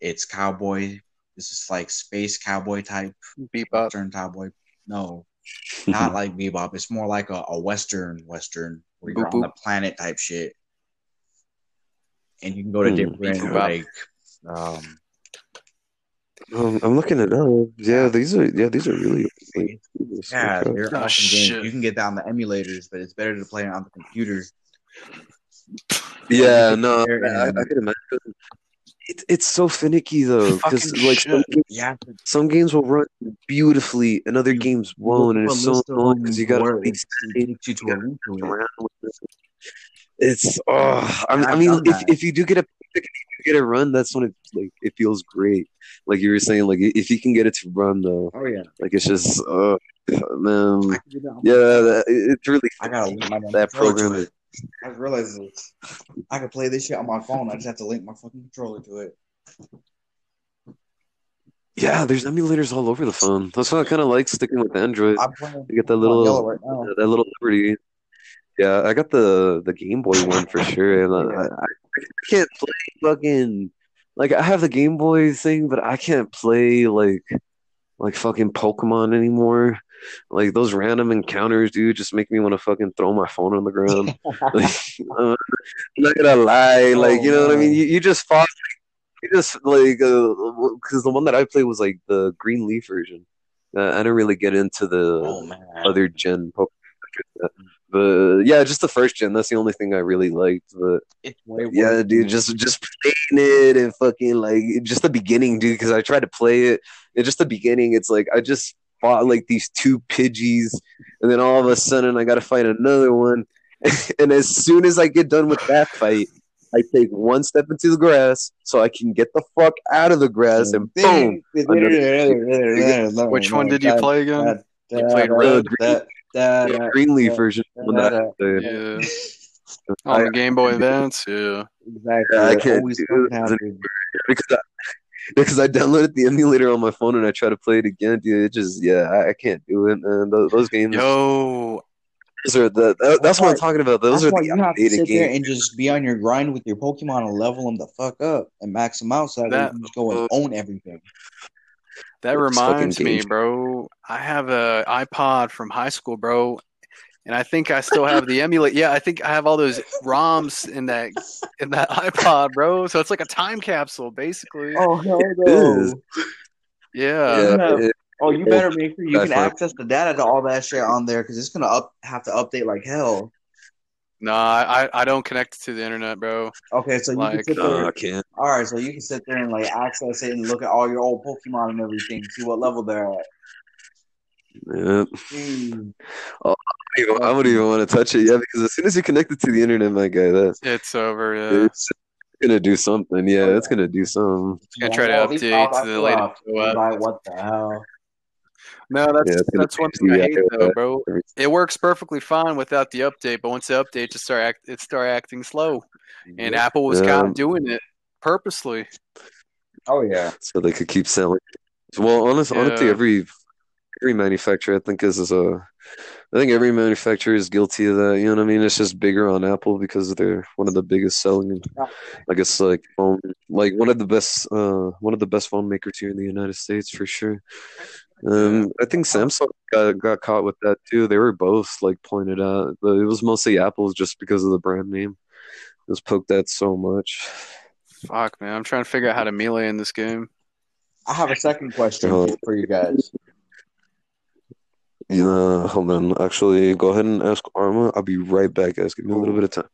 It's cowboy. This is like space cowboy type Bebop. western cowboy. No, [laughs] not like bebop. It's more like a, a western western where you're Boop, on the planet type shit, and you can go to Hmm. different Bebop. like um. Um, I'm looking it up. Yeah, these are yeah, these are really Yeah, they're Oh, awesome games. shit. You can get that on the emulators, but it's better to play it on the computer Yeah, no, share I, I and- could imagine. It, it's so finicky though, because like some games, Yeah, some games will run beautifully, and other You games won't, and it's so annoying because you gotta where be it to a link to it. around with it. It's oh, I, And I mean, if, if you do get a if you get a run, that's when it like it feels great. Like you were saying, like if you can get it to run though, Oh yeah, like it's just uh, man, I can do that. on yeah, that, it's really I gotta link my damn that program. I realized this. I can play this shit on my phone. I just have to link my fucking controller to it. yeah. There's emulators all over the phone. That's why I kind of like sticking with Android. I'm playing You get that little right now. that little Liberty. Yeah, I got the the Game Boy one for sure, and I, I, I can't play fucking like I have the Game Boy thing, but I can't play like like fucking Pokemon anymore. Like those random encounters, dude, just make me want to fucking throw my phone on the ground. [laughs] Like, uh, I'm not gonna lie, like you know what I mean. Oh, You, you just fought, you just like because the one that I played was like the Green Leaf version. Uh, I didn't really get into the Oh other gen Pokemon. But yeah, just the first gen. That's the only thing I really liked. But yeah, dude, just just playing it and fucking like just the beginning, dude. Because I tried to play it, and just the beginning, it's like I just fought like these two Pidgeys, and then all of a sudden I got to fight another one. [laughs] and as soon as I get done with that fight, I take one step into the grass so I can get the fuck out of the grass, and boom, Which one did you play again? You played red. That, Green Leaf version. When that, Yeah. On the Game Boy Advance, yeah. Exactly. Yeah, I can't always do it. because I, [laughs] because I downloaded the emulator on my phone and I try to play it again, dude. It just yeah, I, I can't do it, man. Those, those games, Yo, those are the that- that's what I'm talking about. Those That's are why the you have to outdated sit there and just be on your grind with your Pokemon and level them the fuck up and max them out so that, That- you can just go and uh, own everything. that reminds me, bro. I have a iPod from high school, bro, and I think I still have the [laughs] emulate. Yeah, I think I have all those ROMs in that in that [laughs] iPod, bro. So it's like a time capsule, basically. Oh hell It is. Yeah. Yeah, it- Oh, you better make sure you can Definitely. access the data to all that shit on there because it's gonna up have to update like hell. No, I I don't connect to the internet, bro. Okay, so you Like, can sit no, there. I can't. All right, so you can sit there and like access it and look at all your old Pokemon and everything, see what level they're at. Yeah. Jeez. I don't even- I wouldn't even want to touch it, yeah, because as soon as you connect it to the internet, my guy, that's It's over. Yeah. it's gonna do something. Yeah, oh, it's gonna do something. It's gonna try to update to the latest. fill out, OS. like, what the hell? No, that's Yeah, that's one thing I hate though, iOS. bro. It works perfectly fine without the update, but once the update just start act, it start acting slow, and Apple was kind of doing it purposely. Oh yeah. so they could keep selling. Well, honest, honestly, Yeah. every every manufacturer, I think, is, is a. I think every manufacturer is guilty of that. You know what I mean? It's just bigger on Apple because they're one of the biggest selling. I guess like phone, like one of the best, uh, one of the best phone makers here in the United States for sure. Um, I think Samsung got got caught with that too. They were both like pointed out, but it was mostly Apple's just because of the brand name. It was poked at so much. Fuck, man, I'm trying to figure out how to melee in this game. I have a second question Oh. for you guys. Yeah, hold on. Actually, go ahead and ask Arma. I'll be right back, guys. Give me a little bit of time.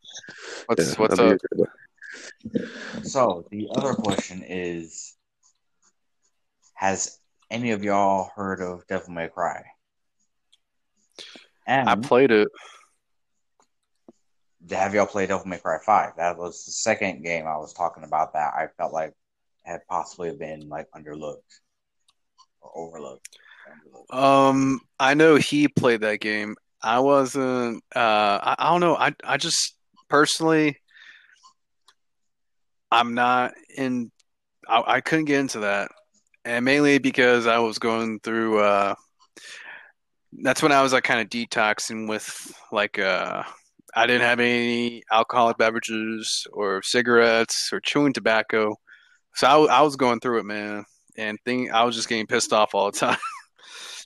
What's Yeah, what's I'll up? right. So the other question is, has any of y'all heard of Devil May Cry? And I played it. have y'all played Devil May Cry Five? That was the second game I was talking about that I felt like had possibly been like underlooked or overlooked. Um, I know he played that game. I wasn't. Uh, I, I don't know. I I just personally, I'm not in. I, I couldn't get into that, and mainly because I was going through. Uh, that's when I was like kind of detoxing with like. Uh, I didn't have any alcoholic beverages or cigarettes or chewing tobacco, so I, I was going through it, man, and think I was just getting pissed off all the [laughs] time.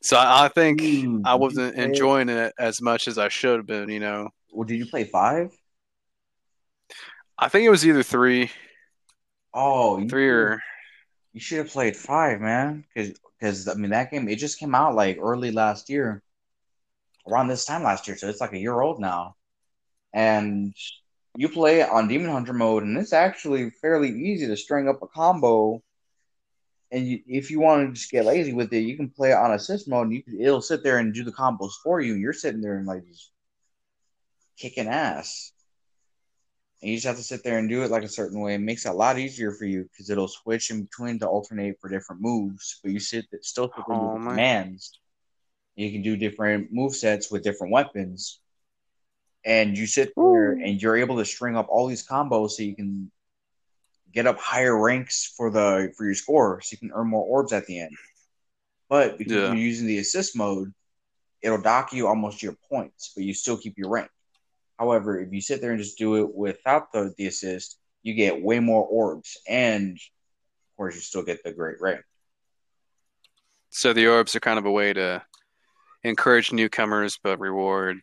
So I, I think Hmm, I wasn't enjoying it as much as I should have been. You know, Well, did you play Five? I think it was either three, Oh, you three should- or You should have played five, man. Because I mean, that game it just came out like early last year, around this time last year. So it's like a year old now, and you play on Demon Hunter mode, and it's actually fairly easy to string up a combo. And you, if you want to just get lazy with it, you can play it on assist mode, and you can, it'll sit there and do the combos for you. And you're sitting there and like just kicking ass. And you just have to sit there and do it like a certain way. It makes it a lot easier for you because it'll switch in between to alternate for different moves. But you sit still sit there Oh, commands. You can do different move sets with different weapons. And you sit there and you're able to string up all these combos so you can get up higher ranks for the for your score so you can earn more orbs at the end. But because Yeah. you're using the assist mode, it'll dock you almost your points, but you still keep your rank. However, if you sit there and just do it without the, the assist, you get way more orbs, and of course, you still get the great rank. So the orbs are kind of a way to encourage newcomers, but reward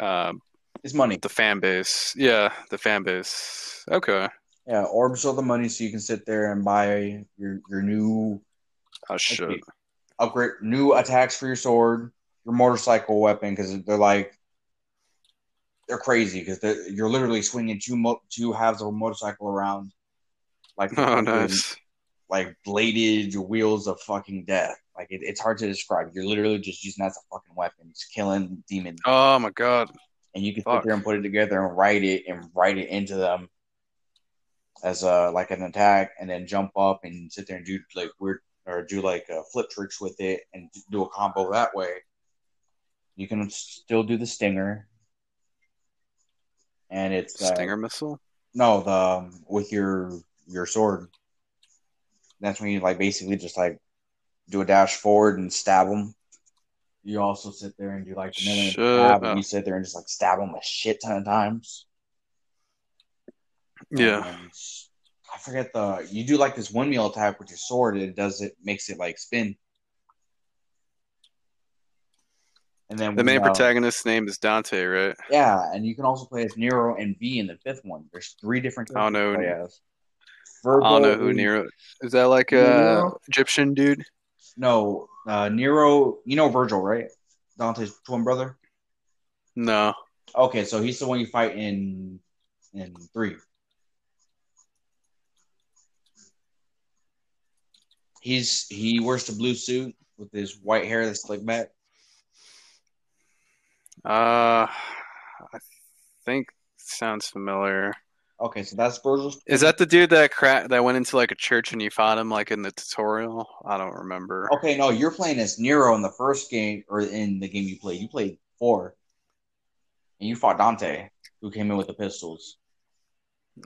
um, It's money. the fan base. Yeah, the fan base. Okay. Yeah, orbs are the money, so you can sit there and buy your your new Oh shit. upgrade, new attacks for your sword, your motorcycle weapon, because they're like they're crazy because you're literally swinging two mo- two halves of a motorcycle around like [laughs] Oh, fucking- nice. like bladed wheels of fucking death. Like it, it's hard to describe. You're literally just using that as a fucking weapon, just killing demons, Oh my god. and you can fuck. sit there and put it together and write it and write it into them as a like an attack, and then jump up and sit there and do like weird or do like uh, flip tricks with it and do a combo that way. You can still do the stinger, and it's uh, Stinger missile. no, the um, with your your sword. That's when you like basically just like do a dash forward and stab them. You also sit there and do like the million stab, and you sit there and just like stab them a shit ton of times. Yeah. And I forget the you do like this windmill attack with your sword. And it does it makes it like spin. And then The main uh, protagonist's name is Dante, right? Yeah, and you can also play as Nero and V in the fifth one. There's three different. I don't know. to. I don't know who Nero is. That like a Nero? Egyptian dude? No, uh, Nero. You know Vergil, right? Dante's twin brother. No. Okay, so he's the one you fight in in three. He's he wears the blue suit with his white hair that's slicked back. Uh, I think sounds familiar. Okay, so that's Vergil's. Is that the dude that cra- that went into like a church and you fought him like in the tutorial? I don't remember. Okay, no, you're playing as Nero in the first game or in the game you played. You played four, and you fought Dante, who came in with the pistols.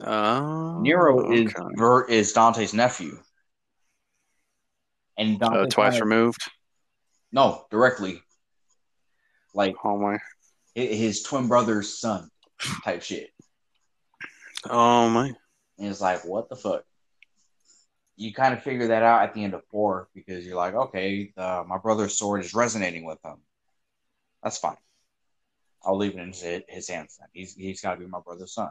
Oh, Nero is okay. Ver, is Dante's nephew, and twice kinda- removed. No, directly, like Oh my. his twin brother's son, type shit. Oh my. And it's like, what the fuck? You kind of figure that out at the end of four because you're like, okay, uh, my brother's sword is resonating with him. That's fine. I'll leave it in his, his hands then. He's he's got to be my brother's son.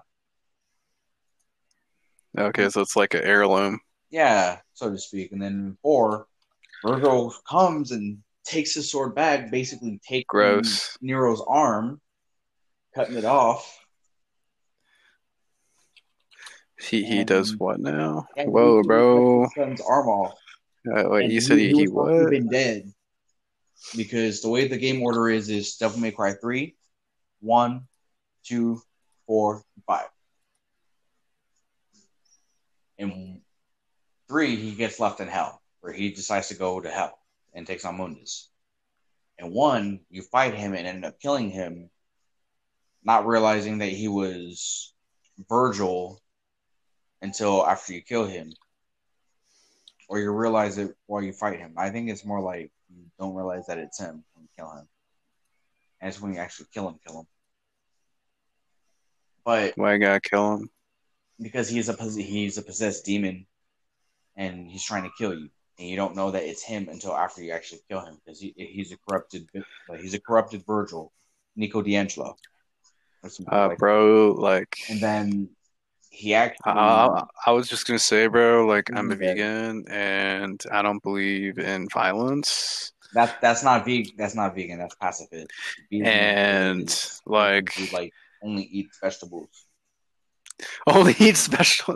Okay, so it's like an heirloom. Yeah, so to speak. And then four, Vergil comes and takes his sword back, basically taking Gross. Nero's arm, cutting it off. He he Um, does what now? And Whoa, bro. son's arm off. Uh, wait, And you said he, he was supposed to have what? been dead because the way the game order is is Devil May Cry 3, 1, 2, 4, 5. In 3, he gets left in hell, where he decides to go to hell and takes on Mundus. And 1, you fight him and end up killing him, not realizing that he was Vergil until after you kill him or you realize it while you fight him. I think it's more like you don't realize that it's him when you kill him. And it's when you actually kill him, kill him. But Why I gotta kill him? because he's a he's a possessed demon, and he's trying to kill you, and you don't know that it's him until after you actually kill him because he, he's a corrupted he's a corrupted Vergil, Nelo Angelo, Uh, like bro, like, And then he actually I, I was just gonna say, bro, like, I'm a vegan and I don't believe in violence. That that's not vegan. That's not vegan. That's pacifist. Vegan And, is like- like only eats vegetables. [laughs] Only eats special.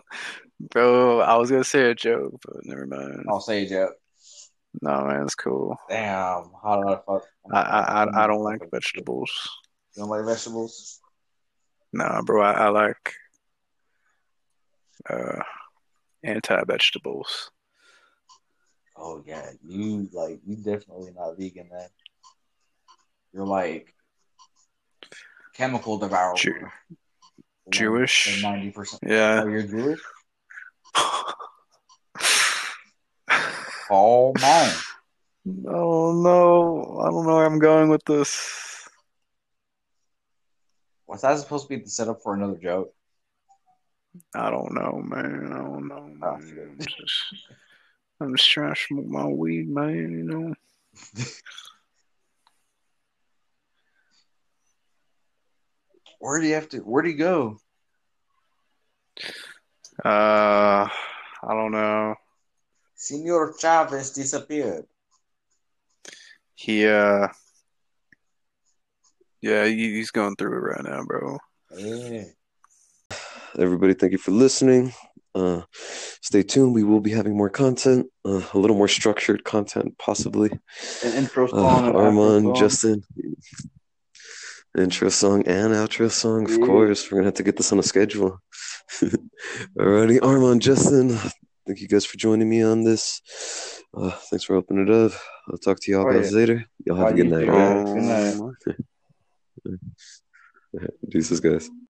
Bro, I was gonna say a joke, but never mind. I'll say a joke. No, man, it's cool. Damn, how do I fuck? I I I, I don't like vegetables. You don't like vegetables? Nah, bro, I, I like uh anti vegetables. Oh yeah, you like you definitely not vegan then. You're like chemical devourer. Jew- Jewish? Ninety percent. Yeah. Oh, you're Jewish. Oh man. Oh no, I don't know where I'm going with this. Was that supposed to be the setup for another joke? I don't know, man. I don't know. Oh, Man. I'm just, I'm just trying to smoke my weed, man. You know. [laughs] Where do you have to? Where do you go? Uh, I don't know. Senor Chavez disappeared. He uh, yeah, he, he's going through it right now, bro. Yeah. Everybody, thank you for listening. Uh, stay tuned. We will be having more content, uh, a little more structured content, possibly. An intro Uh, song. an outro Armand, song. Justin, intro song and outro song. Of Yeah. course, we're gonna have to get this on a schedule. [laughs] Alrighty, Armand, Justin. Thank you guys for joining me on this. Uh, thanks for opening it up. I'll talk to y'all Oh, guys later. Y'all have a good night. too. alright? Good night. Deuces, guys.